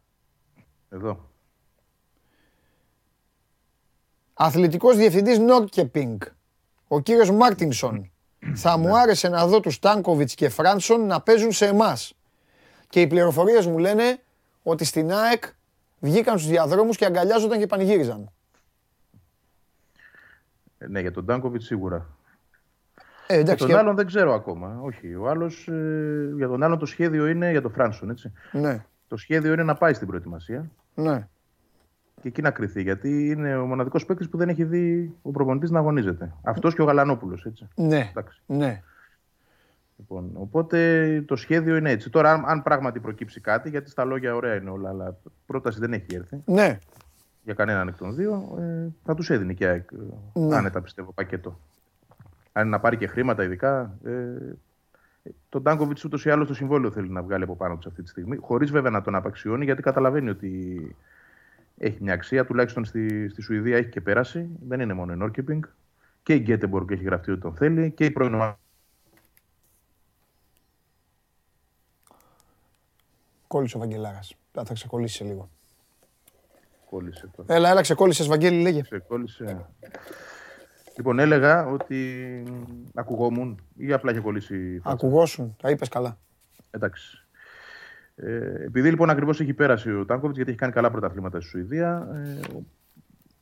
Εδώ. Αθλητικός διευθυντής Νόρκεπινγκ, ο κύριος Μάρτινσον. Θα μου άρεσε να δω τους Τάνκοβιτς και Φράνσον να παίζουν σε εμάς. Και οι πληροφορίες μου λένε ότι στην ΑΕΚ βγήκαν στους διαδρόμους και αγκαλιάζονταν και πανηγύριζαν. Ε, ναι, για τον Τάνκοβιτ σίγουρα. Ε, εντάξει, για τον άλλον δεν ξέρω ακόμα. Όχι. Ο άλλος, ε, για τον άλλον το σχέδιο είναι για τον Φράνσον, έτσι. Ναι. Το σχέδιο είναι να πάει στην προετοιμασία. Ναι. Και εκεί να κρυθεί. Γιατί είναι ο μοναδικός παίκτης που δεν έχει δει ο προπονητής να αγωνίζεται. Αυτός και ο Γαλανόπουλος, έτσι. Ναι. Εντάξει. ναι. Λοιπόν, οπότε το σχέδιο είναι έτσι. Τώρα, αν, αν πράγματι προκύψει κάτι, γιατί στα λόγια ωραία είναι όλα, αλλά πρόταση δεν έχει έρθει. Ναι. Για κανέναν εκ των δύο, ε, θα τους έδινε και ΑΕΚ. Ε, ναι. Άνετα πιστεύω πακέτο. Αν είναι να πάρει και χρήματα, ειδικά. Ε, τον Τάνκοβιτ ούτως ή άλλως το συμβόλαιο θέλει να βγάλει από πάνω τους αυτή τη στιγμή. Χωρίς βέβαια να τον απαξιώνει, γιατί καταλαβαίνει ότι έχει μια αξία. Τουλάχιστον στη, στη Σουηδία έχει και πέρασει. Δεν είναι μόνο η Νόρκεπινγκ. Και η Γκέτεμπορκ έχει γραφτεί ότι τον θέλει. Και η πρώην Κόλλησε ο Βαγγελάρας. Θα ξεκολλήσει σε λίγο. Κόλλησε τώρα. Έλα, έλα, ξεκόλλησες, Βαγγέλη, λέγε. Ξεκόλλησε. Λοιπόν, έλεγα ότι ακουγόμουν ή απλά είχε κολλήσει. Ακουγόσουν, τα είπες καλά. Εντάξει. Ε, επειδή λοιπόν ακριβώς έχει πέρασει ο Τάνκοβιτς, γιατί έχει κάνει καλά πρωταθλήματα στη Σουηδία, ε,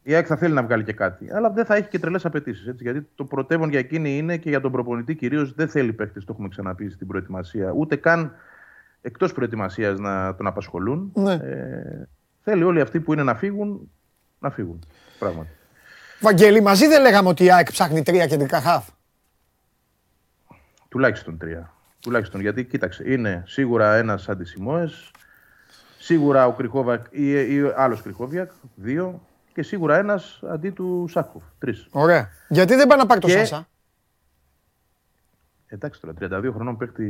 η ΑΕΚ θα θέλει να βγάλει και κάτι. Αλλά δεν θα έχει και τρελές απαιτήσεις. Γιατί το πρωτεύον για εκείνη είναι και για τον προπονητή κυρίως δεν θέλει παίχτε, το έχουμε ξαναπεί στην προετοιμασία. Ούτε καν εκτός προετοιμασίας να τον απασχολούν. Ναι. Ε, θέλει όλοι αυτοί που είναι να φύγουν, να φύγουν. Πράγματι. Βαγγέλη, μαζί δεν λέγαμε ότι η ΑΕΚ ψάχνει τρία κεντρικά χαφ; Τουλάχιστον τρία. Τουλάχιστον γιατί κοίταξε, είναι σίγουρα ένας αντισημόε, σίγουρα ο Κρυχόβιακ ή, ή άλλος Κρυχόβιακ, δύο, και σίγουρα ένας αντί του Σάκχοφ. Τρεις. Ωραία. Γιατί δεν πάει να πάρει το Σάσα; Εντάξει τώρα, 32 χρονών παίχτη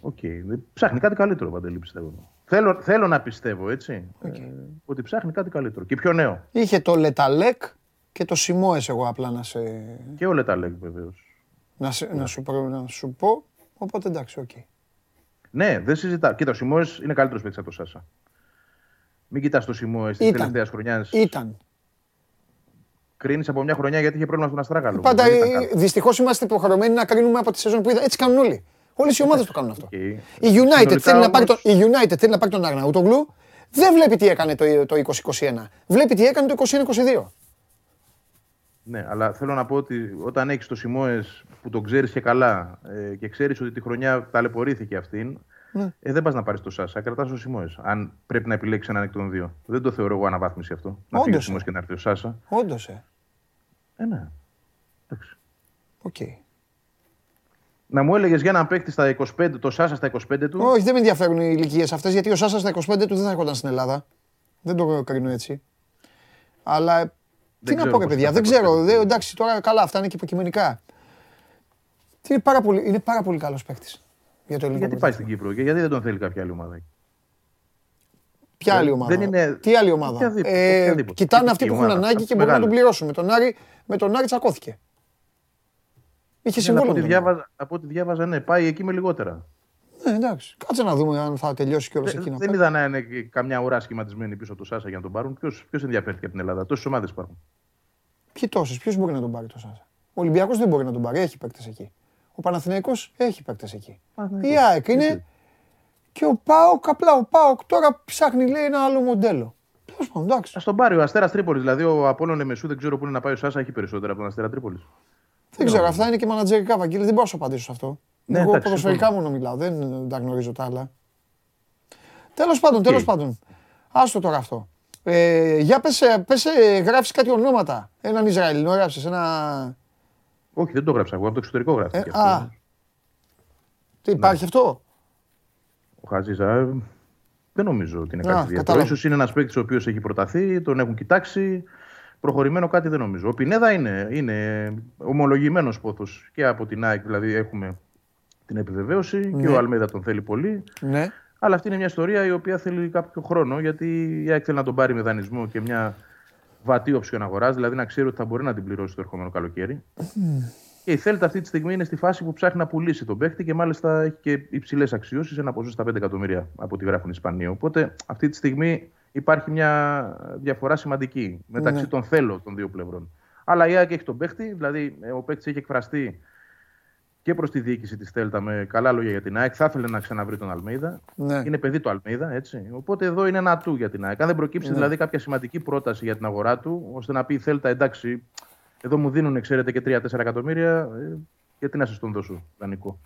OK. Okay. Ψάχνει κάτι καλύτερο, Παντελή, πιστεύω. Θέλω, θέλω να πιστεύω, έτσι, okay. ε, ότι ψάχνει κάτι καλύτερο. Και πιο νέο. Είχε το Λε Ταλέκ και το Σιμόες εγώ απλά να σε... Και ο Λε Ταλέκ βεβαίως. Να, σε, να, σου, να σου πω, οπότε εντάξει, OK. Okay. Ναι, δεν συζητά. Κοίτα, ο Σιμόες είναι καλύτερος παίκτης από το Σάσα. Μην κοιτάς το Σιμόε της τελευταίας χρονιάς. Ήταν. Κρίνεις από μια χρονιά γιατί είχε πρόβλημα στον Αστράγαλο. Πάντα δυστυχώς είμαστε υποχρεωμένοι να κρίνουμε από τη σεζόν που είδα. Έτσι κάνουν όλοι. Όλες οι ομάδες το κάνουν αυτό. Η United, θέλει να πάρει τον, η United θέλει να πάρει τον Αρναούτογλου. Δεν βλέπει τι έκανε το, το 2021. Βλέπει τι έκανε το 2022. Ναι, αλλά θέλω να πω ότι όταν έχεις το Σιμόε που τον ξέρεις και καλά ε, και ξέρεις ότι τη χρονιά ταλαιπωρήθηκε αυτήν, ναι. ε, δεν πας να πάρεις το Σάσα. Κρατάς το Σιμόε. Αν πρέπει να επιλέξεις έναν εκ των δύο. Δεν το θεωρώ εγώ αναβάθμιση αυτό. Να φύγει ο Σιμόε και να έρθει ο Σάσα. Όντως. Ε. ε, ναι. Εντάξει. OK. Okay. Να μου έλεγες για έναν παίκτη στα 25, το Σάσα στα 25 του; Όχι, δεν με ενδιαφέρουν οι ηλικίες αυτές γιατί ο Σάσα στα 25 του δεν θα έρχονταν στην Ελλάδα. Δεν το κρίνω έτσι. Αλλά τι να πω, ρε παιδιά, δεν ξέρω. Δε, εντάξει, τώρα καλά, αυτά είναι και υποκειμενικά. Τι είναι πάρα πολύ, είναι πάρα πολύ καλός παίκτης. Για το γιατί πάει στην Κύπρο και γιατί δεν τον θέλει κάποια άλλη ομάδα. Ποια άλλη ομάδα; Δεν είναι... Τι άλλη ομάδα; ε, κοιτάνε αυτοί που έχουν ανάγκη και μπορούν να τον πληρώσουν. Με τον Άρη, με τον Άρη τσακώθηκε. Είχε συμβόλαιο. Από, διάβαζα, από ό,τι διάβαζα, ναι, πάει εκεί με λιγότερα. Ναι, εντάξει. Κάτσε να δούμε αν θα τελειώσει κιόλας εκεί. Δεν είδα να είναι καμιά ουρά σχηματισμένη πίσω από το Σάσα για να τον πάρουν. Ποιος ενδιαφέρθηκε από την Ελλάδα. Τόσες ομάδες υπάρχουν. Ποιοι τόσες, ποιος μπορεί να τον πάρει το Σάσα; Ο Ολυμπιακός δεν μπορεί να τον πάρει, έχει παίκτες εκεί. Ο Παναθηναϊκός έχει παίκτες εκεί. Η ΑΕΚ είναι. Και ο Πάοκ, απλά ο Πάοκ τώρα ψάχνει λέει ένα άλλο μοντέλο. Τέλο πάντων, εντάξει. Α τον πάρει ο Αστέρας Τρίπολης. Δηλαδή ο Απόλων Εμεσού δεν ξέρω πού είναι να πάει ο Σάσα, έχει περισσότερα από τον Αστέρα Τρίπολης. Δεν ξέρω, αυτά είναι και μανατζερικά, Βαγγέλη. Δεν μπορώ να σου απαντήσω σε αυτό. Ναι, Εγώ ποδοσφαιρικά μόνο μιλάω, δεν τα γνωρίζω τα άλλα. Τέλος πάντων, τέλος πάντων. Άστο τώρα αυτό. Ε, για πες, ε, πες ε, γράφεις κάτι ονόματα. Έναν Ισραηλινό γράψεις, ένα... Όχι, δεν το γράψα εγώ, από το εξωτερικό γράφει. Ε, α, τι υπάρχει ναι. αυτό; Ο Χαζίζα δεν νομίζω ότι είναι κάτι ιδιαίτερο. Ίσως είναι ένας παίκτης ο οποίος έχει προταθεί, τον έχουν κοιτάξει. Προχωρημένο κάτι δεν νομίζω. Ο Πινέδα είναι, είναι ομολογημένος πόθος και από την ΑΕΚ, δηλαδή έχουμε την επιβεβαίωση ναι. και ο Αλμέδα τον θέλει πολύ. Ναι. Αλλά αυτή είναι μια ιστορία η οποία θέλει κάποιο χρόνο γιατί η ΑΕΚ θέλει να τον πάρει με δανεισμό και μια βατή οψιόν αγοράς, δηλαδή να ξέρει ότι θα μπορεί να την πληρώσει το ερχόμενο καλοκαίρι. Mm. Και η Θέλτα αυτή τη στιγμή είναι στη φάση που ψάχνει να πουλήσει τον παίκτη και μάλιστα έχει και υψηλές αξιώσεις, ένα ποσό στα 5 εκατομμύρια από ό,τι γράφουν οι Ισπανοί. Οπότε αυτή τη στιγμή υπάρχει μια διαφορά σημαντική μεταξύ mm. των θέλω των δύο πλευρών. Αλλά η ΑΕΚ έχει τον παίκτη, δηλαδή ο παίκτης έχει εκφραστεί και προς τη διοίκηση της Θέλτα με καλά λόγια για την ΑΕΚ. Θα ήθελε να ξαναβρει τον Αλμίδα. Ναι. Είναι παιδί του Αλμίδα, έτσι. Οπότε εδώ είναι ένα του για την ΑΕΚ. Αν δεν προκύψει ναι. δηλαδή κάποια σημαντική πρόταση για την αγορά του, ώστε να πει η Θέλτα, εντάξει, εδώ μου δίνουν, ξέρετε, και 3-4 εκατομμύρια, ε, γιατί να σας τον δώσω δανεικό.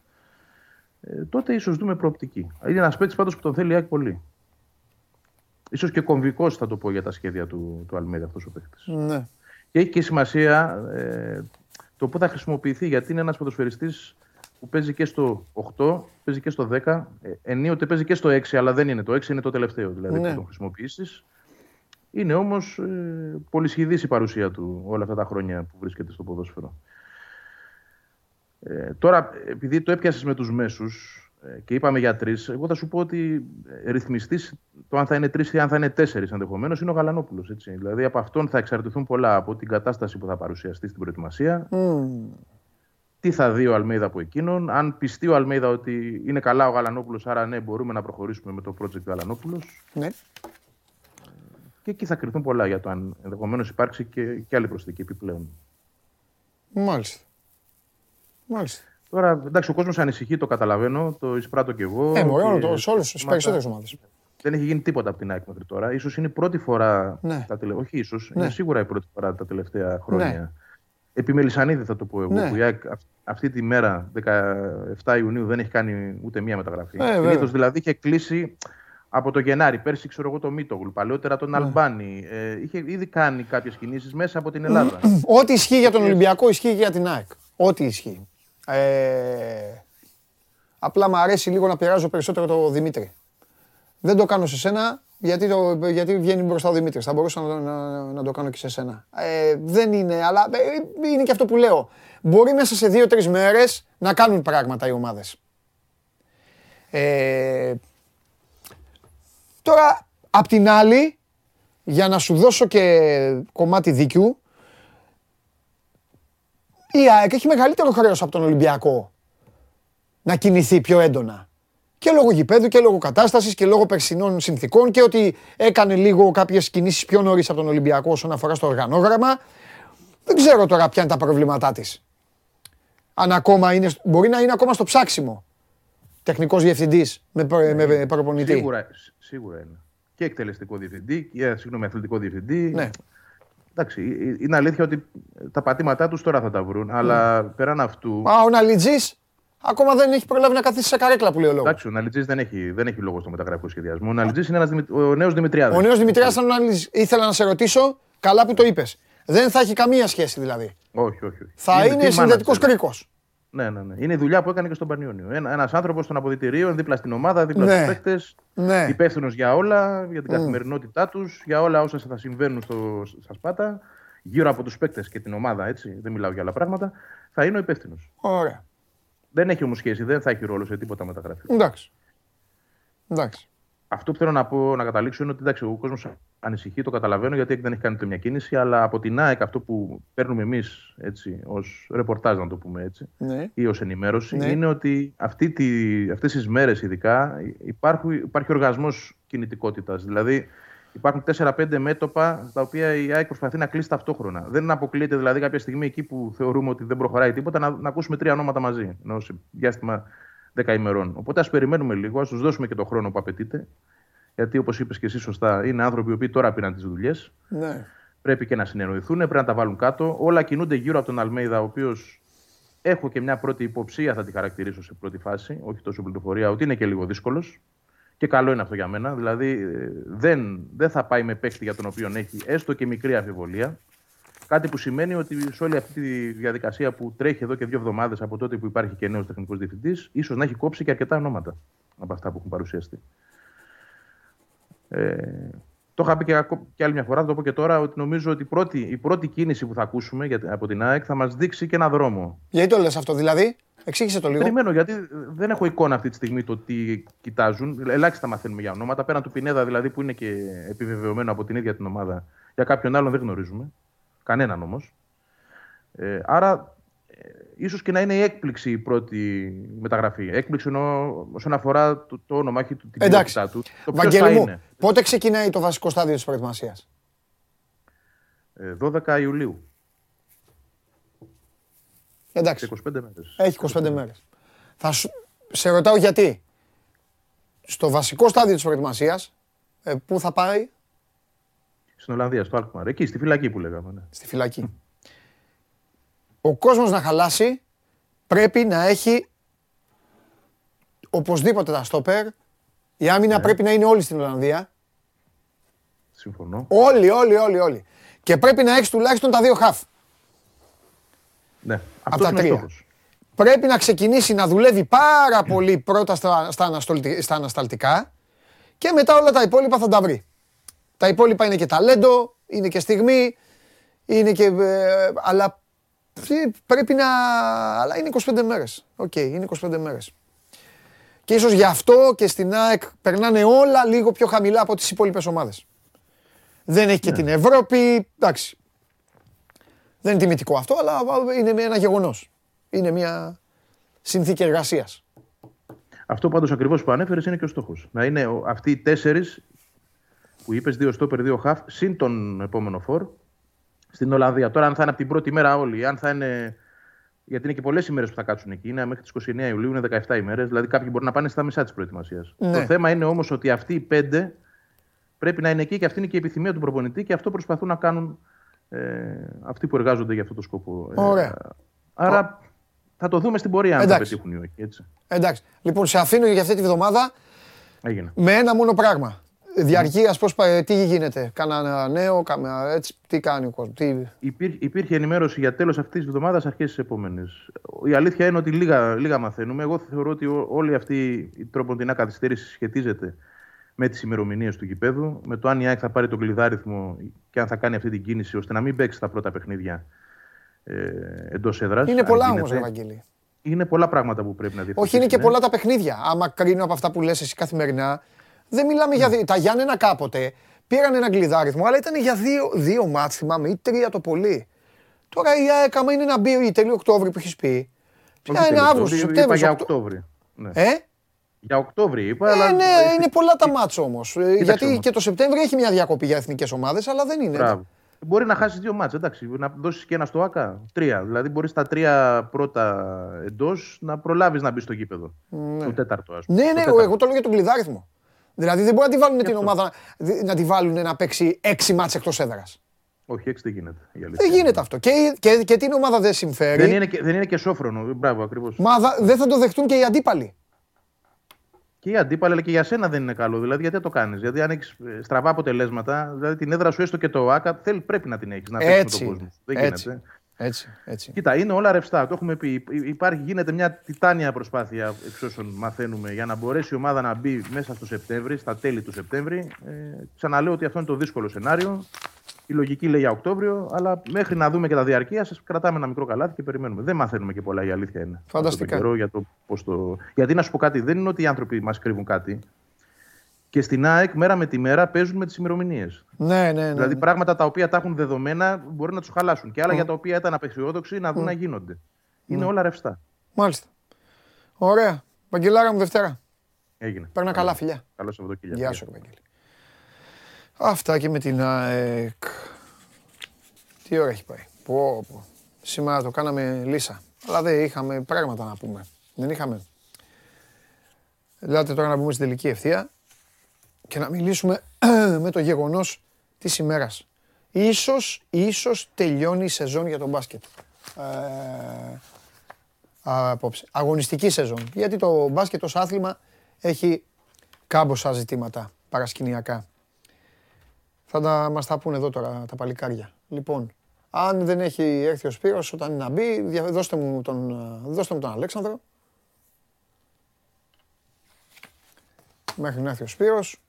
Ε, τότε ίσως δούμε προοπτική. Είναι ένας παίκτης πάντως που τον θέλει η ΑΕΚ πολύ. σω και κομβικός θα το πω για τα σχέδια του, του Αλμίδα αυτός ο παίκτης. Ναι. Και έχει και σημασία ε, το πού θα χρησιμοποιηθεί. Γιατί είναι ένας ποδοσφαιριστής που παίζει και στο 8, παίζει και στο 10. Ε, ενίοτε παίζει και στο 6, αλλά δεν είναι το 6, είναι το τελευταίο δηλαδή ναι. που τον χρησιμοποιήσεις. Είναι όμως ε, πολυσχηδή η παρουσία του όλα αυτά τα χρόνια που βρίσκεται στο ποδόσφαιρο. Ε, τώρα, επειδή το έπιασες με τους μέσους ε, και είπαμε για τρεις, εγώ θα σου πω ότι ε, ρυθμιστής, το αν θα είναι τρεις ή αν θα είναι τέσσερις ενδεχομένως, είναι ο Γαλανόπουλος. Δηλαδή από αυτόν θα εξαρτηθούν πολλά από την κατάσταση που θα παρουσιαστεί στην προετοιμασία. Mm. Τι θα δει ο Αλμέιδα από εκείνον. Αν πιστεί ο Αλμέιδα ότι είναι καλά ο Γαλανόπουλος, άρα ναι, μπορούμε να προχωρήσουμε με το project Γαλανόπουλος. Ναι. Και εκεί θα κρυθούν πολλά για το αν ενδεχομένως υπάρξει και, και άλλη προσθήκη επιπλέον. Μάλιστα. Μάλιστα. Τώρα, εντάξει, ο κόσμος ανησυχεί, το καταλαβαίνω, το εισπράττω κι εγώ. Ε, μόνο το, σε όλες τι περισσότερες ομάδες. Δεν έχει γίνει τίποτα από την ΑΕΚ μέχρι τώρα. σω είναι η πρώτη φορά. Ναι. Τα τελε... Όχι, ίσως. Ναι. Είναι σίγουρα η πρώτη φορά τα τελευταία χρόνια. Ναι. Επιμελισανίδη θα το πω εγώ. Ναι. Που η ΑΕΚ αυτή τη μέρα, 17 Ιουνίου, δεν έχει κάνει ούτε μία μεταγραφή. Ε, Συνήθως δηλαδή είχε κλείσει από το Γενάρη. Πέρσι, ξέρω εγώ, το Μίτογλου. Παλαιότερα τον ναι. Αλμπάνη. Ε, είχε ήδη κάνει κάποιες κινήσεις μέσα από την Ελλάδα. Ό,τι ισχύει για τον Ολυμπιακό ισχύει και για την ΑΕΚ. Ό,τι ισχύει. Ε, απλά μου αρέσει λίγο να πειράζω περισσότερο το Δημήτρη. Δεν το κάνω σε σένα, γιατί, το, γιατί βγαίνει μπροστά ο Δημήτρης. Θα μπορούσα να, να, να το κάνω και σε σένα. Ε, δεν είναι, αλλά ε, είναι και αυτό που λέω. Μπορεί μέσα σε δύο-τρεις μέρες να κάνουν πράγματα οι ομάδες. Ε, τώρα, απ' την άλλη, για να σου δώσω και κομμάτι δίκιου, η ΑΕΚ έχει μεγαλύτερο χρέος από τον Ολυμπιακό να κινηθεί πιο έντονα. Και λόγω γηπέδου και λόγω κατάστασης και λόγω περσινών συνθήκων και ότι έκανε λίγο κάποιες κινήσεις πιο νωρίς από τον Ολυμπιακό όσον αφορά στο οργανόγραμμα. Δεν ξέρω τώρα ποια είναι τα προβλήματά της. Αν ακόμα είναι, μπορεί να είναι ακόμα στο ψάξιμο. Τεχνικός διευθυντής με, με προπονητή. Σίγουρα, σίγουρα είναι. Και εκτελεστικό διευθυντή, και, συγγνώμη, αθλητικό διευθυντή. Ναι. Εντάξει, είναι αλήθεια ότι τα πατήματά τους τώρα θα τα βρουν. Αλλά πέραν αυτού. Α, ο Ναλιτζής ακόμα δεν έχει προλάβει να καθίσει σε καρέκλα που λέει ο λόγος. Εντάξει, ο Ναλιτζής δεν έχει, δεν έχει λόγο στο μεταγραφικό σχεδιασμό. Ο Ναλιτζής είναι ένας, ο νέος Δημητριάδης. Ο νέος Δημητριάδης ήθελα να σε ρωτήσω, καλά που το είπες. Δεν θα έχει καμία σχέση δηλαδή. Όχι, όχι. όχι. Θα είναι, είναι συνδετικός κρίκος. Ναι, ναι, ναι. Είναι η δουλειά που έκανε και στον Πανιόνιο. Ένα άνθρωπος των αποδητηρίων, δίπλα στην ομάδα, δίπλα ναι. στους παίκτες. Ναι. Υπεύθυνος για όλα, για την mm. καθημερινότητά τους, για όλα όσα θα συμβαίνουν στο, στα Σπάτα, γύρω από τους παίκτες και την ομάδα, έτσι. Δεν μιλάω για άλλα πράγματα. Θα είναι ο υπεύθυνος. Ωραία. Δεν έχει όμως σχέση, δεν θα έχει ρόλο σε τίποτα μεταγραφή. Εντάξει. Εντάξει. Αυτό που θέλω να πω, να καταλήξω είναι ότι εντάξει, ο κόσμος ανησυχεί, το καταλαβαίνω γιατί δεν έχει κάνει το μια κίνηση, αλλά από την ΑΕΚ αυτό που παίρνουμε εμείς ως ρεπορτάζ, να το πούμε έτσι, ναι. ή ως ενημέρωση, ναι. είναι ότι αυτή τη, αυτές τις μέρες ειδικά υπάρχει, υπάρχει οργασμός κινητικότητας. Δηλαδή υπάρχουν 4-5 μέτωπα τα οποία η ΑΕΚ προσπαθεί να κλείσει ταυτόχρονα. Δεν αποκλείεται δηλαδή κάποια στιγμή εκεί που θεωρούμε ότι δεν προχωράει τίποτα να, να ακούσουμε τρία ονόματα μαζί, ενώ σε διάστημα 10 ημερών. Οπότε ας περιμένουμε λίγο, ας τους δώσουμε και το χρόνο που απαιτείται. Γιατί όπως είπες και εσύ σωστά, είναι άνθρωποι οι τώρα πήραν τις δουλειές. Ναι. Πρέπει και να συνεννοηθούν, πρέπει να τα βάλουν κάτω. Όλα κινούνται γύρω από τον Αλμέιδα, ο οποίος έχω και μια πρώτη υποψία, θα τη χαρακτηρίσω σε πρώτη φάση, όχι τόσο πληροφορία, ότι είναι και λίγο δύσκολος. Και καλό είναι αυτό για μένα. Δηλαδή ε, δεν, δεν θα πάει με παίκτη για τον οποίο έχει έστω και μικρή αμφιβολία. Κάτι που σημαίνει ότι σε όλη αυτή τη διαδικασία που τρέχει εδώ και δύο εβδομάδες από τότε που υπάρχει και νέος τεχνικός διευθυντής, ίσως να έχει κόψει και αρκετά ονόματα από αυτά που έχουν παρουσιαστεί. Ε, το είχα πει και, και άλλη μια φορά, θα το πω και τώρα, ότι νομίζω ότι η πρώτη, η πρώτη κίνηση που θα ακούσουμε για, από την ΑΕΚ θα μας δείξει και ένα δρόμο. Γιατί το λες αυτό, δηλαδή, εξήγησε το λίγο. Περιμένω, γιατί δεν έχω εικόνα αυτή τη στιγμή το τι κοιτάζουν. Ελάχιστα μαθαίνουμε για ονόματα. Πέραν του Πινέδα, δηλαδή, που είναι και επιβεβαιωμένο από την ίδια την ομάδα. Για κάποιον άλλον δεν γνωρίζουμε. Κανέναν όμως. Ε, άρα, ε, ίσως και να είναι η έκπληξη η πρώτη μεταγραφή. Έκπληξη ενώ, όσον αφορά το, το όνομα, έχει την ποιότητά του. Το Βαγγέλη μου, πότε ξεκινάει το βασικό στάδιο της προετοιμασίας; Ε, 12 Ιουλίου. Εντάξει. 25 μέρες. Έχει 25 μέρες. Θα σου... Σε ρωτάω γιατί. Στο βασικό στάδιο της προετοιμασίας, ε, πού θα πάει, στην Ολλανδία, στο Αλκμαρ. Εκεί, στη φυλακή που λέγαμε. Ναι. Στη φυλακή. Ο κόσμος να χαλάσει πρέπει να έχει οπωσδήποτε τα στόπερ. Η άμυνα ναι. πρέπει να είναι όλη στην Ολλανδία. Συμφωνώ. Όλοι, όλοι, όλοι, όλοι. Και πρέπει να έχεις τουλάχιστον τα δύο χαφ. Ναι, από τα τρία. Πρέπει να ξεκινήσει να δουλεύει πάρα πολύ πρώτα στα, στα ανασταλτικά και μετά όλα τα υπόλοιπα θα τα βρει. Τα υπόλοιπα είναι και ταλέντο, είναι και στιγμή, είναι και... Ε, αλλά πρέπει να... Αλλά είναι 25 μέρες. Οκ, είναι 25 μέρες. Και ίσως γι' αυτό και στην ΑΕΚ περνάνε όλα λίγο πιο χαμηλά από τις υπόλοιπες ομάδες. Δεν έχει και ναι. την Ευρώπη, εντάξει. Δεν είναι τιμητικό αυτό, αλλά είναι ένα γεγονός. Είναι μια συνθήκη εργασίας. Αυτό πάντως ακριβώς που ανέφερες είναι και ο στόχος. Να είναι αυτοί οι τέσσερις που είπες, δύο στόπερ, δύο χαφ, συν τον επόμενο φόρ στην Ολλανδία. Τώρα, αν θα είναι από την πρώτη μέρα όλοι, αν θα είναι. Γιατί είναι και πολλές ημέρες που θα κάτσουν εκεί. Είναι μέχρι τις 29 Ιουλίου, είναι 17 ημέρες. Δηλαδή, κάποιοι μπορεί να πάνε στα μισά της προετοιμασίας. Ναι. Το θέμα είναι όμως ότι αυτοί οι πέντε πρέπει να είναι εκεί και αυτή είναι και η επιθυμία του προπονητή και αυτό προσπαθούν να κάνουν ε, αυτοί που εργάζονται για αυτό το σκοπό. Ε, Ωραία. άρα θα το δούμε στην πορεία αν θα πετύχουν ή όχι. Έτσι. Εντάξει. Λοιπόν, σε αφήνω για αυτή τη βδομάδα Έγινε. με ένα μόνο πράγμα. Διαρκεία, πώς πάει, τι γίνεται, κανένα νέο, καμία, έτσι, τι κάνει ο κόσμος. Τι... Υπήρχε, υπήρχε ενημέρωση για τέλος αυτής της εβδομάδας, αρχές της επόμενης. Η αλήθεια είναι ότι λίγα, λίγα μαθαίνουμε. Εγώ θεωρώ ότι όλη αυτή η τροποντινά καθυστέρηση σχετίζεται με τις ημερομηνίες του γηπέδου, με το αν η ΑΕΚ θα πάρει τον κλειδάριθμο και αν θα κάνει αυτή την κίνηση ώστε να μην παίξει τα πρώτα παιχνίδια ε, εντός έδρας. Είναι πολλά όμως, Ευαγγέλη. Είναι πολλά πράγματα που πρέπει να δει. Όχι, είναι και πολλά τα παιχνίδια. Άμα κρίνω από αυτά που λες εσύ καθημερινά, δεν μιλάμε για. Ναι. Τα Γιάννενα κάποτε πήραν ένα κλειδάριθμο, αλλά ήταν για δύο, δύο μάτς, θυμάμαι, ή τρία το πολύ. Τώρα η ΑΕΚ, άμα είναι ένα μπει ή τέλειο Οκτώβρη που έχεις πει. Ποια είναι Αύγουστο, Σεπτέμβριο. για Οκτώβριο. Ναι. Ε; Για Οκτώβριο είπα. Ε, αλλά... ναι, είναι πολλά τα μάτσα όμως. Γιατί όμως. και το Σεπτέμβριο έχει μια διακοπή για εθνικές ομάδες, αλλά δεν είναι. Μπράβο. Μπορεί να χάσεις δύο μάτσε, εντάξει. Να δώσεις και ένα στο ΑΚΑ. Τρία. Δηλαδή μπορείς τα τρία πρώτα εντός να προλάβεις να μπεις στο γήπεδο. Ναι. Το τέταρτο, ας πούμε. Ναι, ναι, εγώ το λέω για τον κλειδάριθμο. Δηλαδή δεν μπορεί να τη βάλουν την ομάδα να τη βάλουν να παίξει έξι μάτσε εκτός έδρας. Όχι, έξι δεν γίνεται. Δεν γίνεται αυτό. Και, και, και την ομάδα δεν συμφέρει. Δεν είναι και, δεν είναι και σόφρονο. Μπράβο, ακριβώς. Μα δεν θα το δεχτούν και οι αντίπαλοι. Και οι αντίπαλοι, αλλά και για σένα δεν είναι καλό. Δηλαδή, γιατί το κάνεις; Γιατί αν έχεις ε, στραβά αποτελέσματα, δηλαδή την έδρα σου έστω και το ΑΚΑ, θέλει, πρέπει να την έχεις. Να παίξεις με τον κόσμο. Δεν έτσι, γίνεται. Έτσι, έτσι. Κοίτα, είναι όλα ρευστά. Το έχουμε πει. Υπάρχει, γίνεται μια τιτάνια προσπάθεια, εξ όσων μαθαίνουμε, για να μπορέσει η ομάδα να μπει μέσα στο Σεπτέμβρη, στα τέλη του Σεπτέμβρη. Ε, ξαναλέω ότι αυτό είναι το δύσκολο σενάριο. Η λογική λέει για Οκτώβριο, αλλά μέχρι να δούμε και τα διαρκεία, σας κρατάμε ένα μικρό καλάθι και περιμένουμε. Δεν μαθαίνουμε και πολλά, η αλήθεια είναι. Φανταστικά. Το για το, πώς το... Γιατί να σου πω κάτι, δεν είναι ότι οι άνθρωποι μας κρύβουν κάτι. Και στην ΑΕΚ, μέρα με τη μέρα, παίζουν με τις ημερομηνίες. Ναι, ναι, ναι. Δηλαδή πράγματα τα οποία τα έχουν δεδομένα μπορεί να τους χαλάσουν. Και άλλα mm. για τα οποία ήταν απεσιόδοξοι να δουν mm. να γίνονται. Είναι όλα ρευστά. Μάλιστα. Ωραία. Βαγγελάρα μου Δευτέρα. Έγινε. Παίρνα καλά, φιλιά. Καλό Σαββατοκύριακο. Γεια σου, Βαγγέλη. Αυτά και με την ΑΕΚ. Τι ώρα έχει πάει; Πω, πω. Σήμερα το κάναμε λύσα. Αλλά δεν είχαμε πράγματα να πούμε. Δεν είχαμε. Ελάτε τώρα να πούμε στην τελική ευθεία και να μιλήσουμε με το γεγονός της ημέρας. Ίσως, ίσως τελειώνει η σεζόν για τον μπάσκετ. Ε, απόψε. Αγωνιστική σεζόν. Γιατί το μπάσκετ ως άθλημα έχει κάμποσα ζητήματα παρασκηνιακά. Θα τα, μας τα πούνε εδώ τώρα τα παλικάρια. Λοιπόν, αν δεν έχει έρθει ο Σπύρος όταν είναι να μπει, δώστε μου τον, δώστε μου τον Αλέξανδρο. Μέχρι να έρθει ο Σπύρος.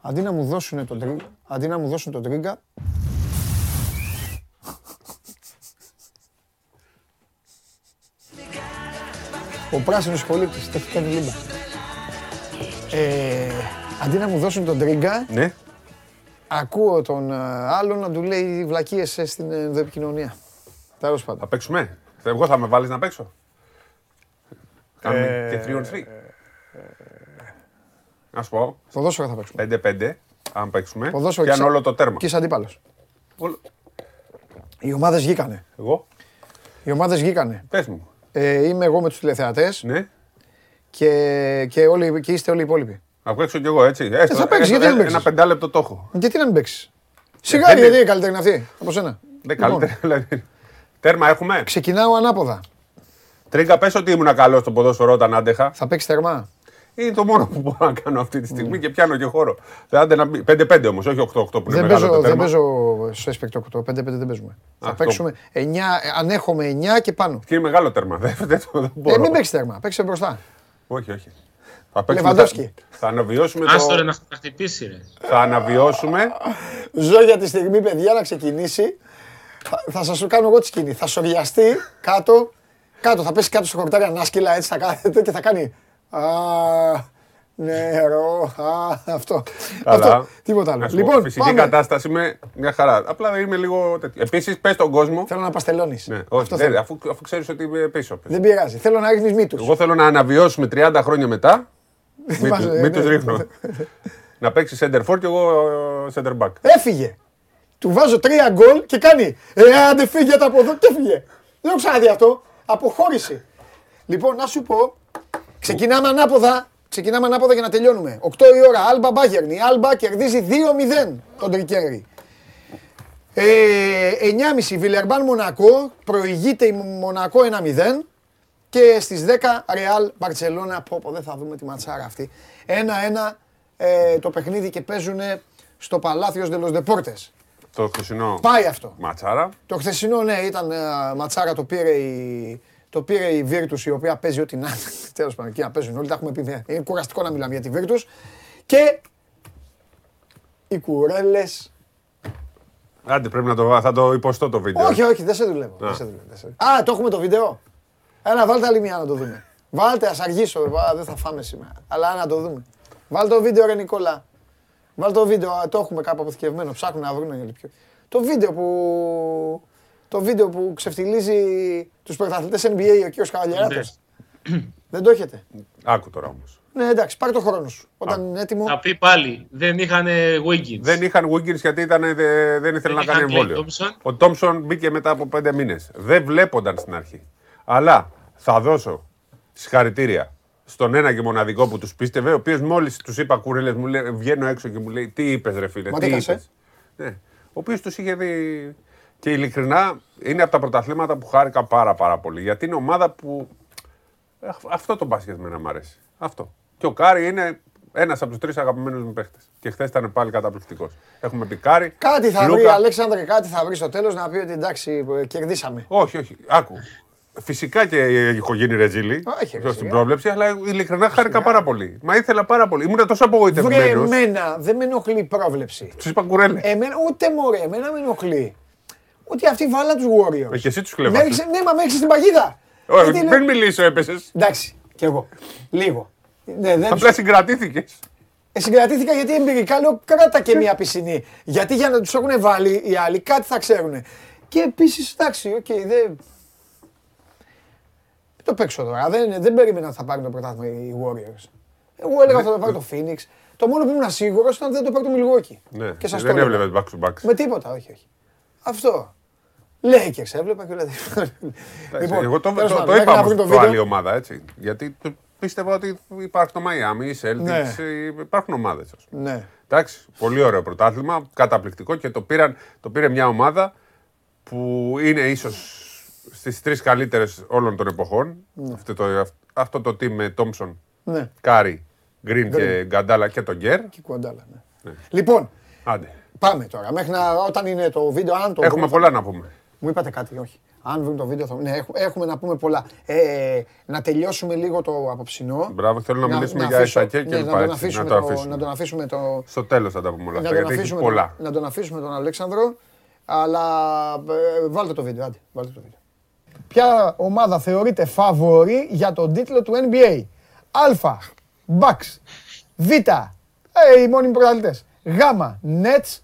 Αντί να μου δώσουν τον τρίγκα, αντί να μου δώσουν τον τρίγκα, Ο πράσινος πολίτης, το έχει κάνει λίμπα. Ε, αντί να μου δώσουν τον τρίγκα, ναι. ακούω τον άλλον να του λέει βλακίες στην ενδοεπικοινωνία. Τέλος πάντων. Θα παίξουμε; Εγώ θα με βάλεις να παίξω; Κάνουμε και 3 on 3. Να σου πω. Ποδόσφαιρο θα παίξουμε. 5-5, αν παίξουμε. Ποδόσφαιρο και αν όλο το τέρμα. Και είσαι αντίπαλος. Όλο... Οι ομάδες βγήκανε. Εγώ. Οι ομάδες βγήκανε. Πες μου. Ε, είμαι εγώ με τους τηλεθεατές. Ναι. Και, και, όλοι, και είστε όλοι οι υπόλοιποι. Να παίξω κι εγώ έτσι. Έστω, ε, θα παίξεις, γιατί δεν παίξεις. Ένα πεντάλεπτο το έχω. Γιατί να μην παίξεις; Σιγά, γιατί είναι καλύτερη αυτή από σένα. Δεν καλύτερη, δηλαδή. Τέρμα έχουμε; Ξεκινάω ανάποδα. Τρίγκα, πες ότι ήμουν καλός στο ποδόσφαιρο όταν άντεχα. Θα παίξεις τερμά. Είναι το μόνο που μπορώ να κάνω αυτή τη στιγμή και πιάνω και χώρο. Άντε να μπει. 5-5 όμως, όχι 8-8 που είναι δεν παίζω, δεν παίζω στο έσπεκτο 8. 5-5 δεν παίζουμε. Θα παίξουμε 9, αν έχουμε 9 και πάνω. Και είναι μεγάλο τέρμα. Δεν, δεν, δεν μπορώ. Ε, μην παίξεις τέρμα, παίξει μπροστά. Όχι, όχι. Θα παίξουμε, θα, θα αναβιώσουμε το... Άστο ρε να χτυπήσει ρε. Θα αναβιώσουμε. Ζω για τη στιγμή παιδιά να ξεκινήσει. Θα, θα σας κάνω εγώ τη σκηνή. Θα σοριαστεί κάτω, κάτω, θα πέσει κάτω στο χορτάρι ανάσκυλα έτσι θα κάθεται και θα κάνει Α, νερό, α, αυτό. αυτό. Τίποτα άλλο. Λοιπόν, φυσική πάμε. κατάσταση με μια χαρά. Απλά είμαι λίγο τέτοιο. Επίσης, πες στον κόσμο. Θέλω να παστελώνεις. Ναι, όχι, αυτό δεν, αφού, αφού ξέρεις ότι είμαι πίσω. Πες. Δεν πειράζει. Θέλω να ρίχνει μύτους. Εγώ θέλω να αναβιώσουμε 30 χρόνια μετά. Μύτους ρίχνω. να παίξει center for και εγώ center back. Έφυγε. Του βάζω τρία γκολ και κάνει. Ε, άντε φύγε από εδώ και έφυγε. Δεν έχω ξαναδεί αυτό. Αποχώρηση. Λοιπόν, να σου πω, Ξεκινάμε ανάποδα. Ξεκινάμε ανάποδα για να τελειώνουμε. 8 η ώρα, Άλμπα Μπάγερνη. Η Άλμπα κερδίζει 2-0 τον Τρικέρι. Ε, 9.30 Βιλερμπάν Μονακό, προηγείται η Μονακό 1-0 και στις 10 Ρεάλ Μπαρτσελώνα, πω πω δεν θα δούμε τη ματσάρα αυτή. 1-1 ε, το παιχνίδι και παίζουν στο Παλάθιος Δελος Δεπόρτες. Το χθεσινό Πάει αυτό. ματσάρα. Το χθεσινό ναι ήταν ε, ματσάρα το πήρε η, το πήρε η Virtus η οποία παίζει ό,τι να Τέλος πάντων, εκεί να παίζουν όλοι. Τα έχουμε πει. Ναι. Είναι κουραστικό να μιλάμε για τη Virtus. Και οι κουρέλες. Άντε, πρέπει να το θα το υποστώ το βίντεο. Όχι, όχι, δεν σε δουλεύω. Δεν σε δουλεύω. Α, το έχουμε το βίντεο. Έλα, βάλτε άλλη μια να το δούμε. Βάλτε, ας αργήσω. δεν θα φάμε σήμερα. Αλλά να το δούμε. Βάλτε το βίντεο, ρε Νικόλα. Βάλτε το βίντεο, το έχουμε κάπου αποθηκευμένο. Ψάχνουν να βρουν. Το βίντεο που το βίντεο που ξεφτιλίζει τους πρωταθλητές NBA ο κ. Καβαλιαράτος. Δεν το έχετε; Άκου τώρα όμως. Ναι, εντάξει, πάρε το χρόνος σου. Όταν είναι έτοιμο. Θα πει πάλι, δεν είχαν Wiggins. Δεν είχαν Wiggins γιατί ήταν, δε- δεν ήθελε να είχαν κάνει Clay εμβόλιο. Thompson. Ο Τόμψον μπήκε μετά από πέντε μήνες. Δεν βλέπονταν στην αρχή. Αλλά θα δώσω συγχαρητήρια στον ένα και μοναδικό που τους πίστευε, ο οποίος μόλις τους είπα κουρέλες, μου λέει, βγαίνω έξω και μου λέει Τι είπες, ρε φίλε, Μα τι τι έκανες, είπες. Ναι. Ο οποίος τους είχε δει. Και ειλικρινά είναι από τα πρωταθλήματα που χάρηκα πάρα πάρα πολύ. Γιατί είναι ομάδα που. Ε, Αυτό το μπάσκετ εμένα μ' αρέσει. Αυτό. Και ο Κάρι είναι ένας από τους τρεις αγαπημένους μου παίχτες. Και χθες ήταν πάλι καταπληκτικός. Έχουμε πει Κάρι. Κάτι θα βρει, Λούκα. Αλέξανδρε, κάτι θα βρει στο τέλος να πει ότι εντάξει, κερδίσαμε. Όχι, όχι. Άκου. Φυσικά και έχω γίνει ρεζίλι Όχι, ρε, στην εσύ, πρόβλεψη, αλλά ειλικρινά χάρηκα πάρα πολύ. Μα ήθελα πάρα πολύ. Ήμουν τόσο Βρε, απογοητευμένο. εμένα δεν με ενοχλεί η πρόβλεψη. Του είπα κουρέλε. Εμένα, ούτε μωρέ, εμένα με ενοχλεί. Ότι αυτοί βάλαν τους Warriors. Ε, και εσύ τους Με κλέβατε. έριξε- Ναι, μα με έριξε στην παγίδα. Όχι, Γιατί μην λέω- μιλήσω, έπεσες. Εντάξει, κι εγώ. Λίγο. Ναι, δεν Απλά συγκρατήθηκες. Ε, συγκρατήθηκα γιατί εμπειρικά λέω κράτα και μια πισινή. γιατί για να τους έχουν βάλει οι άλλοι κάτι θα ξέρουν. Και επίσης, εντάξει, οκ, δεν. Δεν το παίξω τώρα. Δεν, δεν περίμενα ότι θα πάρουν το πρωτάθλημα οι Warriors. Εγώ έλεγα ότι θα το πάρει το Phoenix. Το μόνο που ήμουν σίγουρος ήταν ότι δεν το πάρει το Milwaukee. Ναι, Και σας το δεν έλεγα. έβλεπες back to back. Με τίποτα, όχι, όχι. Αυτό. Lakers έβλεπα και όλα τέτοια. Εντάξει, Εγώ το, τέλος το, πάντων, το μέχρι είπα να όμως βρουν το το βίντεο. άλλη ομάδα έτσι. Γιατί το- πίστευα ότι υπάρχει το Miami, οι Celtics, Ναι. ε, υπάρχουν ομάδες. Ναι. Εντάξει, πολύ ωραίο πρωτάθλημα, καταπληκτικό και το, πήραν, το πήρε μια ομάδα που είναι ίσως στις τρεις καλύτερες όλων των εποχών. Αυτό, το, αυτό το team με Thompson, Ναι. Κάρι, Γκριν και Γκαντάλα και τον Γκέρ. Και κουαντάλα, ναι. Λοιπόν, Άντε. πάμε τώρα. Μέχρι να, όταν είναι το βίντεο, αν το Έχουμε βρουν- πολλά να πούμε. Μου είπατε κάτι, όχι. Αν βρουν το βίντεο, θα... ναι, έχουμε, έχουμε να πούμε πολλά. Ε, να τελειώσουμε λίγο το απόψινό. Μπράβο, θέλω να, μιλήσουμε για αφήσω- Ισακέ και ναι, λοιπά, να, τον έτσι, αφήσουμε να το το, αφήσουμε. να τον αφήσουμε το, Στο τέλος θα τα πούμε όλα να αυτά, τον γιατί έχει αφήσουμε πολλά. τον, να τον αφήσουμε τον Αλέξανδρο. Αλλά ε, βάλτε το βίντεο, άντε, βάλτε το βίντεο. Ποια ομάδα θεωρείται φαβορή για τον τίτλο του NBA. Α, Bucks. Β, ε, οι μόνιμοι πρωταθλητές. Γ, Nets.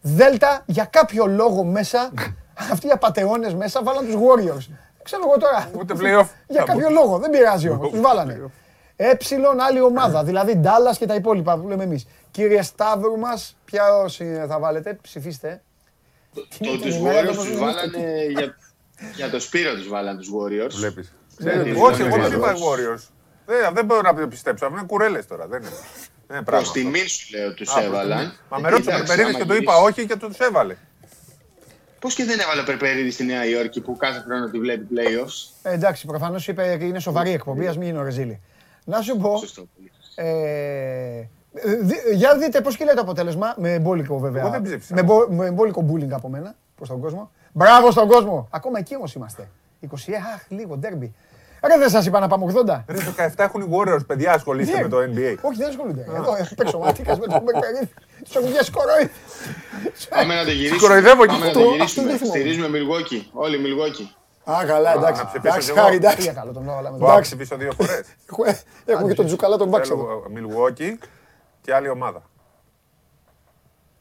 Δ, για κάποιο λόγο μέσα, αυτοί οι απατεώνες μέσα βάλαν τους Warriors. Ξέρω εγώ τώρα. Ούτε playoff. Για κάποιο λόγο, δεν πειράζει όμως, τους βάλανε. Έψιλον άλλη ομάδα, δηλαδή Dallas και τα υπόλοιπα που λέμε εμείς. Κύριε Σταύρου μας, ποιος είναι, θα βάλετε, ψηφίστε. Το είναι τους η μέρα Warriors που τους μας βάλανε για, για το Σπύρο τους βάλανε τους Warriors. Βλέπεις. Ναι, Ε, ναι, Όχι, ναι, εγώ ναι, δεν ναι. είπα Warriors. Δεν, δεν μπορώ να το πιστέψω. Αυτό είναι κουρέλες τώρα. Δεν είναι. Δεν είναι πράγμα. Προς τιμή σου λέω τους Α, προς έβαλαν. τιμή. Μα με ρώτησε ο Εντάξει, Περπερίδης άμα και του είπα γυρίσεις- όχι και τους έβαλε. Πώς και δεν έβαλε ο Περπερίδης στη Νέα Υόρκη που κάθε χρόνο τη βλέπει playoffs; Ε, εντάξει, προφανώς είπε είναι σοβαρή εκπομπή, ας μην είναι ο Ρεζίλη. Να σου πω, Σωστό. πολύ. ε, δι- για δείτε πώς κυλάει το αποτέλεσμα, με εμπόλικο βέβαια. Εγώ δεν ψήφισα. Με, μπο- με εμπόλικο bullying από μένα προς τον κόσμο. Μπράβο στον κόσμο. Ακόμα εκεί όμως είμαστε. 20, αχ, λίγο, ντέρμπι. Ρε δεν σας είπα να πάμε 80. Ρε, το 17 έχουν οι Warriors, παιδιά, ασχολείστε Ναι. με το NBA. Όχι, δεν ασχολούνται. Εδώ έχω παίξει ο Ματίκας με τον Μπερπερίδη. Τους έχουν πιάσει κορόι. Πάμε να το γυρίσουμε. κοροϊδεύω και Πάμε να αυτό, το αυτό γυρίσουμε. δεν θυμόμαι. Στηρίζουμε Milwaukee. Όλοι Milwaukee. Α, καλά, εντάξει. να ψηφίσω Εντάξει, κι εγώ. χάρη, εντάξει. Για καλό τον βάλαμε. Μπορώ να Εντάξει. ψηφίσω δύο φορές. Έχουμε- Έχουμε και τον Τζουκαλά τον Μπάξ εδώ. Θέλω Milwaukee και άλλη ομάδα.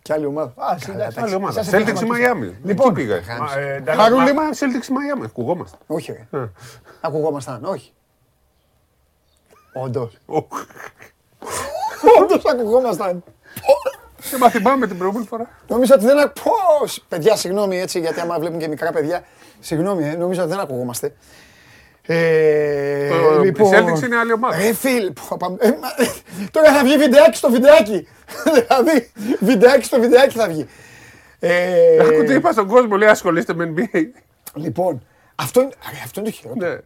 Και άλλη ομάδα. Α, εσύ, εντάξει. Άλλη ομάδα. Εσάς Celtics έχετε ή Miami. Λοιπόν, Εκεί πήγα. Μα, ε, εντάξει, Χαρούλη. μα- μα Celtics ή Miami. Ακουγόμαστε. Όχι, ρε. Ακουγόμασταν, όχι. Όντως. Όντως ακουγόμασταν. Και μα θυμάμαι την προηγούμενη φορά. Νομίζω ότι δεν ακού... Πώς. Παιδιά, συγγνώμη έτσι, γιατί άμα βλέπουν και μικρά παιδιά, συγγνώμη, ε, νομίζω ότι δεν ακουγόμαστε. Ε, Το- η Celtics είναι άλλη ομάδα. Ρε φίλ, πω, πάμε- ε, μα, ε, τώρα θα βγει βιντεάκι στο βιντεάκι. δηλαδή, βιντεάκι στο βιντεάκι θα βγει. Ε, Άκου τι είπα στον κόσμο, λέει ασχολείστε με NBA. Λοιπόν, αυτό είναι, ρε, αυτό είναι το χειρότερο. Ναι.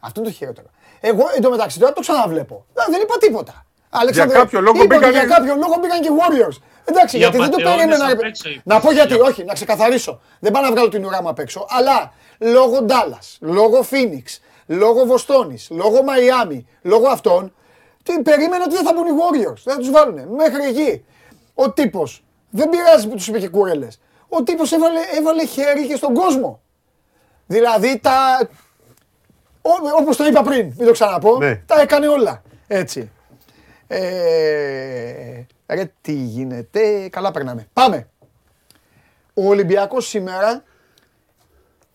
Αυτό είναι το χειρότερο. Εγώ εντωμεταξύ τώρα το ξαναβλέπω. Δεν, δεν είπα τίποτα. Αλέξανδρε, κάποιο λόγο είπα ότι μπήκαν Για οι- κάποιο λόγο μπήκαν και οι Warriors. Εντάξει, Οι γιατί δεν το απατεώνες περίμενα. απ' ρε, έξω είπες. Να πω γιατί, όχι, να ξεκαθαρίσω. Δεν πάω να βγάλω την ουρά μου απ' έξω. Αλλά λόγω Dallas, λόγω Phoenix, λόγω Βοστόνης, λόγω Miami, λόγω αυτών, τι, περίμενα ότι δεν θα μπουν οι Warriors. Δεν θα τους βάλουν. Μέχρι εκεί. Ο τύπος, δεν πειράζει που τους είπε και κούρελες. Ο τύπος έβαλε, έβαλε χέρι και στον κόσμο. Δηλαδή τα. Ό- Όπως το είπα πριν, μην το ξαναπώ, Ναι. τα έκανε όλα. Έτσι. Ε, ρε τι γίνεται, καλά περνάμε. Πάμε. Ο Ολυμπιακός σήμερα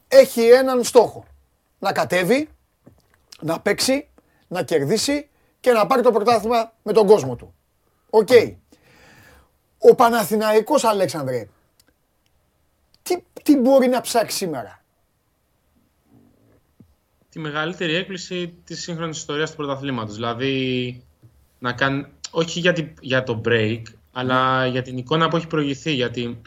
έχει έναν στόχο. Να κατέβει, να παίξει, να κερδίσει και να πάρει το πρωτάθλημα με τον κόσμο του. Οκ. Ο Παναθηναϊκός Αλέξανδρε, τι, τι μπορεί να ψάξει σήμερα; Τη μεγαλύτερη έκπληξη της σύγχρονης ιστορίας του πρωταθλήματος. Δηλαδή, να κάνει, όχι για, για το break, αλλά για την εικόνα που έχει προηγηθεί. Γιατί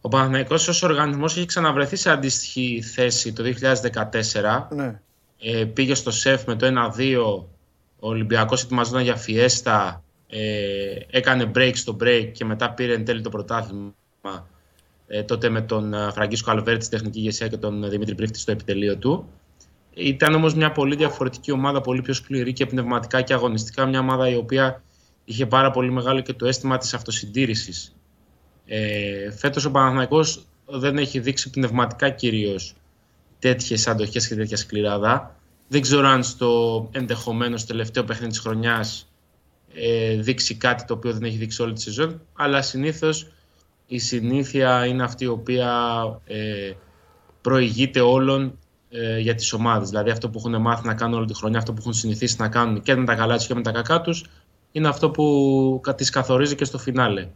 ο Παναθηναϊκός ως οργανισμός έχει ξαναβρεθεί σε αντίστοιχη θέση το 2014. Ναι. Ε, πήγε στο ΣΕΦ με το 1-2, ο Ολυμπιακός ετοιμαζόταν για φιέστα, ε, έκανε break στο break και μετά πήρε εν τέλει το πρωτάθλημα. Ε, τότε με τον ε, Φραγκίσκο Αλβέρτη στη τεχνική ηγεσία και τον Δημήτρη Πρίφτη στο επιτελείο του. Ήταν όμως μια πολύ διαφορετική ομάδα, πολύ πιο σκληρή και πνευματικά και αγωνιστικά. Μια ομάδα η οποία είχε πάρα πολύ μεγάλο και το αίσθημα της αυτοσυντήρησης. Ε, φέτος ο Παναθηναϊκός δεν έχει δείξει πνευματικά κυρίως τέτοιες αντοχές και τέτοια σκληράδα. Δεν ξέρω αν στο ενδεχομένως τελευταίο παιχνίδι της χρονιάς ε, δείξει κάτι το οποίο δεν έχει δείξει όλη τη σεζόν, αλλά συνήθως η συνήθεια είναι αυτή η οποία ε, προηγείται όλων ε, για τις ομάδες. Δηλαδή αυτό που έχουν μάθει να κάνουν όλη τη χρονιά, αυτό που έχουν συνηθίσει να κάνουν και με τα καλά τους και με τα κακά τους, είναι αυτό που τις καθορίζει και στο φινάλε.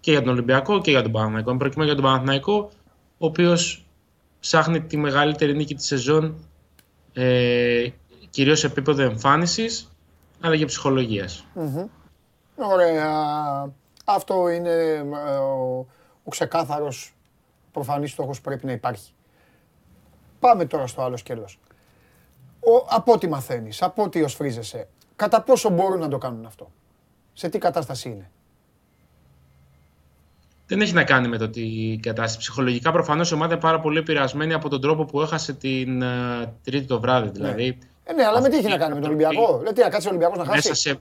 Και για τον Ολυμπιακό και για τον Παναθηναϊκό. Προκειμένου για τον Παναθηναϊκό, ο οποίος ψάχνει τη μεγαλύτερη νίκη της σεζόν ε, κυρίως σε επίπεδο εμφάνισης αλλά και ψυχολογίας. Ωραία. Αυτό είναι ε, ο, ο ξεκάθαρος προφανής στόχος που πρέπει να υπάρχει. Πάμε τώρα στο άλλο σκέλος. Ο, από ό,τι μαθαίνεις, από ό,τι οσφρίζεσαι, κατά πόσο μπορούν να το κάνουν αυτό; Σε τι κατάσταση είναι; Δεν έχει να κάνει με το τι κατάσταση. Ψυχολογικά προφανώς η ομάδα είναι πάρα πολύ επηρεασμένη από τον τρόπο που έχασε την uh, Τρίτη το βράδυ. Δηλαδή, ναι. Ε, ναι, αλλά με τι έχει να κάνει με τον Ολυμπιακό; Δηλαδή, να κάτσει ο Ολυμπιακός να χάσει; Μέσα σε,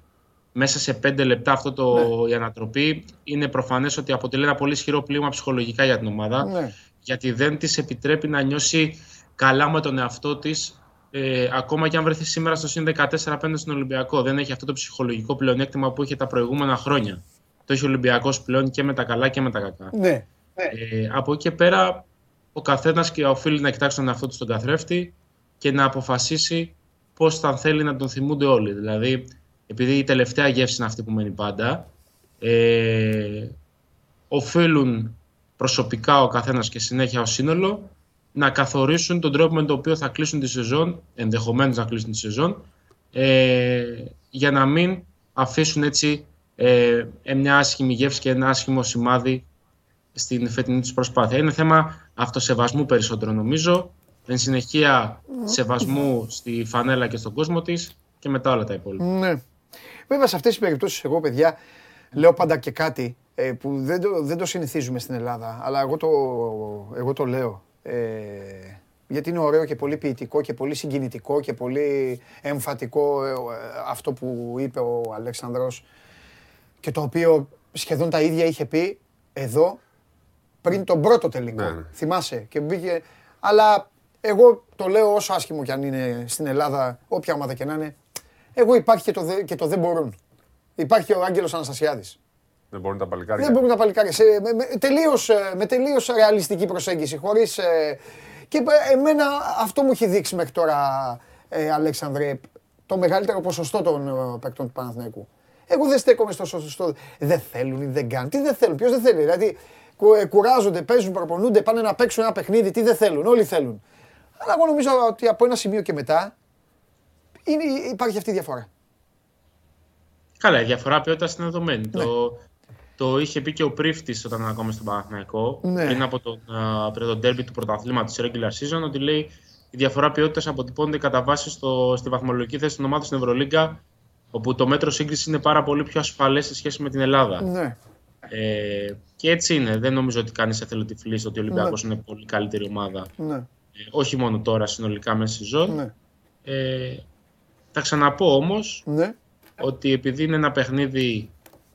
μέσα σε πέντε λεπτά αυτό το, ναι. η ανατροπή είναι προφανές ότι αποτελεί ένα πολύ ισχυρό πλήγμα ψυχολογικά για την ομάδα. Ναι. Γιατί δεν της επιτρέπει να νιώσει καλά με τον εαυτό της, ε, ακόμα και αν βρεθεί σήμερα στο συν 14 απέναντι στον Ολυμπιακό. Δεν έχει αυτό το ψυχολογικό πλεονέκτημα που είχε τα προηγούμενα χρόνια. Το έχει ο Ολυμπιακός πλέον και με τα καλά και με τα κακά. Ναι. Ε, από εκεί και πέρα, ο καθένας και οφείλει να κοιτάξει τον εαυτό του στον καθρέφτη και να αποφασίσει πώς θα θέλει να τον θυμούνται όλοι. Δηλαδή, επειδή η τελευταία γεύση είναι αυτή που μένει πάντα, ε, οφείλουν προσωπικά ο καθένας και συνέχεια ο σύνολο να καθορίσουν τον τρόπο με τον οποίο θα κλείσουν τη σεζόν, ενδεχομένως να κλείσουν τη σεζόν, ε, για να μην αφήσουν έτσι ε, μια άσχημη γεύση και ένα άσχημο σημάδι στην φετινή τους προσπάθεια. Είναι θέμα αυτοσεβασμού περισσότερο νομίζω, εν συνεχεία σεβασμού στη φανέλα και στον κόσμο της και μετά όλα τα υπόλοιπα. Ναι. Βέβαια σε αυτές τις περιπτώσεις εγώ παιδιά λέω πάντα και κάτι ε, που δεν το, δεν το συνηθίζουμε στην Ελλάδα, αλλά εγώ το, εγώ το λέω. Ε, γιατί είναι ωραίο και πολύ ποιητικό και πολύ συγκινητικό και πολύ εμφατικό ε, αυτό που είπε ο Αλέξανδρος και το οποίο σχεδόν τα ίδια είχε πει εδώ πριν τον πρώτο τελικό. Ναι, ναι. Θυμάσαι και μπήκε. Αλλά εγώ το λέω όσο άσχημο κι αν είναι στην Ελλάδα, όποια ομάδα και να είναι. Εγώ υπάρχει και το, δε, και το δεν μπορούν. Υπάρχει ο Άγγελος Αναστασιάδης. Δεν μπορούν τα παλικάρια. Δεν μπορούν τα παλικάρια. Σε, με, με, τελείως, ε, με τελείως ρεαλιστική προσέγγιση. Χωρίς, ε, και εμένα αυτό μου έχει δείξει μέχρι τώρα, ε, Αλέξανδρε, το μεγαλύτερο ποσοστό των ε, παικτών του Παναθηναϊκού. Εγώ δεν στέκομαι στο σωστό. Δεν θέλουν ή δεν κάνουν. Τι δεν θέλουν, ποιος δεν θέλει. Δηλαδή ε, κουράζονται, παίζουν, προπονούνται, πάνε να παίξουν ένα παιχνίδι. Τι δεν θέλουν, όλοι θέλουν. Αλλά εγώ νομίζω ότι από ένα σημείο και μετά είναι, υπάρχει αυτή η διαφορά. Καλά, η διαφορά ποιότητας είναι δεδομένη. Ναι. Το, το είχε πει και ο Πρίφτης όταν ήταν ακόμα στον Παναθηναϊκό ναι. πριν από τον, uh, τον του πρωταθλήματος τη regular season ότι λέει η διαφορά ποιότητας αποτυπώνεται κατά βάση στο, στη βαθμολογική θέση των ομάδων στην Ευρωλίγκα όπου το μέτρο σύγκριση είναι πάρα πολύ πιο ασφαλές σε σχέση με την Ελλάδα. Ναι. Ε, και έτσι είναι. Δεν νομίζω ότι κανείς εθελοτυφλεί ότι ο Ολυμπιακός ναι. είναι πολύ καλύτερη ομάδα. Ναι. Ε, όχι μόνο τώρα, συνολικά μέσα στη ζώνη. Ναι. Ε, θα ξαναπώ όμως ναι. ότι επειδή είναι ένα παιχνίδι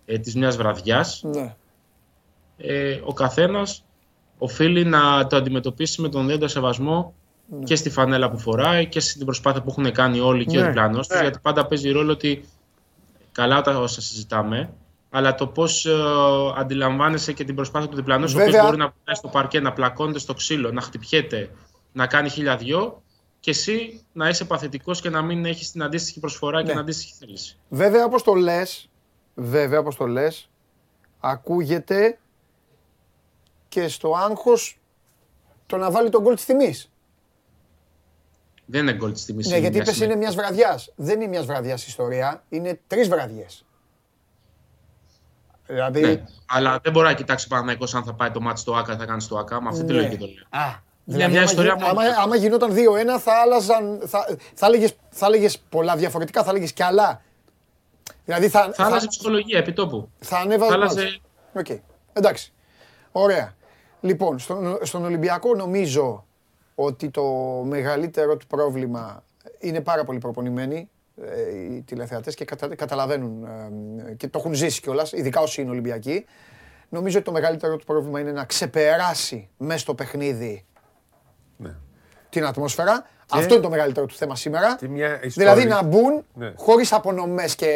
ε, της μιας βραδιάς, ναι. ε, ο καθένας οφείλει να το αντιμετωπίσει με τον δέντο σεβασμό ναι. και στη φανέλα που φοράει και στην προσπάθεια που έχουν κάνει όλοι και ναι. ο διπλανός τους, ναι. γιατί πάντα παίζει ρόλο ότι καλά τα όσα συζητάμε, αλλά το πώς ε, αντιλαμβάνεσαι και την προσπάθεια του διπλανού, ο οποίο μπορεί να πάει στο παρκέ, να πλακώνεται στο ξύλο, να χτυπιέται, να κάνει χίλια δυο και εσύ να είσαι παθητικός και να μην έχεις την αντίστοιχη προσφορά και Ναι. την αντίστοιχη θέληση. Βέβαια, όπως το λες, βέβαια, όπως το λες, ακούγεται και στο άγχος το να βάλει τον γκολ της τιμής. Δεν είναι γκολ της τιμής. Ναι, είναι γιατί μια είπες είναι συμμετοχή. μιας βραδιάς. Δεν είναι μιας βραδιάς ιστορία, είναι τρεις βραδιές. Δηλαδή, Ναι, αλλά δεν μπορεί να κοιτάξει ο Παναθηναϊκός αν θα πάει το ματς στο ΟΑΚΑ, θα κάνει στο ΟΑΚΑ. Με αυτή τη Ναι. λογική το λέω. Α, Είναι δηλαδή, μια άμα, ιστορία γι- μόνο. άμα, άμα γινόταν 2-1 θα άλλαζαν, θα, θα, έλεγες, θα έλεγες πολλά διαφορετικά, θα έλεγες κι άλλα. Δηλαδή θα, Θα άλλαζε η ψυχολογία επί τόπου. θα ανέβαζε. Θα άλλαζε Οκ. Εντάξει. Ωραία. Λοιπόν, στον, στον Ολυμπιακό νομίζω ότι το μεγαλύτερο του πρόβλημα είναι πάρα πολύ προπονημένοι ε, οι τηλεθεατές και κατα, καταλαβαίνουν ε, και το έχουν ζήσει κιόλας, ειδικά όσοι είναι Ολυμπιακοί. Νομίζω ότι το μεγαλύτερο του πρόβλημα είναι να ξεπεράσει μέσα στο παιχνίδι Ναι. την ατμόσφαιρα. Αυτό είναι το μεγαλύτερο του θέμα σήμερα. Και μια ιστορία- Δηλαδή να μπουν Ναι. χωρίς απονομές και,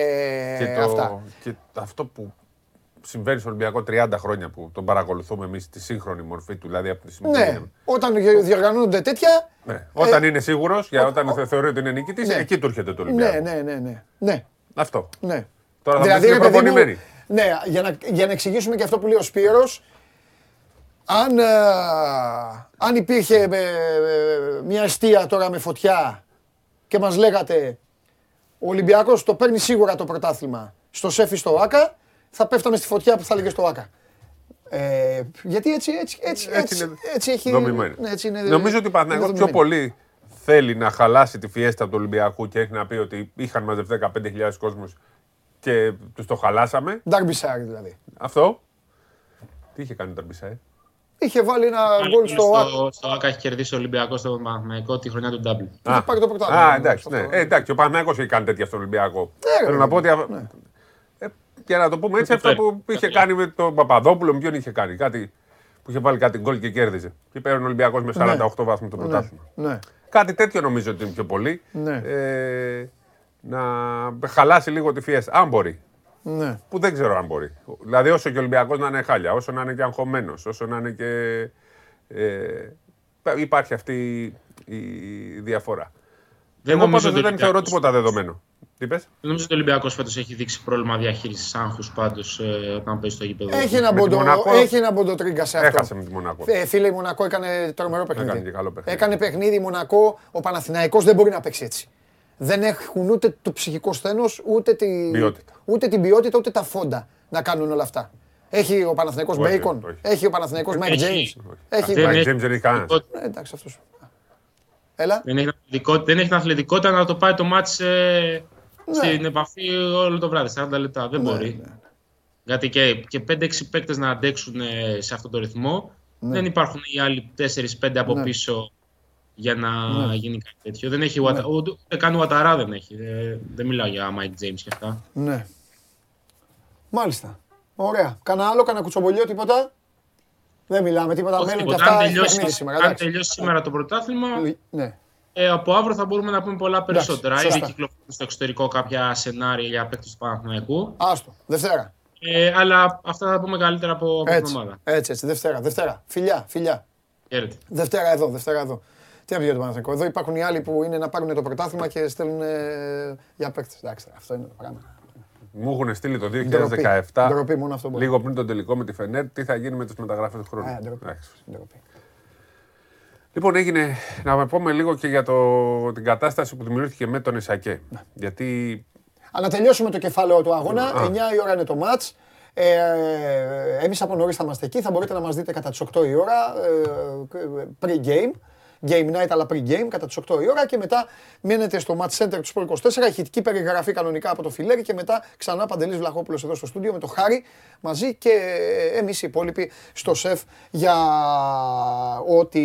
και, το, Ε, αυτά. και αυτό που συμβαίνει στο Ολυμπιακό 30 χρόνια που τον παρακολουθούμε εμείς στη σύγχρονη μορφή του, δηλαδή από τη στιγμή που Ναι, γίνεται. όταν δια- διοργανώνονται τέτοια. Ναι. Όταν Ε, είναι σίγουρος, για όταν θε- θεωρεί ότι είναι νικητής, Ναι. εκεί του έρχεται το Ολυμπιακό. Ναι, ναι, ναι, ναι. ναι, Αυτό. ναι. Τώρα θα δηλαδή, δηλαδή, ρε παιδί μου, προπονημένοι. ναι, για να, για να εξηγήσουμε και αυτό που λέει ο Σπύρος, αν, ε, αν υπήρχε ε, ε, μια αιστεία τώρα με φωτιά και μας λέγατε ο Ολυμπιακός το παίρνει σίγουρα το πρωτάθλημα στο ΣΕΦ ή στο ΆΚΑ, θα πέφταμε στη φωτιά που θα έλεγε στο ΆΚΑ. Ε, γιατί έτσι, έτσι, έτσι, έτσι, είναι έτσι έχει... δομημένο. ναι, έτσι είναι, Νομίζω ότι ο Παναθηναϊκός είναι πιο δομημένη. πολύ θέλει να χαλάσει τη φιέστα του Ολυμπιακού και έχει να πει ότι είχαν μαζευτεί 15.000 κόσμους και τους το χαλάσαμε. Ντάρμπισάρ δηλαδή. Αυτό. Τι είχε κάνει ο Ταρμπισάη. Είχε βάλει ένα γκολ στο ΆΚΑ. στο, στο ΑΚΑ έχει κερδίσει ο Ολυμπιακός στο Παναθηναϊκό τη χρονιά του Ντάμπλ. Είχε πάρει το πρωτάθλημα. Α, εντάξει, ναι. Ε, εντάξει, ο Παναθηναϊκός έχει κάνει τέτοια στον Ολυμπιακό. ρε, Θέλω να πω ότι. Ναι. Ε, για να το πούμε έτσι, αυτό που είχε κάνει με τον Παπαδόπουλο, με ποιον είχε κάνει. Κάτι που είχε βάλει κάτι γκολ και κέρδιζε. Και πήρε ο Ολυμπιακός με 48 βαθμού το πρωτάθλημα. Ναι. Κάτι τέτοιο νομίζω ότι είναι πιο πολύ. Ναι. Ε, να χαλάσει λίγο τη φιέστα. Αν μπορεί. Ναι. Που δεν ξέρω αν μπορεί. Δηλαδή, όσο και ο Ολυμπιακός να είναι χάλια, όσο να είναι και αγχωμένος, όσο να είναι και. Ε, υπάρχει αυτή η διαφορά. Δεν Εγώ νομίζω πάντως ότι ο δεν θεωρώ Ολυμπιακός- τίποτα δεδομένο. Τι πες; Δεν νομίζω ότι ο Ολυμπιακός φέτος έχει δείξει πρόβλημα διαχείρισης άγχους πάντως ε, όταν παίζει στο γήπεδο. Έχει ένα, Με τη μποντο, Μονακό- έχει ένα μποντοτρίγκα σε αυτό. Έχασε με τη Μονακό. Ε, φίλε, η Μονακό έκανε τρομερό παιχνίδι. Έκανε και καλό παιχνίδι. Έκανε παιχνίδι η Μονακό. Ο Παναθηναϊκός δεν μπορεί να παίξει έτσι. Δεν έχουν ούτε το ψυχικό σθένος, ούτε, τη... Ποιότητα. ούτε την ποιότητα, ούτε τα φόντα να κάνουν όλα αυτά. Έχει ο Παναθηναϊκός Όχι, Bacon, όχι. έχει ο Παναθηναϊκός Mike Έχει. James. Έχει. Δεν Mike έχει- James δεν έχει κανένας. Ε, εντάξει, αυτός. Έλα. Δεν έχει, την αθλητικότητα, δεν έχει την αθλητικότητα να το πάει το μάτς ε, Ναι. στην επαφή όλο το βράδυ, 40 λεπτά. Δεν μπορεί. Γιατί και, και 5-6 παίκτες να αντέξουν ε, σε αυτό το ρυθμό. Δεν υπάρχουν οι άλλοι 4-5 από Ναι. πίσω για να Ναι. γίνει κάτι τέτοιο. Δεν έχει Ουατα- ούτε, ούτε καν Ουαταρά δεν έχει. Ε, δεν μιλάω για Mike James και αυτά. Ναι. Μάλιστα. Ωραία. Κάνα άλλο, κάνα κουτσομπολιό, τίποτα; Δεν μιλάμε τίποτα. Όχι, Μένουν και τίποτα. αυτά. αν έχει τελειώσει, παιχνίδι σήμερα. αν εντάξει. τελειώσει σήμερα το πρωτάθλημα, Ναι. Ε, από αύριο θα μπορούμε να πούμε πολλά περισσότερα. σωστά. Ήδη κυκλοφορούν στο εξωτερικό κάποια σενάρια για παίκτες του Παναθηναϊκού. Άστο. Δευτέρα. Ε, αλλά αυτά θα τα πούμε καλύτερα από, από την Έτσι, ομάδα. έτσι, έτσι. Δευτέρα. Δευτέρα. Φιλιά, φιλιά. Χαίρετε. Δευτέρα εδώ, Δευτέρα εδώ. Τι να πει για το Παναθηναϊκό; Εδώ υπάρχουν οι άλλοι που είναι να πάρουν το πρωτάθλημα και στέλνουν ε, για παίκτες. Εντάξει, αυτό είναι το πράγμα. Μου έχουν στείλει το Ντροπή. 2017, Ντροπή, μόνο αυτό μπορεί. λίγο πριν τον τελικό με τη Φενέρ, τι θα γίνει με τις μεταγραφές του χρόνου. Ε, ντροπή. Εντάξει. Ντροπή. Λοιπόν, έγινε να πούμε λίγο και για το, την κατάσταση που δημιουργήθηκε με τον Ισακέ. Ναι. Γιατί Α, να τελειώσουμε το κεφάλαιο του αγώνα. Α. 9 η ώρα είναι το μάτς. Ε, εμείς από νωρίς θα είμαστε εκεί. Θα μπορείτε να μας δείτε κατά τις 8 η ώρα ε, pre-game. Game night, αλλά pre-game κατά τις 8 η ώρα και μετά μένετε στο Match Center του Sport 24. Ηχητική περιγραφή κανονικά από το Φιλέρι και μετά ξανά Παντελής Βλαχόπουλος εδώ στο στούντιο με το Χάρη μαζί και εμείς οι υπόλοιποι στο ΣΕΦ για ό,τι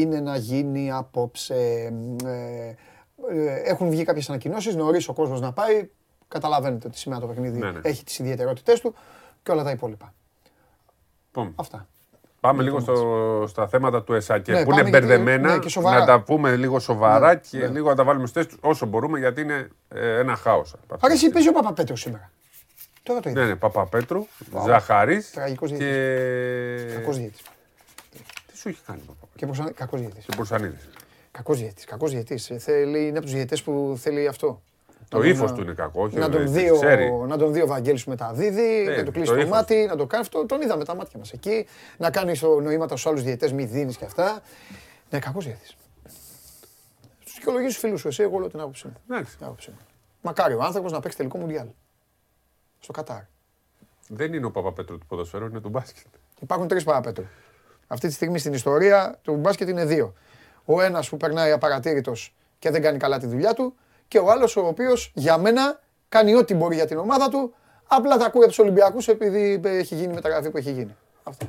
είναι να γίνει απόψε. Ε, ε, έχουν βγει κάποιες ανακοινώσεις, νωρίς ο κόσμος να πάει. Καταλαβαίνετε ότι σήμερα το παιχνίδι Ναι, ναι. έχει τις ιδιαιτερότητές του και όλα τα υπόλοιπα. Πάμε. Αυτά. Πάμε λίγο στο, στα θέματα του ΕΣΑΚΕ Ναι, που είναι πάμε γιατί- μπερδεμένα. ναι, και σοβαρά. να τα πούμε λίγο σοβαρά Ναι, και ναι. λίγο να τα βάλουμε στις θέσεις τους όσο μπορούμε γιατί είναι ε, ένα χάος. Αρέσει, παίζει ο Παπαπέτρος σήμερα. Τώρα το είδα. Ναι, ναι, Παπαπέτρου, Ζαχαρής Τραγικός και... Κακός διαιτητής. Τι σου έχει κάνει. Και κακός διαιτητής. Και Μπουρσανίδη. Κακός διαιτητής. Κακός διαιτητής. Θέλει, είναι από τους διαιτητές που θέλει αυτό. Το ύφος του είναι κακό. Να τον, δει ο, να τον δει ο Βαγγέλης που μεταδίδει, ε, να του κλείσει το, το μάτι, να το κάνει αυτό. Τον είδαμε τα μάτια μας εκεί. Να κάνει νοήματα στους άλλους διαιτέ, μη δίνεις και αυτά. Ναι, κακός διαιτητής. Στους δικαιολογήσει φίλους σου, εσύ, εγώ λέω την άποψή μου. Μακάρι ο άνθρωπος να παίξει τελικό μουντιάλ. Στο Κατάρ. Δεν είναι ο Παπαπέτρου του ποδοσφαίρου, είναι του μπάσκετ. Υπάρχουν τρεις Παπαπέτρου. Αυτή τη στιγμή στην ιστορία του μπάσκετ είναι δύο. Ο ένας που περνάει απαρατήρητος και δεν κάνει καλά τη δουλειά του και ο άλλος ο οποίος για μένα κάνει ό,τι μπορεί για την ομάδα του. Απλά τα ακούει από τους Ολυμπιακούς επειδή έχει γίνει μεταγραφή που έχει γίνει. Αυτό.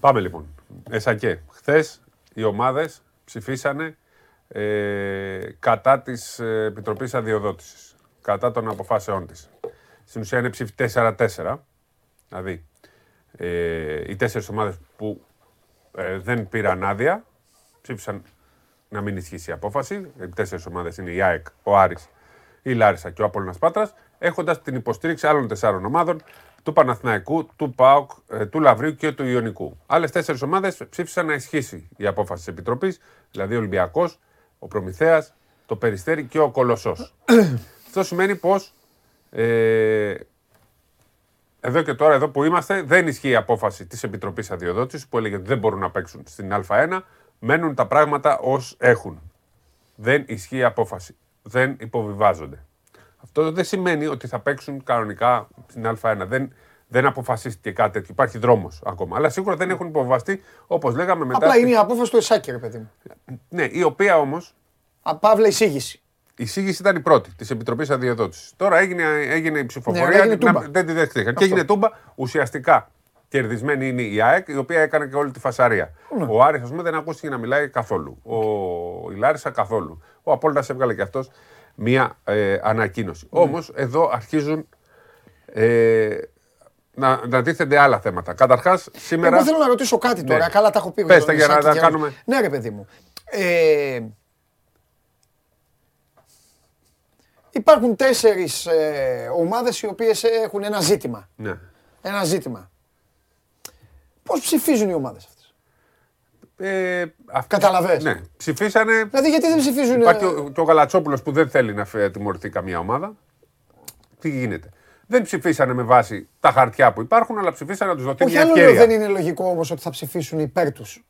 Πάμε λοιπόν. Εσακέ. Χθες οι ομάδες ψηφίσανε ε, κατά της ε, Επιτροπής Αδειοδότησης. Κατά των αποφάσεών της. Στην ουσία είναι ψήφι 4-4. Δηλαδή, ε, οι τέσσερις ομάδες που ε, δεν πήραν άδεια ψήφισαν να μην ισχύσει η απόφαση. Οι τέσσερις ομάδες είναι η ΑΕΚ, ο Άρης, η Λάρισα και ο Απόλυνα Πάτρας, έχοντας την υποστήριξη άλλων τεσσάρων ομάδων του Παναθηναϊκού, του ΠΑΟΚ, ε, του Λαβρίου και του Ιωνικού. Άλλες τέσσερις ομάδες ψήφισαν να ισχύσει η απόφαση της Επιτροπής, δηλαδή ο Ολυμπιακός, ο Προμηθέας, το Περιστέρι και ο Κολοσσός. Αυτό σημαίνει πως ε, εδώ και τώρα, εδώ που είμαστε, δεν ισχύει η απόφαση της Επιτροπής Αδειοδότησης που έλεγε ότι δεν μπορούν να παίξουν στην Α1. Μένουν τα πράγματα ως έχουν. Δεν ισχύει η απόφαση. Δεν υποβιβάζονται. Αυτό δεν σημαίνει ότι θα παίξουν κανονικά στην Α1. Δεν, δεν αποφασίστηκε κάτι τέτοιο. Υπάρχει δρόμος ακόμα. Αλλά σίγουρα δεν έχουν υποβαστεί όπως λέγαμε μετά. Απλά είναι η απόφαση του Εσάκη, ρε παιδί μου. Ναι, η οποία όμω. Απάβλε εισήγηση. Η εισήγηση ήταν η πρώτη της Επιτροπής Αδειοδότησης. Τώρα έγινε, έγινε η ψηφοφορία. Ναι, δεν τη δέχτηκαν. Και έγινε τούμπα. Ουσιαστικά κερδισμένη είναι η ΑΕΚ, η οποία έκανε και όλη τη φασαρία. Ναι. Ο Άρης, ας πούμε, δεν ακούστηκε να μιλάει καθόλου. Ο Ηλάρισα καθόλου. Ο Απόλυτας έβγαλε και αυτός μία ε, ανακοίνωση. Ναι. Όμως εδώ αρχίζουν ε, να, να τίθενται άλλα θέματα. Καταρχάς, σήμερα. Εγώ θέλω να ρωτήσω κάτι τώρα. Ναι. Καλά, τα έχω πει. Πες για να τα κάνουμε. Ναι, ρε παιδί μου. Ε, υπάρχουν τέσσερις ε, ομάδες οι οποίες έχουν ένα ζήτημα. Ναι. Ένα ζήτημα. Πώς ψηφίζουν οι ομάδες αυτές; Ε, Καταλαβες. Ναι, ψηφίσανε. Δηλαδή γιατί δεν ψηφίζουν. Υπάρχει ο, και ο Γαλατσόπουλος που δεν θέλει να τιμωρηθεί καμία ομάδα. Τι γίνεται. Δεν ψηφίσανε με βάση τα χαρτιά που υπάρχουν, αλλά ψηφίσανε να τους δοθεί μια ευκαιρία. δεν είναι λογικό όμως ότι θα ψηφίσουν υπέρ τους.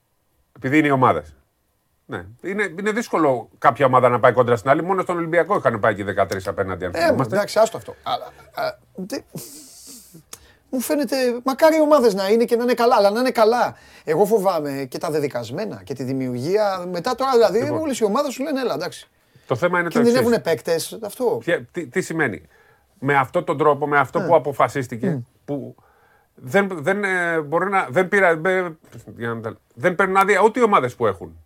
Επειδή είναι οι ομάδες. Ναι. Είναι, είναι δύσκολο κάποια ομάδα να πάει κόντρα στην άλλη. Μόνο στον Ολυμπιακό είχαν πάει και 13 απέναντι. Αν ε, εντάξει, άστο αυτό. Αλλά, α, δε... Μου φαίνεται, μακάρι οι ομάδες να είναι και να είναι καλά, αλλά να είναι καλά. Εγώ φοβάμαι και τα δεδικασμένα και τη δημιουργία. Μετά τώρα δηλαδή λοιπόν. όλες οι ομάδες σου λένε έλα, εντάξει. Το θέμα είναι το εξής. Κινδυνεύουν παίκτες. Αυτό. τι, τι, σημαίνει; Με αυτόν τον τρόπο, με αυτό που αποφασίστηκε, που δεν, δεν, ε, μπορεί να, δεν, πήρα, δεν παίρνουν άδεια ούτε οι ομάδες που έχουν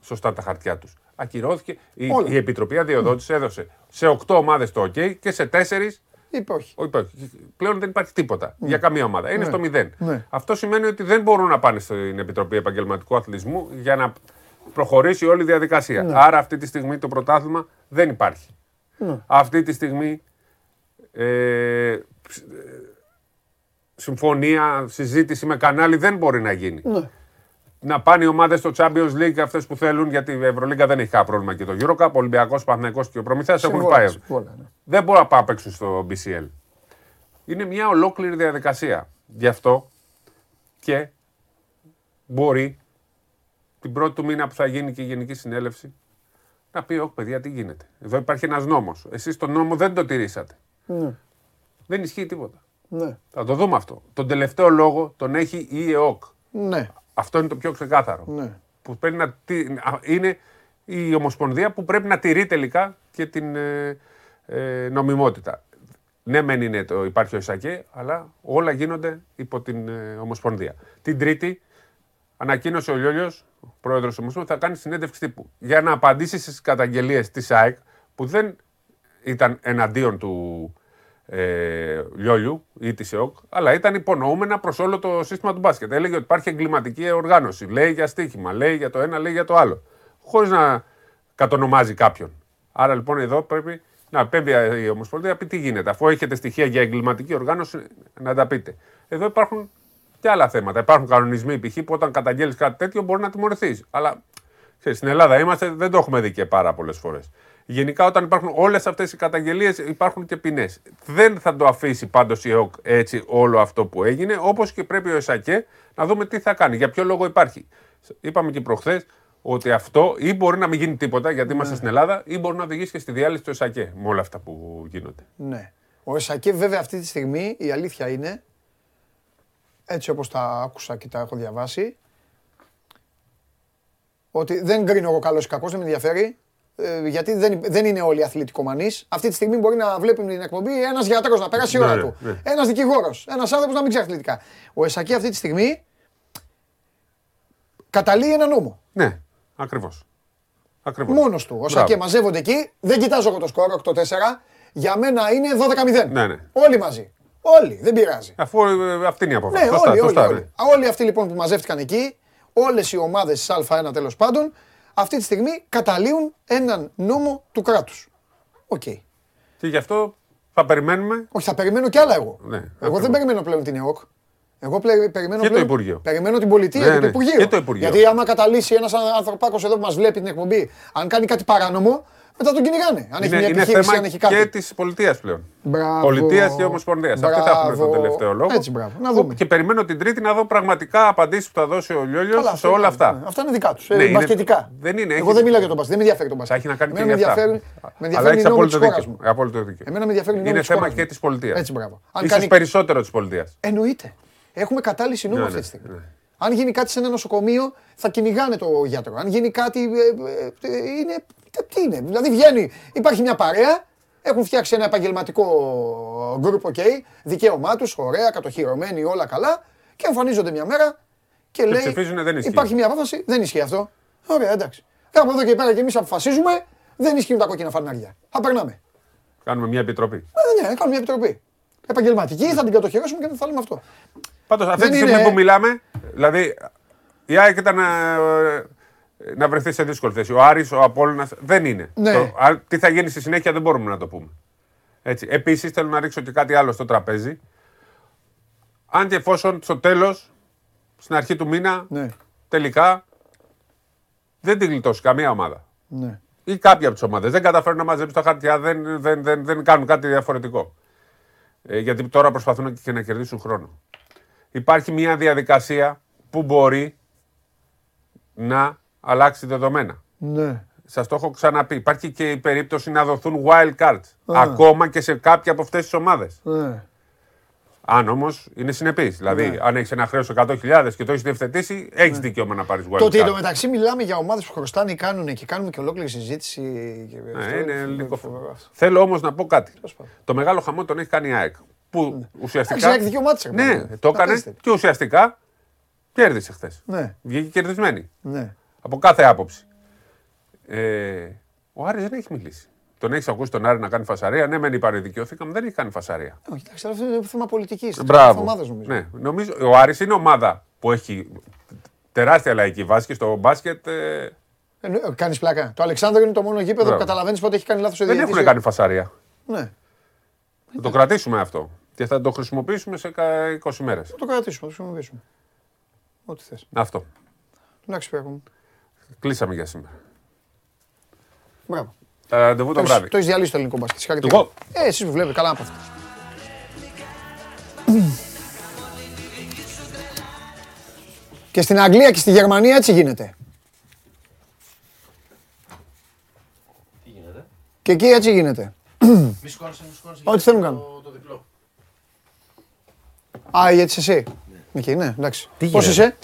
σωστά τα χαρτιά τους. Ακυρώθηκε. Η, η Επιτροπή Αδειοδότησης έδωσε σε 8 ομάδες το OK και σε 4 Είπε όχι. Πλέον δεν υπάρχει τίποτα για καμία ομάδα. Είναι ναι. στο μηδέν. Ναι. Αυτό σημαίνει ότι δεν μπορούν να πάνε στην Επιτροπή Επαγγελματικού Αθλητισμού για να προχωρήσει όλη η διαδικασία. Ναι. Άρα αυτή τη στιγμή το πρωτάθλημα δεν υπάρχει. Αυτή τη στιγμή ε, συμφωνία, συζήτηση με κανάλι δεν μπορεί να γίνει να πάνε οι ομάδες στο Champions League αυτές που θέλουν, γιατί η Ευρωλίγκα δεν έχει κανένα πρόβλημα και το Eurocup. Ο Ολυμπιακός, ο και ο Προμηθέας έχουν πάει. Ναι. Δεν μπορούν να πάω παίξουν στο BCL. Είναι μια ολόκληρη διαδικασία. Γι' αυτό και μπορεί την πρώτη του μήνα που θα γίνει και η Γενική Συνέλευση να πει: Όχι, παιδιά, τι γίνεται. Εδώ υπάρχει ένας νόμος. Εσείς τον νόμο δεν το τηρήσατε. Ναι. Δεν ισχύει τίποτα. Ναι. Θα το δούμε αυτό. Τον τελευταίο λόγο τον έχει η ΕΟΚ. Ναι. Αυτό είναι το πιο ξεκάθαρο. Ναι. Που πρέπει να, είναι η Ομοσπονδία που πρέπει να τηρεί τελικά και την ε, ε, νομιμότητα. Ναι, μεν είναι το, υπάρχει ο Ισακέ, αλλά όλα γίνονται υπό την ε, Ομοσπονδία. Την Τρίτη ανακοίνωσε ο Λιόλιος, ο πρόεδρος της Ομοσπονδίας, θα κάνει συνέντευξη τύπου για να απαντήσει στις καταγγελίες της ΑΕΚ που δεν ήταν εναντίον του ε, Λιόλιου ή της ΕΟΚ, αλλά ήταν υπονοούμενα προς όλο το σύστημα του μπάσκετ. Έλεγε ότι υπάρχει εγκληματική οργάνωση. Λέει για στοίχημα, λέει για το ένα, λέει για το άλλο. Χωρίς να κατονομάζει κάποιον. Άρα λοιπόν εδώ πρέπει να πέμπει η Ομοσπονδία να πει τι γίνεται. Αφού έχετε στοιχεία για εγκληματική οργάνωση, να τα πείτε. Εδώ υπάρχουν και άλλα θέματα. Υπάρχουν κανονισμοί π.χ. που όταν καταγγέλεις κάτι τέτοιο μπορεί να τιμωρηθείς. Αλλά ξέρεις, στην Ελλάδα είμαστε, δεν το έχουμε δει και πάρα πολλές φορές. Γενικά, όταν υπάρχουν όλες αυτές οι καταγγελίες, υπάρχουν και ποινές. Δεν θα το αφήσει πάντως η ΕΟΚ έτσι όλο αυτό που έγινε, όπως και πρέπει ο ΕΣΑΚΕ να δούμε τι θα κάνει. Για ποιο λόγο υπάρχει. Είπαμε και προχθές ότι αυτό ή μπορεί να μην γίνει τίποτα γιατί είμαστε Ναι. στην Ελλάδα, ή μπορεί να οδηγήσει και στη διάλυση του ΕΣΑΚΕ με όλα αυτά που γίνονται. Ναι. Ο Εσακέ βέβαια αυτή τη στιγμή η αλήθεια είναι, έτσι όπως τα άκουσα και τα έχω διαβάσει, ότι δεν κρίνω εγώ καλός ή κακός, δεν με ενδιαφέρει, ε, γιατί δεν, δεν είναι όλοι αθλητικομανείς. Αυτή τη στιγμή μπορεί να βλέπει την εκπομπή ένας γιατρός να περάσει η ώρα Ναι, του, ναι. ένας δικηγόρος, ένας άνθρωπος να μην ξέρει αθλητικά. Ο ΕΣΑΚΕ αυτή τη στιγμή καταλύει ένα νόμο. Ναι, ακριβώς. Ακριβώς. Μόνος του. Ο Μπράβο. Σακέ μαζεύονται εκεί, δεν κοιτάζω εγώ το σκορ 8-4, για μένα είναι 12-0. Ναι, ναι. Όλοι μαζί. Όλοι, δεν πειράζει. Αφού ε, αυτή είναι η απόφαση. Ναι, Σωστά, όλοι, όλοι, σωστά, όλοι. ναι. Όλοι αυτοί λοιπόν που μαζεύτηκαν εκεί, όλες οι ομάδες της Α1 τέλος πάντων, αυτή τη στιγμή καταλύουν έναν νόμο του κράτους. Οκ. Και γι' αυτό θα περιμένουμε. Όχι, θα περιμένω κι άλλα εγώ. Ναι, εγώ ακριβώς. δεν περιμένω πλέον την ΕΟΚ. Εγώ πλε- περιμένω Και το πλέον, Υπουργείο. Περιμένω την πολιτεία Ναι, και το ναι, Υπουργείο. και το Υπουργείο. Γιατί άμα καταλύσει ένας ανθρωπάκος εδώ που μας βλέπει την εκπομπή, αν κάνει κάτι παράνομο, μετά τον κυνηγάνε. Αν έχει είναι μια είναι επιχείρηση, θέμα αν έχει κάτι. και της πολιτείας πλέον. Μπράβο. Πολιτείας και Ομοσπονδίας. Αυτοί θα έχουν τον Μπράβο. τελευταίο λόγο. Έτσι, μπράβο. Να δούμε. Και περιμένω την Τρίτη να δω πραγματικά απαντήσεις που θα δώσει ο Λιόλιο Καλά, σε αυτό όλα είναι, αυτά. ναι. Αυτά είναι δικά τους. Ναι, είναι- μπασκετικά. Δεν είναι. Εγώ έχει- δεν μιλάω για τον μπασκετ. Δεν με ενδιαφέρει τον μπασκετ. Θα έχει να κάνει και Εμένα για με αυτά. ενδιαφέρουν- με Αλλά ενδιαφέρουν οι έχει νόμοι απόλυτο της χώρας δίκιο. μου. Απόλυτο δίκιο. Εμένα με ενδιαφέρουν οι νόμοι Είναι της θέμα χώρας και μου. της πολιτείας. Έτσι, μπράβο. Αν σω κάνει- περισσότερο της πολιτείας. Εννοείται. Έχουμε κατάλυση νόμου Ναι, αυτή ναι, τη στιγμή. Αν γίνει κάτι σε ένα νοσοκομείο, θα κυνηγάνε το γιατρό. Αν γίνει κάτι. ε, ε, ε, είναι. Τι είναι. Δηλαδή βγαίνει, υπάρχει μια παρέα, έχουν φτιάξει ένα επαγγελματικό group, OK, δικαίωμά τους, ωραία, κατοχυρωμένοι, όλα καλά, και εμφανίζονται μια μέρα και, Και λέει. ψηφίζουνε, δεν ισχύει. Υπάρχει μια απόφαση, δεν ισχύει αυτό. Ωραία, εντάξει. Και από εδώ και πέρα και εμείς αποφασίζουμε, δεν ισχύουν τα κόκκινα φανάρια. Θα περνάμε. Κάνουμε μια επιτροπή. Ε, ναι, κάνουμε μια επιτροπή. Επαγγελματική, θα την κατοχυρώσουμε και θα λέμε αυτό. Πάντως αυτή Δεν τη στιγμή είναι- που μιλάμε, δηλαδή η ΑΕΚ ήταν ε, ε, να βρεθεί σε δύσκολη θέση. Ο Άρης, ο Απόλλωνας δεν είναι. Ναι. Το- α, τι θα γίνει στη συνέχεια δεν μπορούμε να το πούμε. Έτσι. Επίσης θέλω να ρίξω και κάτι άλλο στο τραπέζι. Αν και εφόσον στο τέλος, στην αρχή του μήνα, Ναι, τελικά δεν την γλιτώσει καμία ομάδα. ναι. Ή κάποια από τις ομάδες. Δεν καταφέρουν να μαζέψουν τα χαρτιά, δεν, δεν, δεν, δεν κάνουν κάτι διαφορετικό. Ε, γιατί τώρα προσπαθούν και να κερδίσουν χρόνο. Υπάρχει μια διαδικασία που μπορεί να αλλάξει δεδομένα. Ναι. Σας το έχω ξαναπεί. Υπάρχει και η περίπτωση να δοθούν wild cards. Α. Ακόμα και σε κάποια από αυτές τις ομάδες. ναι. Αν όμως είναι συνεπής. Δηλαδή, Ναι. αν έχεις ένα χρέος 100.000 και το έχεις διευθετήσει, έχεις δικαίωμα να πάρεις wild Το ότι card. εντωμεταξύ μιλάμε για ομάδες που χρωστάνε ή κάνουν και κάνουμε και ολόκληρη συζήτηση. και Ναι, αυτό είναι λίγο φοβερό αυτό. Θέλω όμως να πω κάτι. πάντων. Το μεγάλο χαμό τον έχει κάνει η ΑΕΚ. Που ουσιαστικά. Εντάξει, η ΑΕΚ δικαιωμά της, ρε Ναι, παιδί. το έκανε Απίστευτο. και ουσιαστικά κέρδισε χθες. Ναι, Βγήκε κερδισμένη. ναι. Από κάθε άποψη. Ε, ο Άρης δεν έχει μιλήσει. Τον έχεις ακούσει τον Άρη να κάνει φασαρία; Ναι, μεν είπαν δικαιώθηκαμε, δεν έχει κάνει φασαρία. Όχι, εντάξει, αυτό είναι θέμα πολιτικής. Μπράβο. Ομάδες, νομίζω. Ναι, νομίζω. Ο Άρης είναι ομάδα που έχει τεράστια λαϊκή βάση και στο μπάσκετ ε, Κάνεις πλάκα. Το Αλεξάνδρου είναι το μόνο γήπεδο που Μπράβο. καταλαβαίνεις πότε έχει κάνει λάθος ο δεν διαιτητής. έχουν κάνει φασαρία. Ναι, Θα το κρατήσουμε αυτό. Και θα το χρησιμοποιήσουμε σε κα- 20 μέρες. θα το κρατήσουμε, θα το χρησιμοποιήσουμε. Ό,τι θες. Αυτό. Εντάξει, Σπύρο μου. Κλείσαμε για σήμερα. Μπράβο. Τα ραντεβού το Το έχεις- βράδυ. Το έχεις διαλύσει το ελληνικό μπάσκετ. Συγχαρητήρια. Εγώ; Ε, εσεί που βλέπετε, καλά να πάτε. Και στην Αγγλία και στη Γερμανία έτσι γίνεται. Και εκεί έτσι γίνεται. Μη σκόνεσαι, μη σκόνεσαι. Ό,τι θέλουν κάνουν. Α, γιατί εσύ. Εκεί, ναι, εντάξει. Τι Πώς γίνεται; είσαι;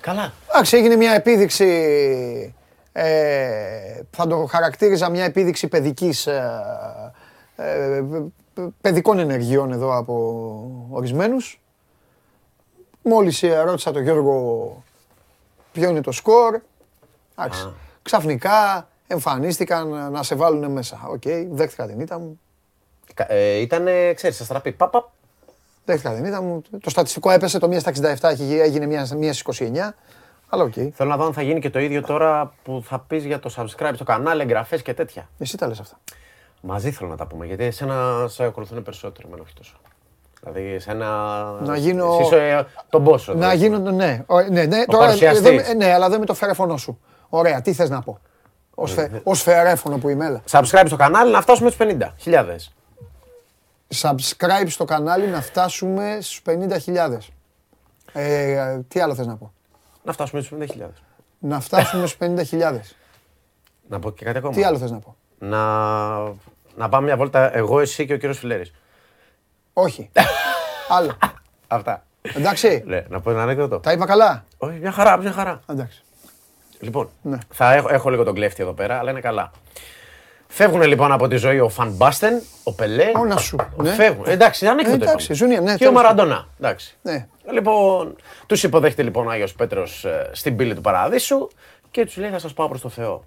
Καλά. Εντάξει, έγινε μια επίδειξη, ε, θα το χαρακτήριζα μια επίδειξη παιδικής, ε, ε, παιδικών ενεργειών εδώ από ορισμένους. Μόλις ε, ρώτησα τον Γιώργο ποιο είναι το σκορ, εντάξει, ξαφνικά εμφανίστηκαν να σε βάλουν μέσα. Οκ, δέχτηκα την ήττα μου. Ε, ήταν, ξέρεις, αστραπή. Παπ, παπ. Δέχτηκα την ήττα μου. Το στατιστικό έπεσε, το 1 στα 67 έχει- έγινε 1 στις 29. Αλλά οκ. Θέλω να δω αν θα γίνει και το ίδιο τώρα που θα πεις για το subscribe στο κανάλι, εγγραφές και τέτοια. Εσύ τα λες αυτά. Μαζί θέλω να τα πούμε, γιατί εσένα σε ακολουθούν περισσότερο, εμένα όχι τόσο. Δηλαδή, σε ένα. Να γίνω- Εσύ είσαι τον πόσο. Να γίνω, ναι. Ο- ναι, ναι, τώρα, παρουσιαστής. δεν με- ναι, αλλά δεν με το φερέφωνο σου. Ωραία, τι θες να πω. Ως, Ε, φε, ως φερέφωνο που είμαι, έλα. Subscribe στο κανάλι να φτάσουμε στους 50.000. Subscribe στο κανάλι να φτάσουμε στους 50.000. Ε, τι άλλο θες να πω; Να φτάσουμε στους 50.000. Να φτάσουμε στους 50.000. Να πω και κάτι ακόμα. Τι άλλο θες να πω; Να, να πάμε μια βόλτα εγώ, εσύ και ο κύριος Φιλέρης. Όχι. άλλο. Αυτά. Εντάξει. Ναι, να πω ένα ανέκδοτο. Τα είπα καλά. Όχι, μια χαρά, μια χαρά. Εντάξει. Λοιπόν, Ναι. θα έχω, έχω λίγο τον κλέφτη εδώ πέρα, αλλά είναι καλά. Φεύγουν λοιπόν από τη ζωή ο Φαν Μπάστεν, ο Πελέ. Ω, να σου, ναι. Φεύγουν. Εντάξει, ανέκδοτο. Ε, εντάξει, είπαμε. ζουνία, ναι, Και ο τέλος Μαραντονά. Εντάξει. Ναι. Λοιπόν, τους υποδέχεται λοιπόν ο Άγιος Πέτρος ε, στην πύλη του Παραδείσου και τους λέει: Θα σας πάω προς το Θεό.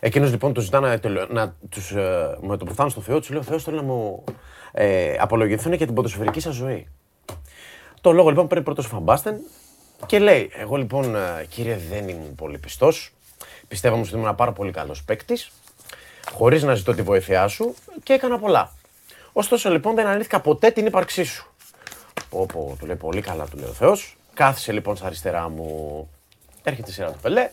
Εκείνος λοιπόν τους ζητά να, τελε- να τους, ε, με το που φτάνουν στο Θεό, τους λέει: Ο Θεός θέλει να μου ε, απολογηθούν για την ποδοσφαιρική σας ζωή. Το λόγο λοιπόν παίρνει πρώτος ο Φαμπάστεν και λέει: Εγώ λοιπόν, ε, κύριε, δεν ήμουν πολύ πιστός. Πιστεύω όμως ότι ήμουν ένα πάρα πολύ καλός παίκτης, χωρίς να ζητώ τη βοήθειά σου και έκανα πολλά. Ωστόσο λοιπόν δεν αρνήθηκα ποτέ την ύπαρξή σου. Πω, πω, του λέει πολύ καλά, του λέει ο Θεός. Κάθισε λοιπόν στα αριστερά μου, έρχεται η σειρά του Πελέ.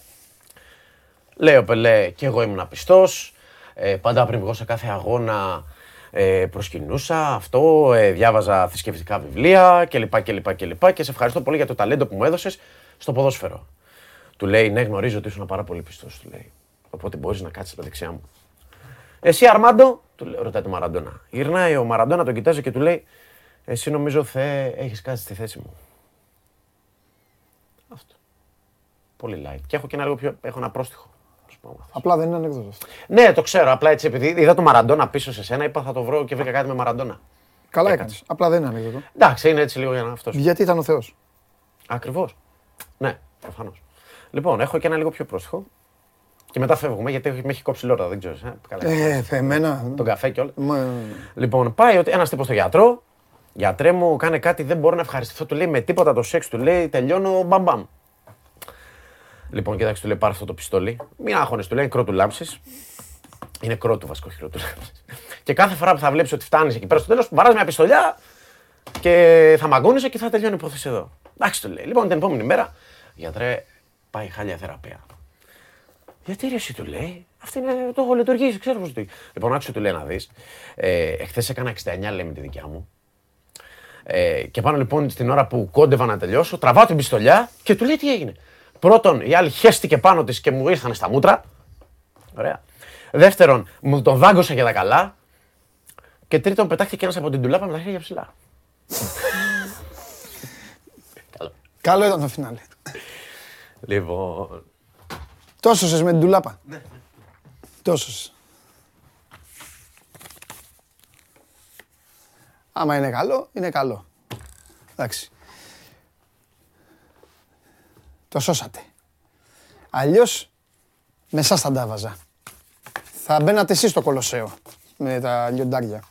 Λέει ο Πελέ και εγώ ήμουν πιστός. Ε, πάντα πριν βγω σε κάθε αγώνα ε, προσκυνούσα αυτό, ε, διάβαζα θρησκευτικά βιβλία κλπ. κλπ, κλπ. Και σε ευχαριστώ πολύ για το ταλέντο που μου έδωσες στο ποδόσφαιρο. Του λέει, ναι γνωρίζω ότι ήσουν πάρα πολύ πιστός, του λέει. Οπότε μπορείς να κάτσεις στα δεξιά μου. Εσύ Αρμάντο, του λέει, ρωτάει το Μαραντόνα. Γυρνάει ο Μαραντόνα, τον κοιτάζει και του λέει, Εσύ νομίζω Θεέ έχεις κάτσει στη θέση μου. Αυτό. Πολύ light. Και έχω και ένα λίγο πιο. Έχω ένα πρόστιχο. να σου πω αυτό. Απλά δεν είναι ανέκδοτος αυτό. Ναι, το ξέρω. Απλά έτσι επειδή είδα το Μαραντόνα πίσω σε σένα, είπα θα το βρω και βρήκα κάτι με Μαραντόνα. Καλά Έκανες. έκανες. Απλά δεν είναι ανέκδοτο. Εντάξει, είναι έτσι λίγο για να αυτός. Γιατί ήταν ο Θεός. Ακριβώς. Ναι, προφανώς. Λοιπόν, έχω και ένα λίγο πιο πρόστιχο. Και μετά φεύγουμε γιατί με έχει κόψει λόρτα, δεν ξέρω. Ε, καλά. Ε, εμένα. Τον καφέ και όλα. Μα- Λοιπόν, πάει ότι ένας τύπος στο γιατρό. Γιατρέ μου, κάνε κάτι, δεν μπορώ να ευχαριστηθώ. Του λέει με τίποτα το σεξ, του λέει τελειώνω μπαμ μπαμ. Λοιπόν, κοίταξε, του λέει πάρε αυτό το πιστόλι. Μην άγχονε, του λέει κρότου λάμψης. Είναι κρότου βασικό, όχι κρότου λάμψης. Και κάθε φορά που θα βλέπεις ότι φτάνεις εκεί πέρα στο τέλος, βαράς μια πιστολιά και θα μαγκώνεσαι και θα τελειώνει η υπόθεση εδώ. Εντάξει, του λέει. Λοιπόν, την επόμενη μέρα, γιατρέ, πάει χάλια θεραπεία. Γιατί ρε, εσύ του λέει, αυτή είναι, το έχω λειτουργήσει, ξέρω πώς το Λοιπόν, άκουσε του λέει να δεις. Ε, Εχθές έκανα 69 λέει με τη δικιά μου. Ε, και πάνω λοιπόν στην ώρα που κόντευα να τελειώσω, τραβάω την πιστολιά και του λέει τι έγινε. Πρώτον, η άλλη χέστηκε πάνω της και μου ήρθαν στα μούτρα. Ωραία. Δεύτερον, μου τον δάγκωσα για τα καλά. Και τρίτον, πετάχτηκε ένας από την τουλάπα με τα χέρια ψηλά. Καλό ήταν το φινάλε. Λοιπόν. Τόσο με την τουλάπα. Τόσο. Άμα είναι καλό, είναι καλό. Εντάξει. Το σώσατε. Αλλιώς, με εσάς θα τα βάζα. Θα μπαίνατε εσείς στο Κολοσσέο με τα λιοντάρια.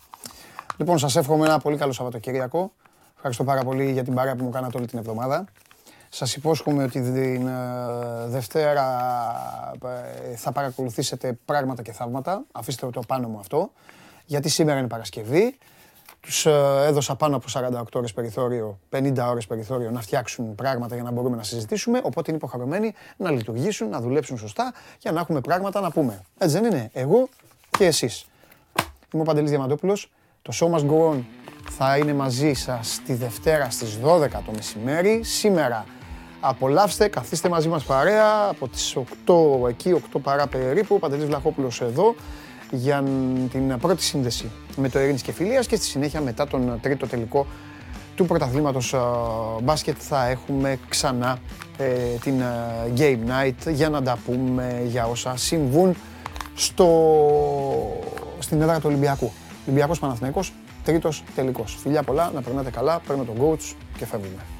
Λοιπόν, σας εύχομαι ένα πολύ καλό Σαββατοκύριακο. Ευχαριστώ πάρα πολύ για την παρέα που μου κάνατε όλη την εβδομάδα. Σας υπόσχομαι ότι την ε, Δευτέρα ε, θα παρακολουθήσετε πράγματα και θαύματα. Αφήστε το πάνω μου αυτό. Γιατί σήμερα είναι Παρασκευή. Τους ε, έδωσα πάνω από 48 ώρες περιθώριο, 50 ώρες περιθώριο να φτιάξουν πράγματα για να μπορούμε να συζητήσουμε. Οπότε είναι υποχρεωμένοι να λειτουργήσουν, να δουλέψουν σωστά για να έχουμε πράγματα να πούμε. Έτσι δεν είναι; Εγώ και εσείς. Είμαι ο Παντελής Διαμαντόπουλος. Το Show Must Go On θα είναι μαζί σας τη Δευτέρα στις 12 το μεσημέρι. Σήμερα απολαύστε, καθίστε μαζί μας παρέα από τις 8 εκεί, 8 παρά περίπου. Ο Παντελής Βλαχόπουλος εδώ για την πρώτη σύνδεση με το Ειρήνης και Φιλίας και στη συνέχεια μετά τον τρίτο τελικό του πρωταθλήματος ε, μπάσκετ θα έχουμε ξανά ε, την ε, Game Night για να τα πούμε για όσα συμβούν στο... στην έδρα του Ολυμπιακού. Ολυμπιακός Παναθηναϊκός, τρίτος τελικός. Φιλιά πολλά, να περνάτε καλά, παίρνω τον coach και φεύγουμε. Τα λοιπά.